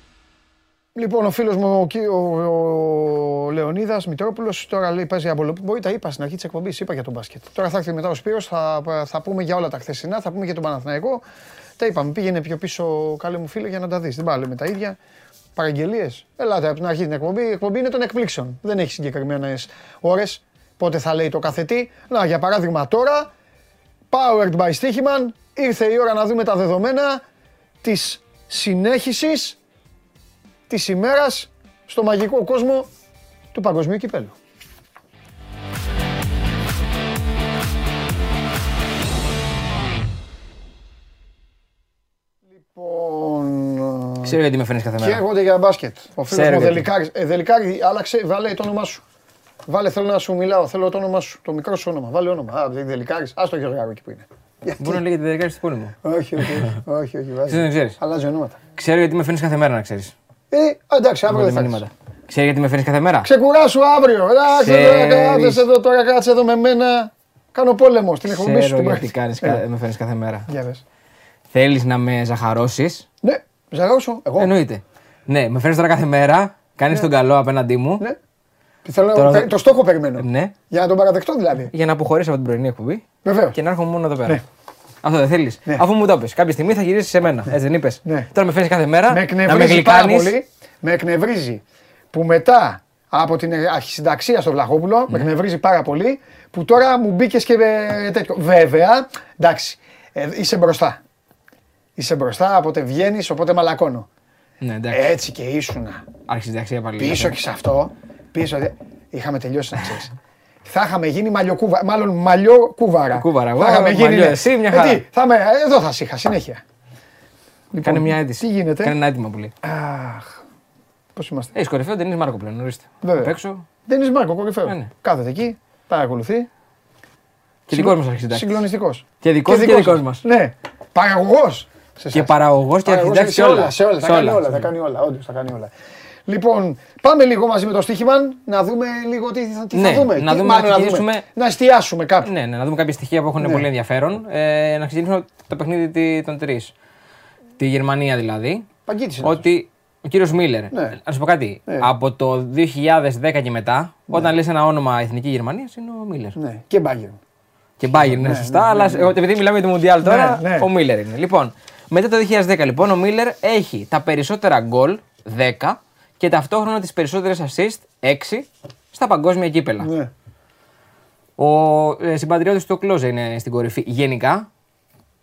Λοιπόν, ο φίλος μου ο, ο, ο Λεωνίδας Μητρόπουλος τώρα λέει παίζει από Μπορεί, τα είπα στην αρχή της εκπομπής, είπα για τον μπάσκετ. Τώρα θα έρθει μετά ο Σπύρος, θα, θα πούμε για όλα τα χθεσινά, θα πούμε για τον Παναθηναϊκό. Τα είπαμε, πήγαινε πιο πίσω, καλέ μου φίλε, για να τα δεις. Δεν πάμε με τα ίδια. Παραγγελίες. Ελάτε από την αρχή την εκπομπή. Η εκπομπή είναι των εκπλήξεων. Δεν έχει συγκεκριμένες ώρες πότε θα λέει το καθετή. Να, για παράδειγμα τώρα, Powered by Stichiman, ήρθε η ώρα να δούμε τα δεδομένα της συνέχισης της ημέρας στο μαγικό κόσμο του παγκοσμίου κυπέλου. Λοιπόν... Ξέρω γιατί με φαίνεις κάθε μέρα. Χαίρονται για μπάσκετ. Ο φίλος μου Δελικάρης. Ε, Δελικάρη, άλλαξε, βάλε το όνομά σου. Βάλε, θέλω να σου μιλάω, θέλω το όνομά σου, το μικρό σου όνομα. Βάλε όνομα. Α, Δελικάρης, ας το Γεωργάρο εκεί που είναι. Μπορεί να λέγεται Δελικάρης του μου. Όχι, όχι, όχι, όχι, βάζει. Δεν ξέρεις. Αλλάζει ονόματα. Ξέρω γιατί με φαίνεις κάθε μέρα να ξέρεις. Ε, εντάξει, αύριο δεν θα Ξέρει γιατί με φέρνεις κάθε μέρα; Ξεκουράσου αύριο. Εντάξει, εδώ τώρα κάτσε εδώ με μένα. Κάνω πόλεμο στην εκπομπή σου. Ξέρω γιατί κάνεις, ε. με φέρνεις κάθε μέρα. Θέλεις να με ζαχαρώσεις; Ναι, ζαχαρώσω. Εγώ. Εννοείται. Ναι, με φέρνεις τώρα κάθε μέρα. Κάνεις ναι. τον καλό απέναντί μου. Ναι. Θέλω, τώρα... Το στόχο περιμένω. Ναι. Για να τον παραδεχτώ δηλαδή. Για να αποχωρήσω από την πρωινή εκπομπή. Βεβαίως. Και να έρχομαι μόνο εδώ πέρα. Ναι. Αυτό δεν θέλεις. Ναι. Αφού μου το πει. Κάποια στιγμή θα γυρίσει σε μένα. Έτσι δεν είπες. Ναι. Τώρα με φέρνει κάθε μέρα. Με να με γλυκάνεις. Με εκνευρίζει που μετά από την αρχισυνταξία στο Βλαχόπουλο, με ναι. εκνευρίζει πάρα πολύ, που τώρα μου μπήκες και τέτοιο. Βέβαια, εντάξει, ε, είσαι μπροστά. Είσαι μπροστά, οπότε βγαίνεις, οπότε μαλακώνω. Ναι, Έτσι και ήσουνα. Αρχισυνταξία πάλι. Πίσω και σε αυτό, πίσω. Είχαμε τελειώσει να ξέρεις. Θα είχαμε γίνει μαλλιοκούβαρα. Μάλλον μαλλιοκούβαρα. Κούβαρα. Θα είχαμε γίνει. Ναι. Εσύ μια ε, χαρά. Ε, θα με, εδώ θα είχα συνέχεια. Λοιπόν, Κάνε μια αίτηση. Τι γίνεται; Κάνε ένα έτοιμο που λέει. Αχ. Πώς είμαστε; Έχει κορυφαίο δεν είναι Μάρκο πλέον. Ορίστε. Βέβαια. έξω. Δεν είναι Μάρκο, κορυφαίο. Ναι, ναι. Κάθεται εκεί, παρακολουθεί. Και δικό μας αρχισυντάκτη. Συγκλονιστικός. Και δικό και δικός μας. Ναι. Παραγωγός. Και παραγωγός και αρχισυντάκτη σε όλα. Σε όλα. Θα κάνει όλα. Θα κάνει όλα. Όντως θα κάνει όλα. Λοιπόν, πάμε λίγο μαζί με τον Στίχημαν να δούμε λίγο τι, θα, τι ναι, θα δούμε. Να, δούμε, να, να, δούμε, να εστιάσουμε κάπου. Ναι, ναι, να δούμε κάποια στοιχεία που έχουν ναι. πολύ ενδιαφέρον. Ε, να ξεκινήσουμε το παιχνίδι των τρεις. Τη Γερμανία δηλαδή. Παγκίτησε. Ότι ο κύριος Μίλλερ. Ναι. Να σου πω κάτι. Ναι. Από το 2010 και μετά, ναι. όταν λες ένα όνομα Εθνική Γερμανίας, είναι ο Μίλλερ. Ναι. Και Bayern. Και Bayern, ναι, σωστά. Ναι, αλλά ναι, επειδή μιλάμε για το Μουντιάλ τώρα, ο Μίλλερ είναι. Λοιπόν, μετά το 2010 λοιπόν, ο Μίλλερ έχει τα περισσότερα γκολ, 10, και ταυτόχρονα τις περισσότερες assist, 6, στα παγκόσμια κύπελα. Ναι. Ο ε, συμπατριώτης του Κλόζε είναι στην κορυφή γενικά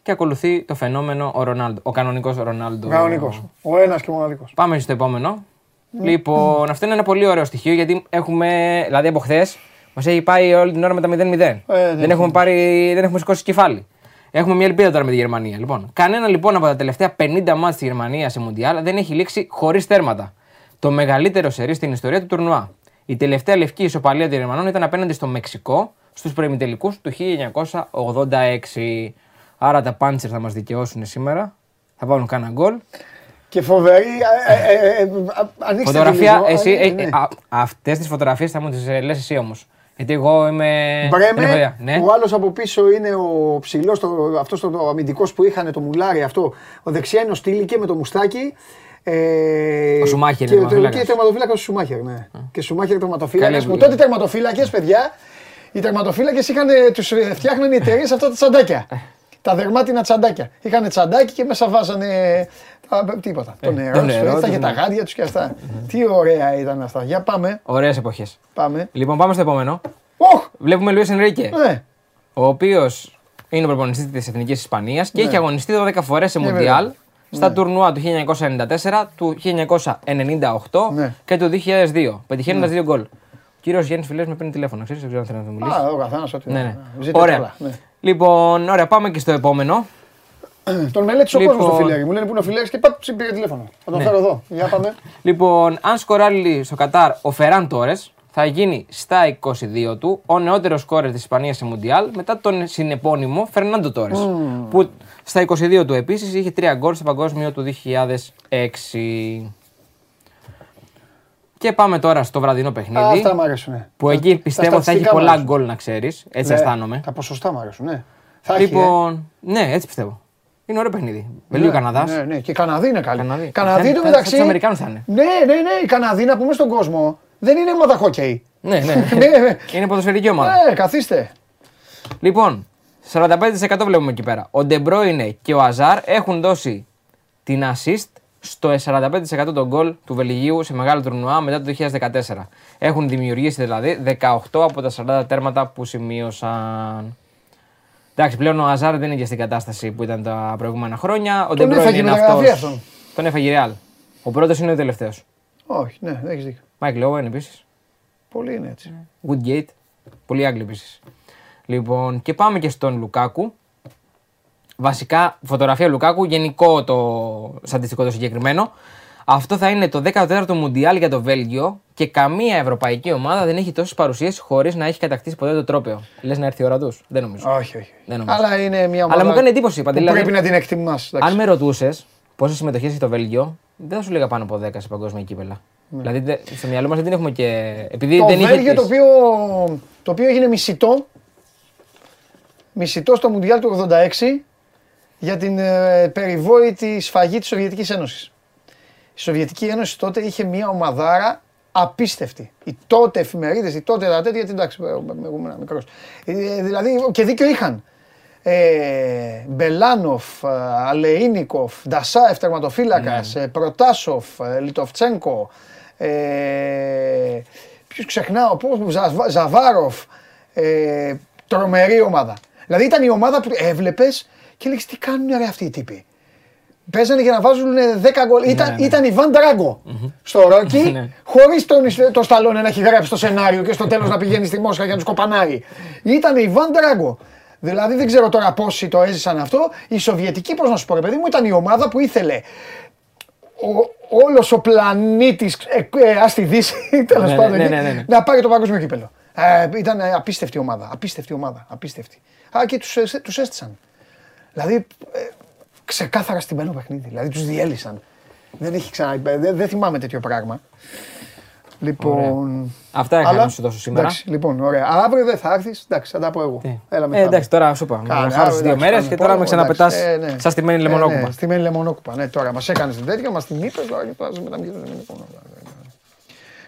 και ακολουθεί το φαινόμενο ο Ρονάλντο. Ο κανονικός Ρονάλντο. Κανονικός. Ο ένας και μοναδικός. Πάμε στο επόμενο. Ναι. Λοιπόν, αυτό είναι ένα πολύ ωραίο στοιχείο γιατί έχουμε, δηλαδή από χθες, μας έχει πάει όλη την ώρα με τα 0-0. Ε, ναι. δεν, έχουμε πάρει, δεν έχουμε σηκώσει κεφάλι. Έχουμε μια ελπίδα τώρα με τη Γερμανία. Λοιπόν, κανένα λοιπόν από τα τελευταία 50 μάτια της Γερμανίας σε Μουντιάλ δεν έχει λήξει χωρίς τέρματα. Το μεγαλύτερο σερί στην ιστορία του τουρνουά. Η τελευταία λευκή ισοπαλία των Γερμανών ήταν απέναντι στο Μεξικό στους προημιτελικούς του 1986. Άρα τα πάντσερ θα μας δικαιώσουν σήμερα. Θα βάλουν κάνα γκολ. Και φοβερή. ε, ε, ε, ε, ανοίξτε Φωτογραφία, λίγο. εσύ, Ε, ε, ναι. αυτές τις φωτογραφίες θα μου τις λες εσύ όμως. Γιατί εγώ είμαι. δεν έχω Μπρέμε, ιδέα. Ναι. ο άλλος από πίσω είναι ο ψηλός, αυτός το, το αμυντικός που είχαν, το μουλάρι αυτό. Ο δεξιά είναι ο Στήλικε με το μουστάκι. Ε, Ο Σουμάχερ και, είναι το- τερματοφύλακας. Και τερματοφύλακας ο Σουμάχερ, ναι. Και Σουμάχερ τερματοφύλακας. Καλή Που δουλειά. τότε τερματοφύλακες, παιδιά, οι τερματοφύλακες τους φτιάχναν οι εταιρείες αυτά τα τσαντάκια. τα δερμάτινα τσαντάκια. Είχαν τσαντάκι και μέσα βάζανε τα, τίποτα. το νερό, Ε, το τους, νερό έτσι, τους, και τα ναι. γάντια τους και αυτά. Τι ωραία ήταν αυτά. Για πάμε. Ωραίες εποχές. πάμε. Λοιπόν, πάμε στο επόμενο. Οχ! Βλέπουμε Λουίς Ενρίκε, Ναι. ο οποίος είναι ο προπονητής της Εθνικής Ισπανίας και έχει αγωνιστεί 12 φορές σε Ναι, Μουντιάλ. Βέβαια. Στα τουρνουά του 1994, του 1998 Ναι. και του 2002, πετυχαίνοντας δύο γκολ. Ο κύριος Γιάννης Φιλέ με παίρνει τηλέφωνο, ξέρεις, δεν ξέρω αν θέλει να του μιλήσει. Α, ο καθένας ό,τι. Ναι, ναι. Ζείτε Ωραία. καλά, ναι. Λοιπόν, ωραία, πάμε και στο επόμενο. Τον μελέτησε ο Λοιπόν. κόσμος το φιλέρι. Μου λένε που είναι ο φιλέρι και πάπ, πήρε τηλέφωνο. Θα τον Ναι. φέρω εδώ. Για πάμε. Λοιπόν, αν σκοράρει στο Κατάρ ο Φεράν Τόρες, θα γίνει στα 22 του ο νεότερος σκόρερ της Ισπανίας σε Μουντιάλ μετά τον συνεπώνυμο Φερνάντο Τόρες. Που στα 22 του επίσης είχε 3 γκολ στο παγκόσμιο του 2006. Και πάμε τώρα στο βραδινό Α, παιχνίδι. Αυτά μου αρέσουν. Που εκεί πιστεύω θα έχει στατιστικά μου πολλά αρέσουν. γκολ να ξέρεις. Έτσι Ναι, αισθάνομαι. Τα ποσοστά μου αρέσουν, ναι. Θα έχει, Λοιπόν, ναι, έτσι πιστεύω. Είναι ωραίο παιχνίδι. ε. Βελγίο Ναι, Καναδάς. Ναι, ναι, και οι Καναδοί είναι καλοί. Καναδοί. Καναδοί Θα- του θα- μεταξύ. θα τους Αμερικάνους θα είναι. Ναι, ναι, ναι. Οι Καναδοί να πούμε στον κόσμο δεν είναι ομάδα χόκεϊ. Ναι, ναι. Ναι. Είναι ποδοσφαιρική ομάδα. Ναι, καθίστε. Λοιπόν, 45% βλέπουμε εκεί πέρα. Ο Ντεμπρόινε και ο Αζάρ έχουν δώσει την assist στο 45% των γκολ του Βελγίου σε μεγάλο τουρνουά μετά το 2014. Έχουν δημιουργήσει δηλαδή 18 από τα 40 τέρματα που σημείωσαν. Εντάξει, πλέον ο Αζάρ δεν είναι και στην κατάσταση που ήταν τα προηγούμενα χρόνια. Ο Τον De Bruyne έφαγε η είναι μεταγραφή αυτός- αυτόν. Τον έφαγε η Real. Ο πρώτος είναι ο τελευταίος. Όχι, ναι, έχεις δίκιο. Μάικλ Owen επίσης. Πολύ είναι έτσι. Woodgate. Πολύ Άγγλοι επίσης. Λοιπόν, και πάμε και στον Λουκάκου. Βασικά, φωτογραφία Λουκάκου, γενικό το στατιστικό το συγκεκριμένο. Αυτό θα είναι το 14ο Μουντιάλ για το Βέλγιο και καμία ευρωπαϊκή ομάδα δεν έχει τόσες παρουσίες χωρίς να έχει κατακτήσει ποτέ το τρόπαιο. Λες να έρθει η ώρα του. Δεν νομίζω. Όχι, όχι. Δεν νομίζω. Αλλά είναι μια ομάδα. Αλλά μου κάνει εντύπωση, που Παντελή, δηλαδή, Πρέπει να την εκτιμάς. Αν με ρωτούσες πόσες συμμετοχές έχει το Βέλγιο, δεν θα σου λέγα πάνω από 10 σε παγκόσμια κύπελα. Δηλαδή δε- στο μυαλό μας δεν την έχουμε και. Επειδή Το δεν είχε. Βέλγιο το τις- οποίο, το οποίο έγινε μισητό, μισητό στο Μουντιάλ του 86 για την ε, περιβόητη σφαγή της Σοβιετικής Ένωσης. Η Σοβιετική Ένωση τότε είχε μια ομαδάρα απίστευτη. Οι τότε εφημερίδες, οι τότε τα τέτοια, γιατί εντάξει, εγώ ήμουν μικρός. Ε, δηλαδή και δίκιο είχαν. Ε, Μπελάνοφ, ε, Αλεΐνικοφ, Ντασάεφ τερματοφύλακας, ε, Προτάσοφ, ε, Λιτόφτσενκο, ε, ποιους ξεχνάω, πώς, Ζα- Ζαβάροφ, ε, τρομερή ομάδα. Δηλαδή ήταν η ομάδα που έβλεπες και έλεγες τι κάνουν ρε αυτοί οι τύποι. Παίζανε για να βάζουν 10 γκολ. Ήταν, ήταν η Βαν Ντράγκο στο Ρόκι, Ναι. χωρίς τον, το Σταλόνε να έχει γράψει το σενάριο και στο τέλος να πηγαίνει στη Μόσχα για να τους κοπανάει. Ήταν η Βαν Ντράγκο. Δηλαδή δεν ξέρω τώρα πόσοι το έζησαν αυτό. Η Σοβιετική, πώς να σου πω, ρε παιδί μου, ήταν η ομάδα που ήθελε όλος ο πλανήτης ε, ε, στη Δύση, τέλος Ναι, ναι, πάντων, ναι, ναι, ναι. να πάρει το παγκόσμιο κύπελο. Ε, ήταν ε, απίστευτη ομάδα. Απίστευτη ομάδα. Απίστευτη. Α, και τους τους έστησαν. Δηλαδή, ε, ξεκάθαρα στην πένο παιχνίδι. Δηλαδή, τους διέλυσαν. Δεν έχει ξανά. Δεν, δεν θυμάμαι τέτοιο πράγμα. Λοιπόν. Αυτά είχα να σου δώσω σήμερα. Εντάξει, λοιπόν, ωραία. Αύριο δεν θα έρθεις. Εντάξει, θα τα πω εγώ. Τι. Έλα Ε, μετά. εντάξει, τώρα σου είπα. Κάνε, Με χάρη αύριο, δύο εντάξει, μέρες κάνε και τώρα με πόλεμο, ξαναπετάς εντάξει, ε, ναι. σαν στημένη Ε, λεμονόκουπα. ναι, στημένη λεμονόκουπα. Ναι, τώρα μας έκανες την τέτοια, μας την είπε. Τώρα και τώρα σε μεταμφίεσαι με λεμονόκουπα.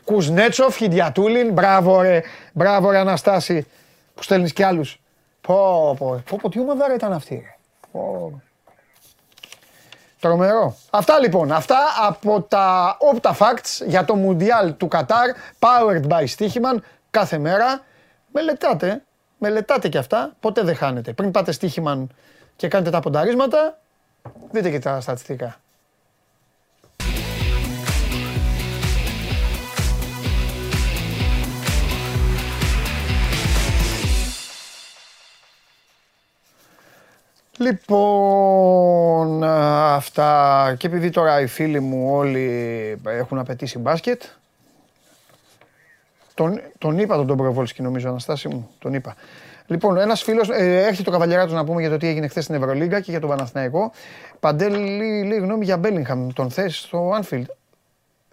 Κουσνέτσοφ, Χιντιατούλιν, μπράβο ρε, μπράβο ρε Αναστάση που στέλνεις κι άλλους. Πω, πω, πω, πω, τι ομαδάρα ήταν αυτή. ρε. Πω. Τρομερό. Αυτά λοιπόν, αυτά από τα Opta Facts για το Mundial του Κατάρ, powered by Stichiman, κάθε μέρα. Μελετάτε, μελετάτε κι αυτά, ποτέ δεν χάνετε. Πριν πάτε Stichiman και κάνετε τα πονταρίσματα, δείτε και τα στατιστικά. Λοιπόν, α, αυτά και επειδή τώρα οι φίλοι μου όλοι έχουν απαιτήσει μπάσκετ, τον, τον είπα τον Ντομπροβόλσκι νομίζω Αναστάση μου, τον είπα. Λοιπόν, ένας φίλος. Ε, έρχεται το καβαλιαράτο να πούμε για το τι έγινε χθες στην Ευρωλίγκα και για τον Παναθηναϊκό. Παντέλη, λέει γνώμη για Μπέλιγχαμ. Τον θες στο Anfield;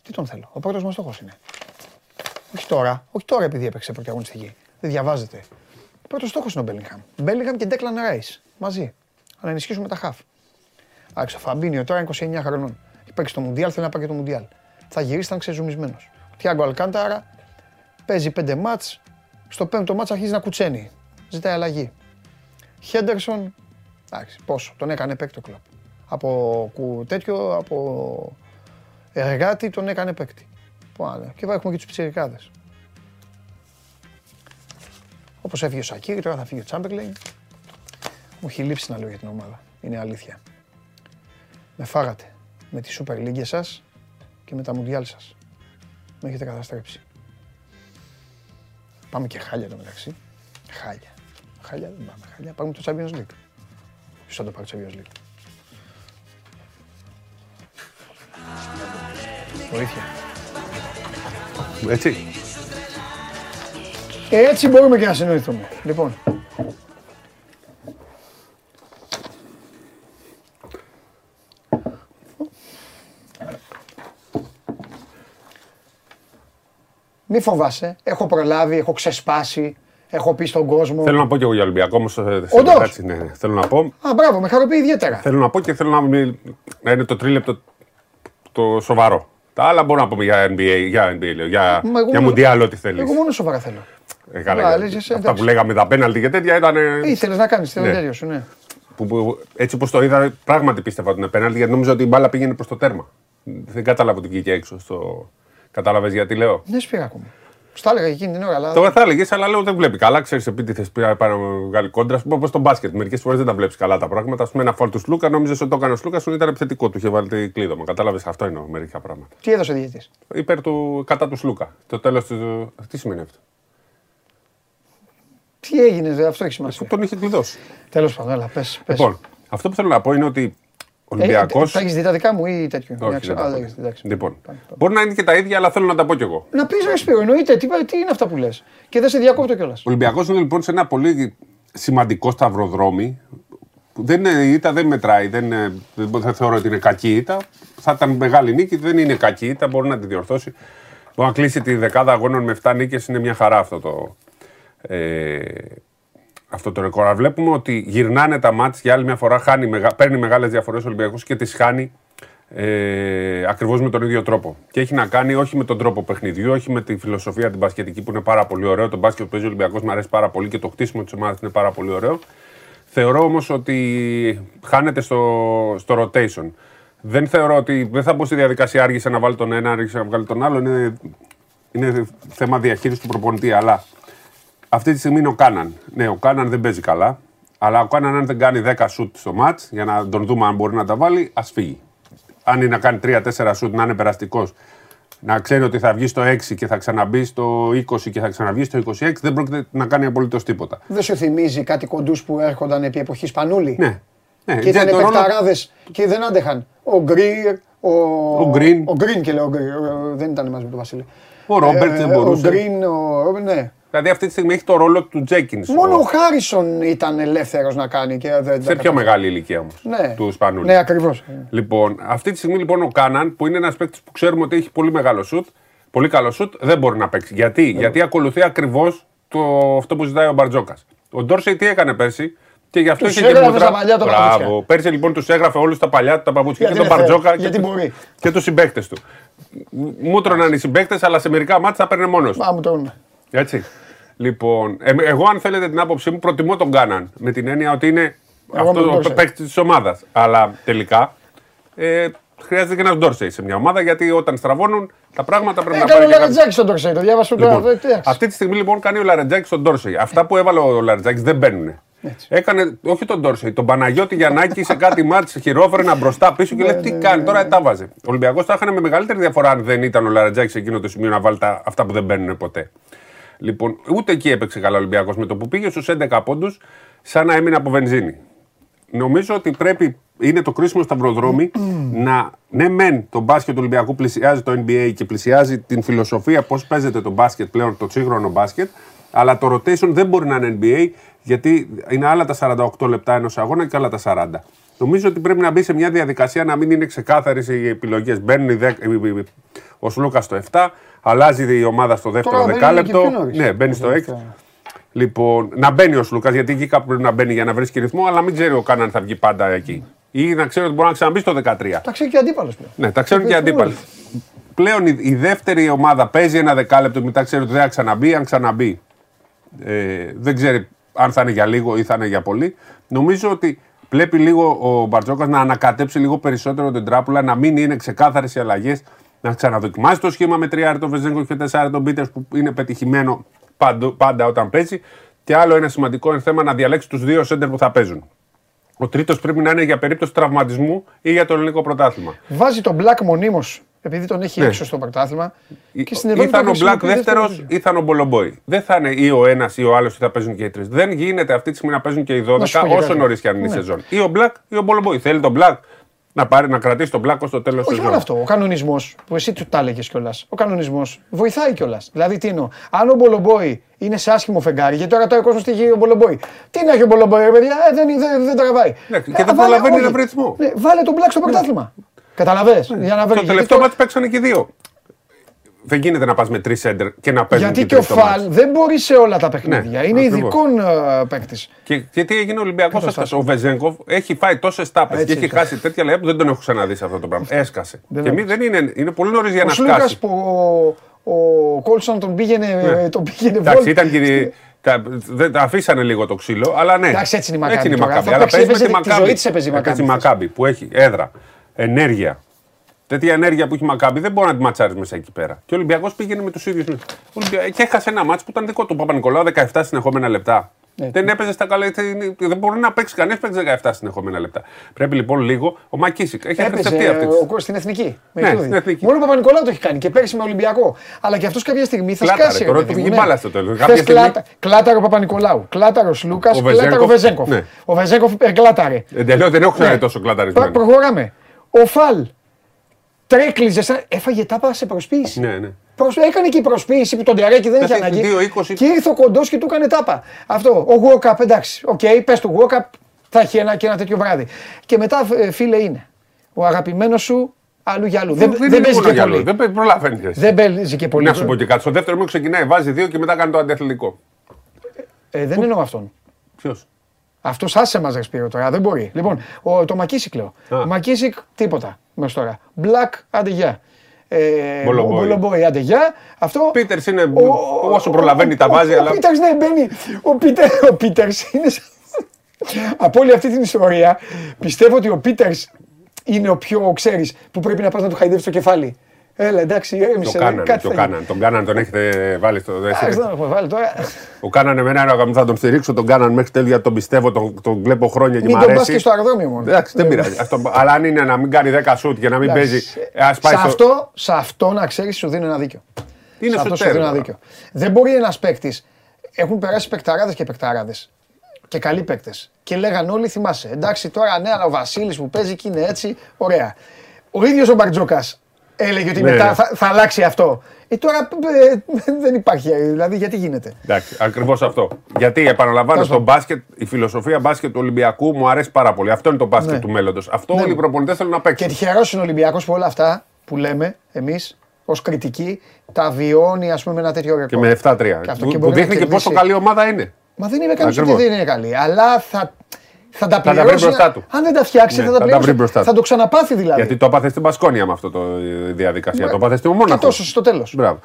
Τι τον θέλω. Ο πρώτος μας στόχος είναι. Όχι τώρα. Όχι τώρα επειδή έπαιξε πρωταγωνιστική. Δεν διαβάζετε. Ο πρώτος στόχος είναι ο Μπέλιγχαμ. Μπέλιγχαμ και Ντέκλαν Ράι. Μαζί. Να ενισχύσουμε τα χαφ. Άξιο ο Φαμπίνιο τώρα είναι 29 χρονών. Έχει παίξει το Μουντιάλ, θέλει να πάει και το Μουντιάλ. Θα γυρίσει, ήταν ξεζουμισμένος. Τιάγκο Αλκάνταρα παίζει πέντε μάτς. Στο πέμπτο μάτς αρχίζει να κουτσένει. Ζητάει αλλαγή. Χέντερσον, εντάξει, πόσο, τον έκανε παίκτη κλοπ. Από τέτοιο, από εργάτη τον έκανε παίκτη. Και έχουμε και τους πιτσιρικάδες. Όπως έφυγε ο Σακύρη, τώρα θα φύγει ο Τσάμπερλεϊν. Μου έχει λείψει να λέω για την ομάδα. Είναι αλήθεια. Με φάγατε με τη Super League σας και με τα Μουντιάλ σας. Με έχετε καταστρέψει. Πάμε και χάλια το μεταξύ. Χάλια. Χάλια δεν πάμε. Χάλια. Πάμε το Champions League. Ποιος θα το πάρει το Champions League; Βοήθεια. Έτσι. Έτσι μπορούμε και να συνοηθούμε. Λοιπόν, Μη φοβάσαι. Έχω προλάβει, έχω ξεσπάσει, έχω πει στον κόσμο. Θέλω να πω και εγώ για Ολυμπιακό όμω. Όντως. Ναι, ναι, θέλω να πω. Α, μπράβο, με χαροποιεί ιδιαίτερα. Θέλω να πω και θέλω να, να είναι το τρίλεπτο το σοβαρό. Τα άλλα μπορώ να πούμε για NBA, για, NBA, λέω, για, για Μουντιάλ, ό,τι θέλεις. Εγώ μόνο σοβαρά θέλω. Ε, καλά, Α, για, αυτά που λέγαμε τα πέναλτι και τέτοια ήταν. Ήθελες να κάνεις το ναι. σου, ναι. Που, που, έτσι όπως το είδα, πράγματι πίστευα ότι είναι πέναλτι γιατί νόμιζα ότι η μπάλα πήγαινε προς το τέρμα. Δεν κατάλαβα ότι βγήκε έξω. Στο... Κατάλαβες γιατί λέω; Δεν σου ακόμα. Στα έλεγα εκείνη την ώρα. Αλλά... Τώρα θα έλεγες, αλλά λέω δεν βλέπει καλά. Ξέρεις, επίτηθε πάει να βγάλει κόντρα. Όπως το μπάσκετ. Μερικές φορές δεν τα βλέπεις καλά τα πράγματα. Α πούμε, ένα φάλ του Σλούκα, νόμιζες ότι το έκανε ο Σλούκα, σου ήταν επιθετικό. Του είχε βάλει την κλείδωμα. Κατάλαβες αυτό είναι μερικά πράγματα. Τι έδωσε διαιτή. Υπέρ του κατά του Σλούκα. Το τέλος του. Τι σημαίνει αυτό; Τι έγινε, αυτό έχει σημασία. Τον είχε κλειδώσει. Τέλος πάντων, έλα, πες. Λοιπόν, αυτό που θέλω να πω είναι ότι Ολυμπιακός. Ε, θα έχεις δει τα δικά μου ή τέτοιο. Όχι, δεν λοιπόν, μπορεί να είναι και τα ίδια, αλλά θέλω να τα πω κι εγώ. Να πεις ρε Σπύρο, εννοείται. Τι, τι είναι αυτά που λες. Και δεν σε διακόπτω κιόλας. Ο Ολυμπιακός είναι λοιπόν σε ένα πολύ σημαντικό σταυροδρόμι. Δεν είναι ήττα, δεν μετράει. Δεν, δεν θεωρώ ότι είναι κακή ήττα. Θα ήταν μεγάλη νίκη, δεν είναι κακή ήττα, μπορεί να τη διορθώσει. Μπορεί να κλείσει τη δεκάδα αγώνων με 7 νίκες, είναι μια χαρά αυτό το, ε, αυτό το ρεκόρ. βλέπουμε ότι γυρνάνε τα μάτια για άλλη μια φορά, χάνει, παίρνει μεγάλες διαφορές ο Ολυμπιακός και τις χάνει ε, ακριβώς με τον ίδιο τρόπο. Και έχει να κάνει όχι με τον τρόπο παιχνιδιού, όχι με τη φιλοσοφία την μπασκετική που είναι πάρα πολύ ωραίο. Το μπάσκετ που παίζει ο Ολυμπιακός μου αρέσει πάρα πολύ και το χτίσιμο της ομάδας είναι πάρα πολύ ωραίο. Θεωρώ όμως ότι χάνεται στο, στο rotation. Δεν θεωρώ ότι δεν θα μπω στη διαδικασία άργησε να βάλει τον ένα, άργησε να βγάλει τον άλλο. Είναι, είναι θέμα διαχείρισης του προπονητή. Αλλά αυτή τη στιγμή είναι ο Κάναν. Ναι, ο Κάναν δεν παίζει καλά. Αλλά ο Κάναν, αν δεν κάνει 10 σουτ στο ματ, για να τον δούμε αν μπορεί να τα βάλει, ας φύγει. Αν είναι να κάνει 3-4 σουτ, να είναι περαστικός, να ξέρει ότι θα βγει στο 6 και θα ξαναμπεί στο 20 και θα ξαναβγεί στο 26, δεν πρόκειται να κάνει απολύτως τίποτα. Δεν σου θυμίζει κάτι κοντούς που έρχονταν επί εποχής Πανούλη; Ναι. ναι. Και ήταν παιχταράδε και δεν άντεχαν. Ο Γκριν, ο, ο Γκριν. Ο Γκριν και λέω, δεν ήταν μαζί με τον Βασίλη. Ο Ρόμπερτ δεν μπορούσε. Ο Γκριν, ο, ναι. Δηλαδή αυτή τη στιγμή έχει το ρόλο του Τζέκινς. Μόνο ο, ο Χάρισον ήταν ελεύθερος να κάνει και δεν. Σε πιο μεγάλη ηλικία όμως. Ναι. Του Σπανούλη. Ναι, ακριβώς. Λοιπόν, αυτή τη στιγμή λοιπόν ο Κάναν που είναι ένας παίκτης που ξέρουμε ότι έχει πολύ μεγάλο σουτ, πολύ καλό σουτ, δεν μπορεί να παίξει. Γιατί, ναι. Γιατί ακολουθεί ακριβώς αυτό που ζητάει ο Μπαρτζόκας. Ο Ντόρσεϊ τι έκανε πέρσι, και γι' αυτό τους είχε και μούτρα. Παλιά Μπράβο. Πέρσι λοιπόν τους έγραφε όλους τα παλιά του τα παπούτσια και τον Μπαρτζόκα και, και τους συμπαίκτες του. Μούτρωναν οι συμπαίκτες, αλλά σε μερικά μάτια θα παίρνει μόνος. Έτσι. Λοιπόν, ε, εγώ αν θέλετε την άποψή μου προτιμώ τον Κάναν με την έννοια ότι είναι εγώ αυτό το παίκτη της ομάδας. Αλλά τελικά ε, χρειάζεται και ένας Ντόρσεϊ σε μια ομάδα γιατί όταν στραβώνουν τα πράγματα πρέπει ε, να πάρει. Κάνει ο Λαρετζάκης στον Ντόρσεϊ, το διάβασα λοιπόν, Αυτή τη στιγμή λοιπόν κάνει ο Λαρετζάκης στον Ντόρσεϊ. Αυτά που έβαλε ο Λαρετζάκης δεν μπαίνουν. Έκανε, όχι τον Ντόρσεϊ, τον Παναγιώτη Γιαννάκη σε κάτι μάτς χειρόφρενα μπροστά πίσω και λέει ναι, τι ναι, κάνει, ναι, τώρα τα βάζει. Ο Ολυμπιακός θα είχαν με μεγαλύτερη διαφορά αν δεν ήταν ο Λαρετζάκης σε εκείνο το σημείο να βάλει τα, αυτά που δεν μπαίνουν ποτέ. Λοιπόν, ούτε εκεί έπαιξε καλά ο Ολυμπιακός με το που πήγε στους 11 πόντους, σαν να έμεινε από βενζίνη. Νομίζω ότι πρέπει, είναι το κρίσιμο σταυροδρόμι να, ναι, μεν το μπάσκετ του Ολυμπιακού πλησιάζει το NBA και πλησιάζει την φιλοσοφία πώς παίζεται το μπάσκετ πλέον, το σύγχρονο μπάσκετ, Αλλά το rotation δεν μπορεί να είναι NBA γιατί είναι άλλα τα 48 λεπτά ενός αγώνα και άλλα τα 40. Νομίζω ότι πρέπει να μπει σε μια διαδικασία να μην είναι ξεκάθαρες οι επιλογές. Μπαίνει ο Σλούκας στο 7, αλλάζει η ομάδα στο δεύτερο Τώρα δεκάλεπτο. μπαίνει και πιο νωρίς. Ναι, μπαίνει στο 6. Λοιπόν, να μπαίνει ο Σλούκας, γιατί εκεί κάπου πρέπει να μπαίνει για να βρίσκει ρυθμό, αλλά μην ξέρει ο Κάναν θα βγει πάντα εκεί. Ή να ξέρει ότι μπορεί να ξαναμπεί στο 13. Τα ξέρει και ο αντίπαλος πλέον. Ναι, τα ξέρουν και οι αντίπαλοι. Πλέον η, η δεύτερη ομάδα παίζει ένα δεκάλεπτο μετά ξέρει ότι δεν θα ξαναμπεί. Αν ξαναμπεί, ε, δεν ξέρει αν θα είναι για λίγο ή θα είναι για πολύ. Νομίζω ότι πρέπει λίγο ο Μπαρτζόκας να ανακατέψει λίγο περισσότερο την τράπουλα, να μην είναι ξεκάθαρες οι αλλαγές, να ξαναδοκιμάσει το σχήμα με τριάρι τον Βεζέγκο και τεσσάρι τον Πίτερς που είναι πετυχημένο πάντα, πάντα όταν παίζει. Και άλλο ένα σημαντικό είναι θέμα να διαλέξει τους δύο σέντερ που θα παίζουν. Ο τρίτος πρέπει να είναι για περίπτωση τραυματισμού ή για το ελληνικό πρωτάθλημα. Βάζει τον Black μονίμως επειδή τον έχει Ναι. έξω στο πρωτάθλημα. Και στην Ή Ευρώπη θα το είναι ο Μπλακ χρησιμοποιεί δεύτερος θέση. ή θα είναι ο Μπολομπόη. Δεν θα είναι ή ο ένας ή ο άλλος ή θα παίζουν και οι τρεις. Δεν γίνεται αυτή τη στιγμή να παίζουν και οι 12 Να σου πω και όσο κάτι. νωρίς και αν είναι η Ναι. σεζόν. Ή ο Μπλακ ή ο Μπολομπόη. Θέλει τον Μπλακ να, πάρει, να κρατήσει τον Μπλακ ω το τέλος τη Όχι σεζόν. μόνο αυτό. Ο κανονισμός που εσύ του τα έλεγες κιόλας. Ο κανονισμός βοηθάει κιόλας. Δηλαδή τι εννοώ. Αν ο Μπολομπόη είναι σε άσχημο φεγγάρι, γιατί τώρα τώρα ο κόσμο τυχεί ο Μπολομπόη. Τι να έχει ο Μπολομπόη, ρε παιδιά, ε, δεν, δεν, δεν τραβάει. Ναι, και Ε, δεν βάλε- προλαβαίνει όχι. να βρει ρυθμό. Ναι, βάλε τον Μπλακ στο πρωτάθλημα. Καταλαβέ. Για να βρει. Το γιατί τελευταίο τώρα- μάτι παίξανε και οι δύο. Δεν γίνεται να πας με τρεις σέντερ και να παίζουν Γιατί και και ο τρεις το μάτς. Φαλ δεν μπορεί σε όλα τα παιχνίδια. Ναι, είναι ακριβώς. ειδικών ε, παίκτης. Και, και τι έγινε ο Ολυμπιακός Καταστάσεις. έσκασε. Ο Βεζέγκοφ έχει φάει τόσες τάπες και Έτσι, έχει έτσι. χάσει τέτοια λεπτά που δεν τον έχω ξαναδεί σε αυτό το πράγμα. Έσκασε. Δεν και μη, έπαιξε. δεν είναι, είναι πολύ νωρίς για Ο να Σλούκα σκάσει. που ο, ο Κόλσον τον πήγαινε, Ναι. τον πήγαινε Εντάξει, βόλτα. ήταν και. Τα, δεν τα αφήσανε λίγο το ξύλο, αλλά ναι. Εντάξει, έτσι είναι η Μακάμπι Έτσι είναι η τώρα. Μακάμπι. Θα Αλλά παίξει, παίζει με τη έπαιζε- τη Μακάμπι. ζωή της έπαιζε η Έπαιζε Μακάμπι. Μακάμπι που έχει έδρα, ενέργεια. Τέτοια ενέργεια που έχει η Μακάμπι δεν μπορεί να τη ματσάρεις μέσα εκεί πέρα. Και ο Ολυμπιακός πήγαινε με τους ίδιους. Και έχασε ένα μάτσο που ήταν δικό του. Ο Παπα-Νικολάου 17 συνεχόμενα λεπτά. Ναι. Δεν έπαιζε στα καλά. Δεν μπορεί να παίξει κανένα παίξει 17 συνεχόμενα λεπτά. Πρέπει λοιπόν λίγο. Ο Μακίσικ έχει Έπαιζε αχρηστευτεί αυτή. ο, ο, στην εθνική. Με Ναι, Ιτούδη. στην εθνική. Μόνο ο Παπα-Νικολάου το έχει κάνει και πέρυσι με Ολυμπιακό. Αλλά και αυτός κάποια στιγμή θα Κλάταρε, σκάσει. τώρα ρε του παιδί βγει μου, ναι. μπάλα στο τέλος. Χθες Κάποια στιγμή- κλάτα- Κλάταρο Παπα-Νικολάου. Κλάταρος Λούκας. Ο Κλάταρο Βεζέγκοφ, Βεζέγκοφ. ναι. Ο Βεζέγκοφ κλάταρε. Εντελώς δεν έχω ξαναδεί Ναι. τόσο Προ- κλαταρισμένο. Προχωράμε. Ο Φαλ τρέκλιζε, σαν... έφαγε τάπα σε προσποίηση. Ναι, ναι. Προσ... Έκανε και η προσποίηση που τον Τερέκη δεν είχε Κάτι ανάγκη. 2-20. Και ήρθε ο κοντός και του έκανε τάπα. Αυτό. Ο Γουόκαπ, εντάξει. Οκ, πες του Γουόκαπ, θα έχει ένα, και ένα τέτοιο βράδυ. Και μετά, ε, φίλε, είναι. Ο αγαπημένος σου αλλού για αλλού. Δεν, δεν, είναι παίζει μόνο και για άλλο. πολύ. Δεν παι- προλαβαίνεις. εσύ. Δεν παίζει και πολύ. Να σου πω και κάτι. Στο δεύτερο μου ξεκινάει, βάζει δύο και μετά κάνει το αντιαθλητικό. Ε, δεν εννοώ αυτόν. Ποιος; Αυτός άσε μας, Ρεσπίρο τώρα. Δεν μπορεί. Λοιπόν, ο, το Μακίσικ λέω. Α. Μακίσικ τίποτα μέχρι τώρα. Μπλακ, άντε γεια. Ε, Μπολομπόι. ο Μπολομπόι, άντε γεια. Αυτό. Πίτερς είναι Ο- όσο προλαβαίνει τα βάζει, ο, αλλά. Ο Πίτερς ναι, μπαίνει. Ο, Πίτερ, ο Πίτερς είναι. σαν- Από όλη αυτή την ιστορία, πιστεύω ότι ο Πίτερς είναι ο πιο, ξέρεις, που πρέπει να πας να του χαϊδεύεις το κεφάλι. Έλα, εντάξει, Το ήρεμησε. κάνανε, κάτι το θα κάνανε. Τον κάνανε, τον έχετε βάλει στο. δεν γίνει. έχετε- Άς, να έχουμε βάλει τώρα. Ο κάνανε εμένα ένα θα τον στηρίξω, τον κάνανε μέχρι τέλεια, γιατί τον πιστεύω, τον, τον βλέπω χρόνια και Μην μ' τον πας αρέσει. και στο αεροδρόμιο μόνο. Εντάξει, δεν Ε, πειράζει. Αυτό, αλλά αν είναι να μην κάνει 10 σουτ και να μην Εντάξει. παίζει. ε, ας πάει σε, στο- αυτό, σε αυτό να ξέρεις, σου δίνω ένα δίκιο. Είναι σε αυτό σου σουτέρ, δίνω ένα τώρα. δίκιο. Δεν μπορεί ένας παίκτη. Έχουν περάσει παικταράδες και παικταράδες. Και καλοί παίκτες. Και λέγαν όλοι, θυμάσαι. Εντάξει, τώρα ναι, αλλά ο Βασίλης που παίζει και είναι έτσι. Ωραία. Ο ίδιος ο Μπαρτζόκας έλεγε ότι Ναι, μετά ναι. θα, θα αλλάξει αυτό. Ε, τώρα ε, δεν υπάρχει. ε, Δηλαδή, γιατί γίνεται; Εντάξει, ακριβώς αυτό. Γιατί επαναλαμβάνω, Τέλος στο πάντων. μπάσκετ, η φιλοσοφία μπάσκετ του Ολυμπιακού μου αρέσει πάρα πολύ. Αυτό είναι το μπάσκετ Ναι. του μέλλοντος. Αυτό Ναι. όλοι οι προπονητές θέλουν να Και παίξουν. τυχερός είναι ο Ολυμπιακός που όλα αυτά που λέμε εμείς ως κριτικοί τα βιώνει ας πούμε, με ένα τέτοιο ρεκόρ. Και με 7-3. Και αυτό Που, και που μπορεί να δείχνει και πόσο κερδίσει. καλή ομάδα είναι. Μα δεν είμαι κανείς ότι Ακριβώς. δεν είναι καλή. Αλλά θα, θα τα τα βρει πληρώσει. μπροστά του. Αν δεν τα φτιάξει, Ναι, θα θα τα τα βρει πληρώσει. μπροστά Θα του. το ξαναπάθει δηλαδή. Γιατί το έπαθε στην Πασκόνια με αυτό το η διαδικασία. Μπρα- Το έπαθε στην Και Μόναχο. τόσο στο τέλος. Μπράβο.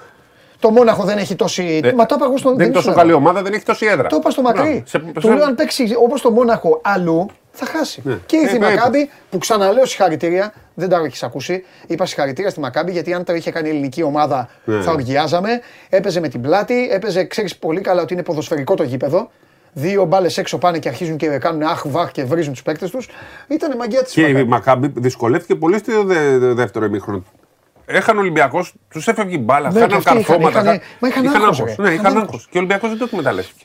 Το Μόναχο δεν έχει τόση. Ε, Μα το είπα εγώ στον. Δεν είναι τόσο ήσουν καλή εδώ. ομάδα, δεν έχει τόση έδρα. Το είπα στο μακρύ. Μπράβο. Σε- Του σε- λέω αν παίξει όπως το Μόναχο αλλού, θα χάσει. Ναι. Και ήρθε Ε, η το είπες. Μακάμπη που ξαναλέω συγχαρητήρια. Δεν τα έχεις ακούσει. Είπα συγχαρητήρια στη Μακάμπη γιατί αν το είχε κάνει η ελληνική ομάδα Ναι. θα οργιάζαμε. Έπαιζε με την πλάτη. Έπαιζε, ξέρεις πολύ καλά ότι είναι ποδοσφαιρικό το γήπεδο. Δύο μπάλες έξω πάνε και αρχίζουν και κάνουν αχ βαχ και βρίζουν τους παίκτες τους. Ήταν μαγιά της Και η Μακάμπη δυσκολεύτηκε πολύ στο δε- δε- δεύτερο ημίχρονο. Έχανε ο Ολυμπιακός, τους έφευγε η μπάλα, Ναι, και χάναν αυτοί είχαν- καρφώματα. είχαν- χα- μα είχαν άγχος, ρε. Ναι, Είχαν είχαν άγχος. άγχος. Και ο Ολυμπιακός δεν το εκμεταλλεύτηκε.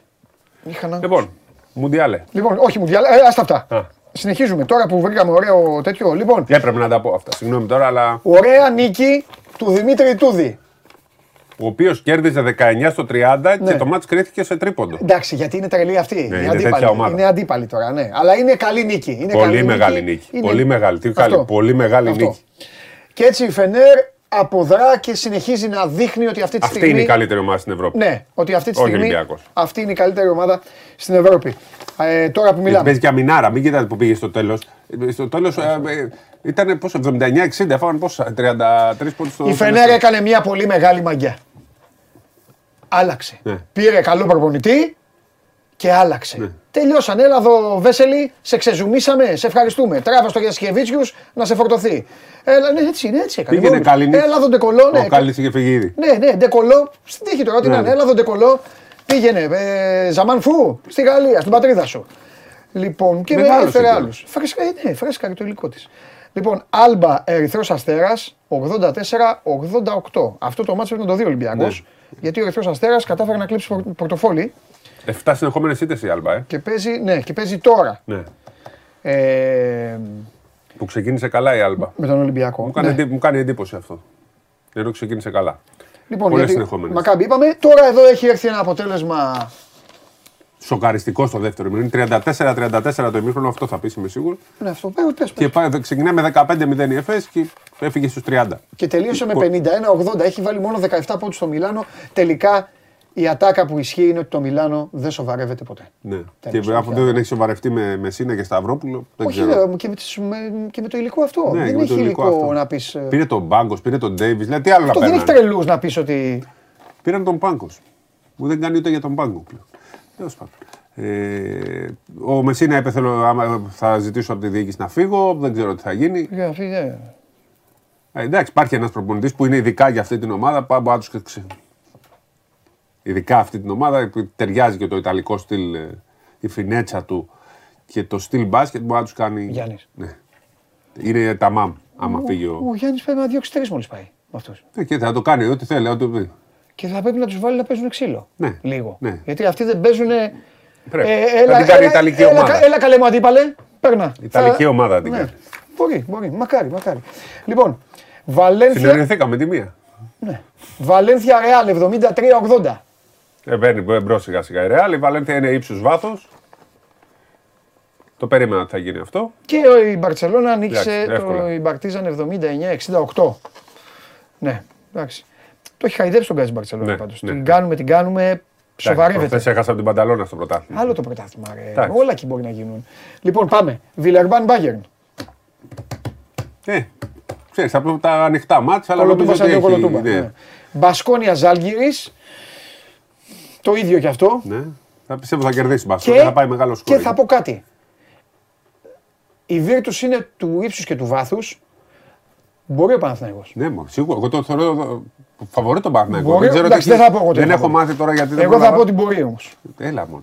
Είχαν Λοιπόν, Μουντιάλε. Λοιπόν, όχι μου διάλα, ε, άστα αυτά. Α. Συνεχίζουμε τώρα που βρήκαμε ωραίο τέτοιο. Λοιπόν, Έπρεπε να τα πω αυτά. Συγγνώμη τώρα, αλλά. ωραία νίκη του Δημήτρη Τούδη. Ο οποίος κέρδιζε 19 στο 30 Ναι. και το μάτς κρίθηκε σε τρίποντο. Εντάξει, γιατί είναι τρελή αυτή. Ναι, είναι, είναι αντίπαλη. τέτοια ομάδα. είναι αντίπαλη τώρα, ναι. Αλλά είναι καλή νίκη. Είναι Πολύ καλή μεγάλη νίκη. Είναι- Πολύ μεγάλη. Τι Αυτό. καλή. Πολύ μεγάλη Αυτό. νίκη. Και έτσι η Φενέρ αποδρά και συνεχίζει να δείχνει ότι αυτή τη Αυτή στιγμή. είναι η καλύτερη ομάδα στην Ευρώπη. Ναι, ότι αυτή τη Όχι στιγμή Ολυμπιακός. αυτή είναι η καλύτερη ομάδα στην Ευρώπη. Ε, τώρα που Γιατί μιλάμε. παίζει και αμινάρα, μην κοιτάτε που πήγε στο τέλος. Στο τέλος ήταν πόσο, 79-60, έφαγαν πόσα, 33 πόντους στο Η Φενέρ τελευταίο. έκανε μια πολύ μεγάλη μαγιά. Άλλαξε. Ναι. Πήρε καλό προπονητή και άλλαξε. Ναι. Τελειώσαν. Έλα εδώ, Βέσελη, σε ξεζουμίσαμε, σε ευχαριστούμε. Τράβα στο Γιασκεβίτσιους να σε φορτωθεί. Έλα, ναι, έτσι είναι, έτσι έκανε. Πήγαινε Μόνο. καλή νίκη. Έλα εδώ, Ντεκολό, ναι. Ο Κάλλης είχε φύγει ήδη. Ναι, ναι, Ντεκολό, στην τύχη τώρα, ό,τι Ναι, να είναι. ναι. Έλα εδώ, Ντεκολό, πήγαινε. Ε, Ζαμάν Φου, στη Γαλλία, στην πατρίδα σου. Λοιπόν, και Μεγάλος έφερε ήταν. άλλους. Φρέσκα, ε, ναι, φρέσκα το υλικό της. Λοιπόν, Άλμπα Ερυθρός Αστέρας 84-88. Αυτό το μάτσο πρέπει να το δει ο Ολυμπιακός. Ναι. Γιατί ο Ερυθρό Αστέρας κατάφερε να κλείψει πορ- πορτοφόλι 7 συνεχόμενες ήττε η Άλμπα, ε. και παίζει, ναι, και παίζει τώρα Ναι. ε, Που ξεκίνησε καλά η Άλμπα. με τον Ολυμπιακό. Μου κάνει, Ναι. εντύπωση- μου κάνει εντύπωση αυτό. Ενώ ξεκίνησε καλά. Λοιπόν, πολλές γιατί συνεχόμενες. Μακάμπι είπαμε, τώρα εδώ έχει έρθει ένα αποτέλεσμα. Σοκαριστικό στο δεύτερο ημίχρονο. Είναι 34-34 το ημίχρονο, αυτό θα πεις, είμαι σίγουρο. Ναι, αυτό πες, πες, Και πάει, ξεκινάει με 15-0 η ΕΦΕΣ και έφυγε στους 30. Και τελείωσε με Λοιπόν. 51-80. Έχει βάλει μόνο 17 πόντους στο Μιλάνο. Τελικά η ατάκα που ισχύει είναι ότι το Μιλάνο δεν σοβαρεύεται ποτέ. Ναι. Τέλος, και αφού πια. δεν έχει σοβαρευτεί με, με Σίνα και Σταυρόπουλο, δεν Όχι, ξέρω. ρε, και με, τις- με- και με το υλικό αυτό. Ναι, δεν με έχει το υλικό, αυτό. να πεις. Πήρε τον Πάγκος, πήρε τον Ντέιβις. Δηλαδή τι άλλο να Αυτό δεν έχει παίρνανε. τρελούς να πεις ότι. Πήραν τον Πάγκος. Μου δεν κάνει ούτε για τον Πάγκο πλέον. Τέλος πάντων. Ε, ο Μεσίνα είπε: θέλω, άμα θα ζητήσω από τη διοίκηση να φύγω. Δεν ξέρω τι θα γίνει. Για να φύγει, ε. Ε, εντάξει, υπάρχει ένας προπονητής που είναι ειδικά για αυτή την ομάδα. Πάμε να τους ξε... Ειδικά αυτή την ομάδα που ταιριάζει και το ιταλικό στυλ, ε, η φινέτσα του και το στυλ μπάσκετ μπορεί να τους κάνει. Γιάννης. Ναι. Είναι τα μαμ, άμα φύγει ο. Ο Γιάννης πρέπει να διώξει τρεις μόλις πάει με αυτούς. Ε, και θα το κάνει ό,τι θέλει. Ό,τι... πει. Και θα πρέπει να τους βάλει να παίζουν ξύλο. Ναι. Λίγο. Ναι. Γιατί αυτοί δεν παίζουν. Πρέπει. Ε, θα την κάνει η Ιταλική έλα, ομάδα. έλα, έλα, καλέ μου αντίπαλε. Παίρνα. Η Ιταλική ομάδα την ναι. κάνει. Μπορεί, μπορεί. Μακάρι, μακάρι. Λοιπόν, Βαλένθια, Συνεννοηθήκαμε τη μία. Βαλένθια Ρεάλ 73-80. Ε, μπαίνει μπρος σιγά σιγά η Ρεάλ. Η Βαλένθια είναι ύψους βάθος. Το περίμενα ότι θα γίνει αυτό. Και η Μπαρσελόνα νίκησε Εντάξει, το, εύκολα. η Μπαρτίζαν 79-68. Ναι, εντάξει. Το έχει χαϊδέψει τον Γκάζι Μπαρσελόνα Ναι, πάντως. ναι. Την κάνουμε, την κάνουμε. Σοβαρεύεται. Χθε έχασα από την Πανταλώνα στο πρωτάθλημα. Άλλο το πρωτάθλημα. Ρε. Εντάξει. Όλα εκεί μπορεί να γίνουν. Λοιπόν, πάμε. Βιλερμπάν Μπάγκερν. Ε, ξέρεις, από τα ανοιχτά μάτια, αλλά νομίζω Κολοτούμπα ότι σαν έχει... κολοτούμπα. ναι, Ναι. Μπασκόνια Ζάλγκυρη. Το ίδιο κι αυτό. ναι. Θα πιστεύω θα κερδίσει η Και, Μπασκόνια, θα πάει μεγάλο σκορ. και θα πω κάτι. Η Βίρτου είναι του ύψους και του βάθους. Μπορεί ο Παναθηναϊκός. Ναι, μόνο, σίγουρα. Εγώ το θεωρώ φαβορεί τον Παναθηναϊκό. Μπορεί, Δεν ξέρω εντάξει, τι- δεν θα πω εγώ ότι Δεν είναι έχω φαβορί. μάθει τώρα γιατί δεν Εγώ θα προλαβα- πω ότι μπορεί όμως. Έλα μου,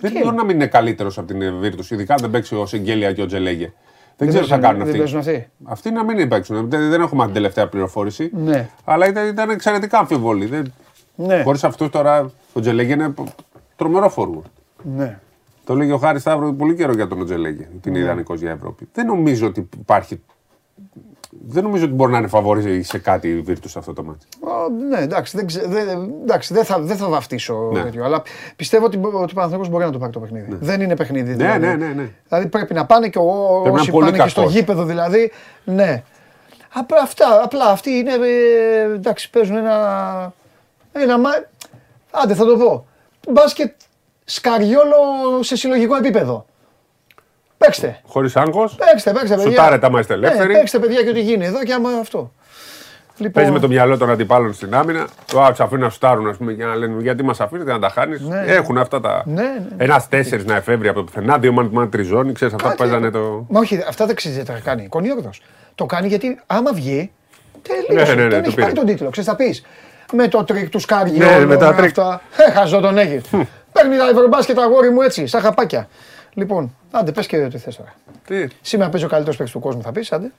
Δεν μπορεί να μην είναι καλύτερος από την Βίρτους, ειδικά αν δεν παίξει ο Σεγγέλια και ο Τζελέγε. Δεν ξέρω τι θα κάνουν Δεν αυτοί. παίζουν αυτοί. Αυτοί να μην παίξουν. Δεν, δεν έχω μάθει την τελευταία πληροφόρηση. Ναι. Αλλά ήταν, ήταν εξαιρετικά αμφιβολή. Δεν... Ναι. Χωρίς αυτούς τώρα ο Τζελέγε είναι τρομερό forward. ναι. Το λέγει ο Χάρης Σταύρο πολύ καιρό για τον Οτζελέγε. Ότι είναι ιδανικό για Ευρώπη. Δεν νομίζω ότι υπάρχει. Δεν νομίζω ότι μπορεί να είναι φαβορής σε κάτι η Βίρτους σε αυτό το μάτι. Ω, Ναι, εντάξει, δεν, ξε- δεν, εντάξει, δεν, θα, δεν θα βαφτίσω Ναι. τέτοιο. Αλλά πιστεύω ότι, μπο- ότι ο Παναθηναϊκός μπορεί να το πάρει το παιχνίδι. Δεν είναι παιχνίδι. Ναι, δηλαδή. ναι, ναι, ναι. Δηλαδή πρέπει να πάνε και ο, να είναι όσοι πολύ πάνε και στο κακός. γήπεδο δηλαδή. Ναι. Απλά, αυτά, απλά αυτοί είναι. ε, εντάξει, παίζουν ένα. ένα μα... Άντε, θα το πω. Μπάσκετ σκαριόλο σε συλλογικό επίπεδο. Παίξτε. Χωρίς άγκο. Παίξτε, παίξτε, παιδιά. Σουτάρετε άμα είστε ελεύθεροι. Ναι, παίξτε, παιδιά, και ό,τι γίνει εδώ και άμα αυτό. Λοιπόν, Παίζει με το μυαλό των αντιπάλων στην άμυνα. Το άψα αφήνει να σουτάρουν ας πούμε, για να λένε γιατί μας αφήνετε να τα χάνεις; Ναι. Έχουν αυτά τα. Ναι, ναι. Ένας τέσσερις να εφεύρει από το πουθενά, δύο μαν μαν τριζώνει. Ξέρεις αυτά που Κάτι παίζανε άλλο. το. Μα όχι, αυτά δεν ξέρεις τι θα κάνει. Κονιόρδος. Το κάνει γιατί άμα βγει. Τελείωσε. Ναι, ναι, ναι, τον το έχει πήρε. πάρει τον τίτλο. Ξέρεις θα πεις. Με το τρίκ του Σκάριου. Ναι, με τα τρίκ. Αυτά. Ε, χαζό τον έχει. Παίρνει τα ευρωμπάσκετ αγόρι μου έτσι, σαν χαπάκια. Λοιπόν, άντε πες και ό,τι θες τώρα. Τι; Σήμερα παίζει ο καλύτερος παίκτης του κόσμου, θα πεις, άντε.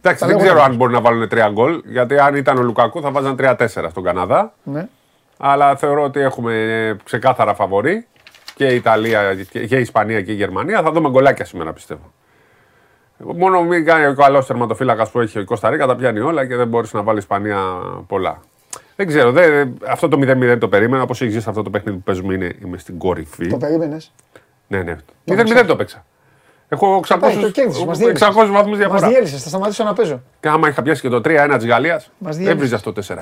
Εντάξει, Τα δεν λέω ξέρω εγώ. αν μπορεί να βάλουν τρία γκολ. Γιατί αν ήταν ο Λουκακού θα βάζαν 3-4 στον Καναδά. Ναι. Αλλά θεωρώ ότι έχουμε ξεκάθαρα φαβορή και η Ιταλία και και η Ισπανία και η Γερμανία. Θα δούμε γκολάκια σήμερα πιστεύω. Μόνο μην κάνει ο καλός τερματοφύλακας που έχει η Κωνσταντίνα, τα πιάνει όλα και δεν μπορείς να βάλεις Ισπανία πολλά. Δεν ξέρω, δεν, αυτό το 0-0 το περίμενα. Όπως έχεις αυτό το παιχνίδι που παίζουμε, είναι, είμαι στην κορυφή. Το περίμενες. Ναι, ναι. 0-0 το παίξα. Έχω 600, 600 βαθμούς διαφορά. Μας διέλυσε, θα σταματήσω να παίζω. Και άμα είχα πιάσει και το 3-1 της Γαλλίας, έβριζε αυτό το 4-1.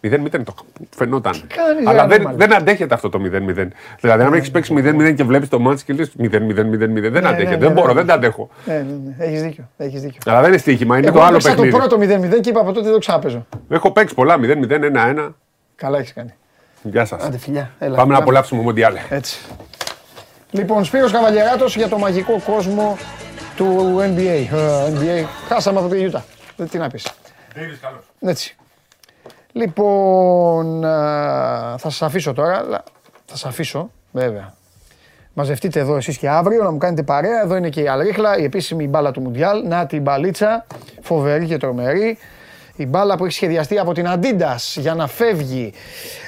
0-0 το φαινόταν. Αλλά δεν, δεν αντέχεται αυτό το 0-0. Δηλαδή, αν έχεις παίξει 0-0 και βλέπεις το μάτι και λες 0-0-0-0, δεν αντέχεται. δεν μπορώ, δεν τα αντέχω. Ναι, ναι, ναι. Έχεις δίκιο. Έχεις δίκιο. Αλλά δεν είναι στοίχημα, είναι το άλλο παιχνίδι. Εγώ το πρώτο 0-0 και είπα από τότε δεν το ξάπεζω. Έχω παίξει πολλά 0-0-1-1. Καλά έχεις κάνει. Γεια σας. Πάμε να απολαύσουμε Μοντιάλε. Έτσι. Λοιπόν, Σπύρος Καβαλιαράτος για το μαγικό κόσμο του NBA. Uh, NBA. Χάσαμε από τη Ιούτα. Τι να πεις. Έτσι. Λοιπόν, θα σας αφήσω τώρα. Θα σας αφήσω, βέβαια. Μαζευτείτε εδώ εσείς και αύριο να μου κάνετε παρέα. Εδώ είναι και η Αλρίχλα, η επίσημη μπάλα του Μουντιάλ. Να την μπαλίτσα, φοβερή και τρομερή. Η μπάλα που έχει σχεδιαστεί από την Adidas για να φεύγει,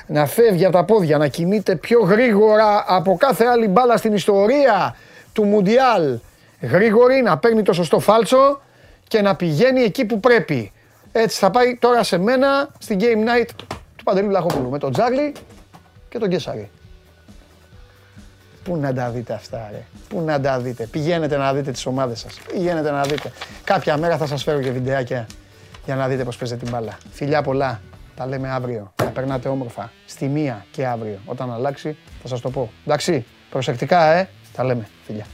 να φεύγει από τα πόδια, να κινείται πιο γρήγορα από κάθε άλλη μπάλα στην ιστορία του Μουντιάλ. Γρήγορη, να παίρνει το σωστό φάλτσο και να πηγαίνει εκεί που πρέπει. Έτσι θα πάει τώρα σε μένα στην Game Night του Παντελή Βλαχόπουλου με τον Τζάρλι και τον Κέσσαρη. Πού να τα δείτε αυτά ρε, πού να τα δείτε. Πηγαίνετε να δείτε τις ομάδες σας, πηγαίνετε να δείτε. Κάποια μέρα θα σας φέρω και βιντεάκια για να δείτε πώς παίζετε την μπάλα. Φιλιά πολλά, τα λέμε αύριο. Θα περνάτε όμορφα, στη μία και αύριο. Όταν αλλάξει θα σας το πω. Εντάξει, προσεκτικά ε, τα λέμε. Φιλιά.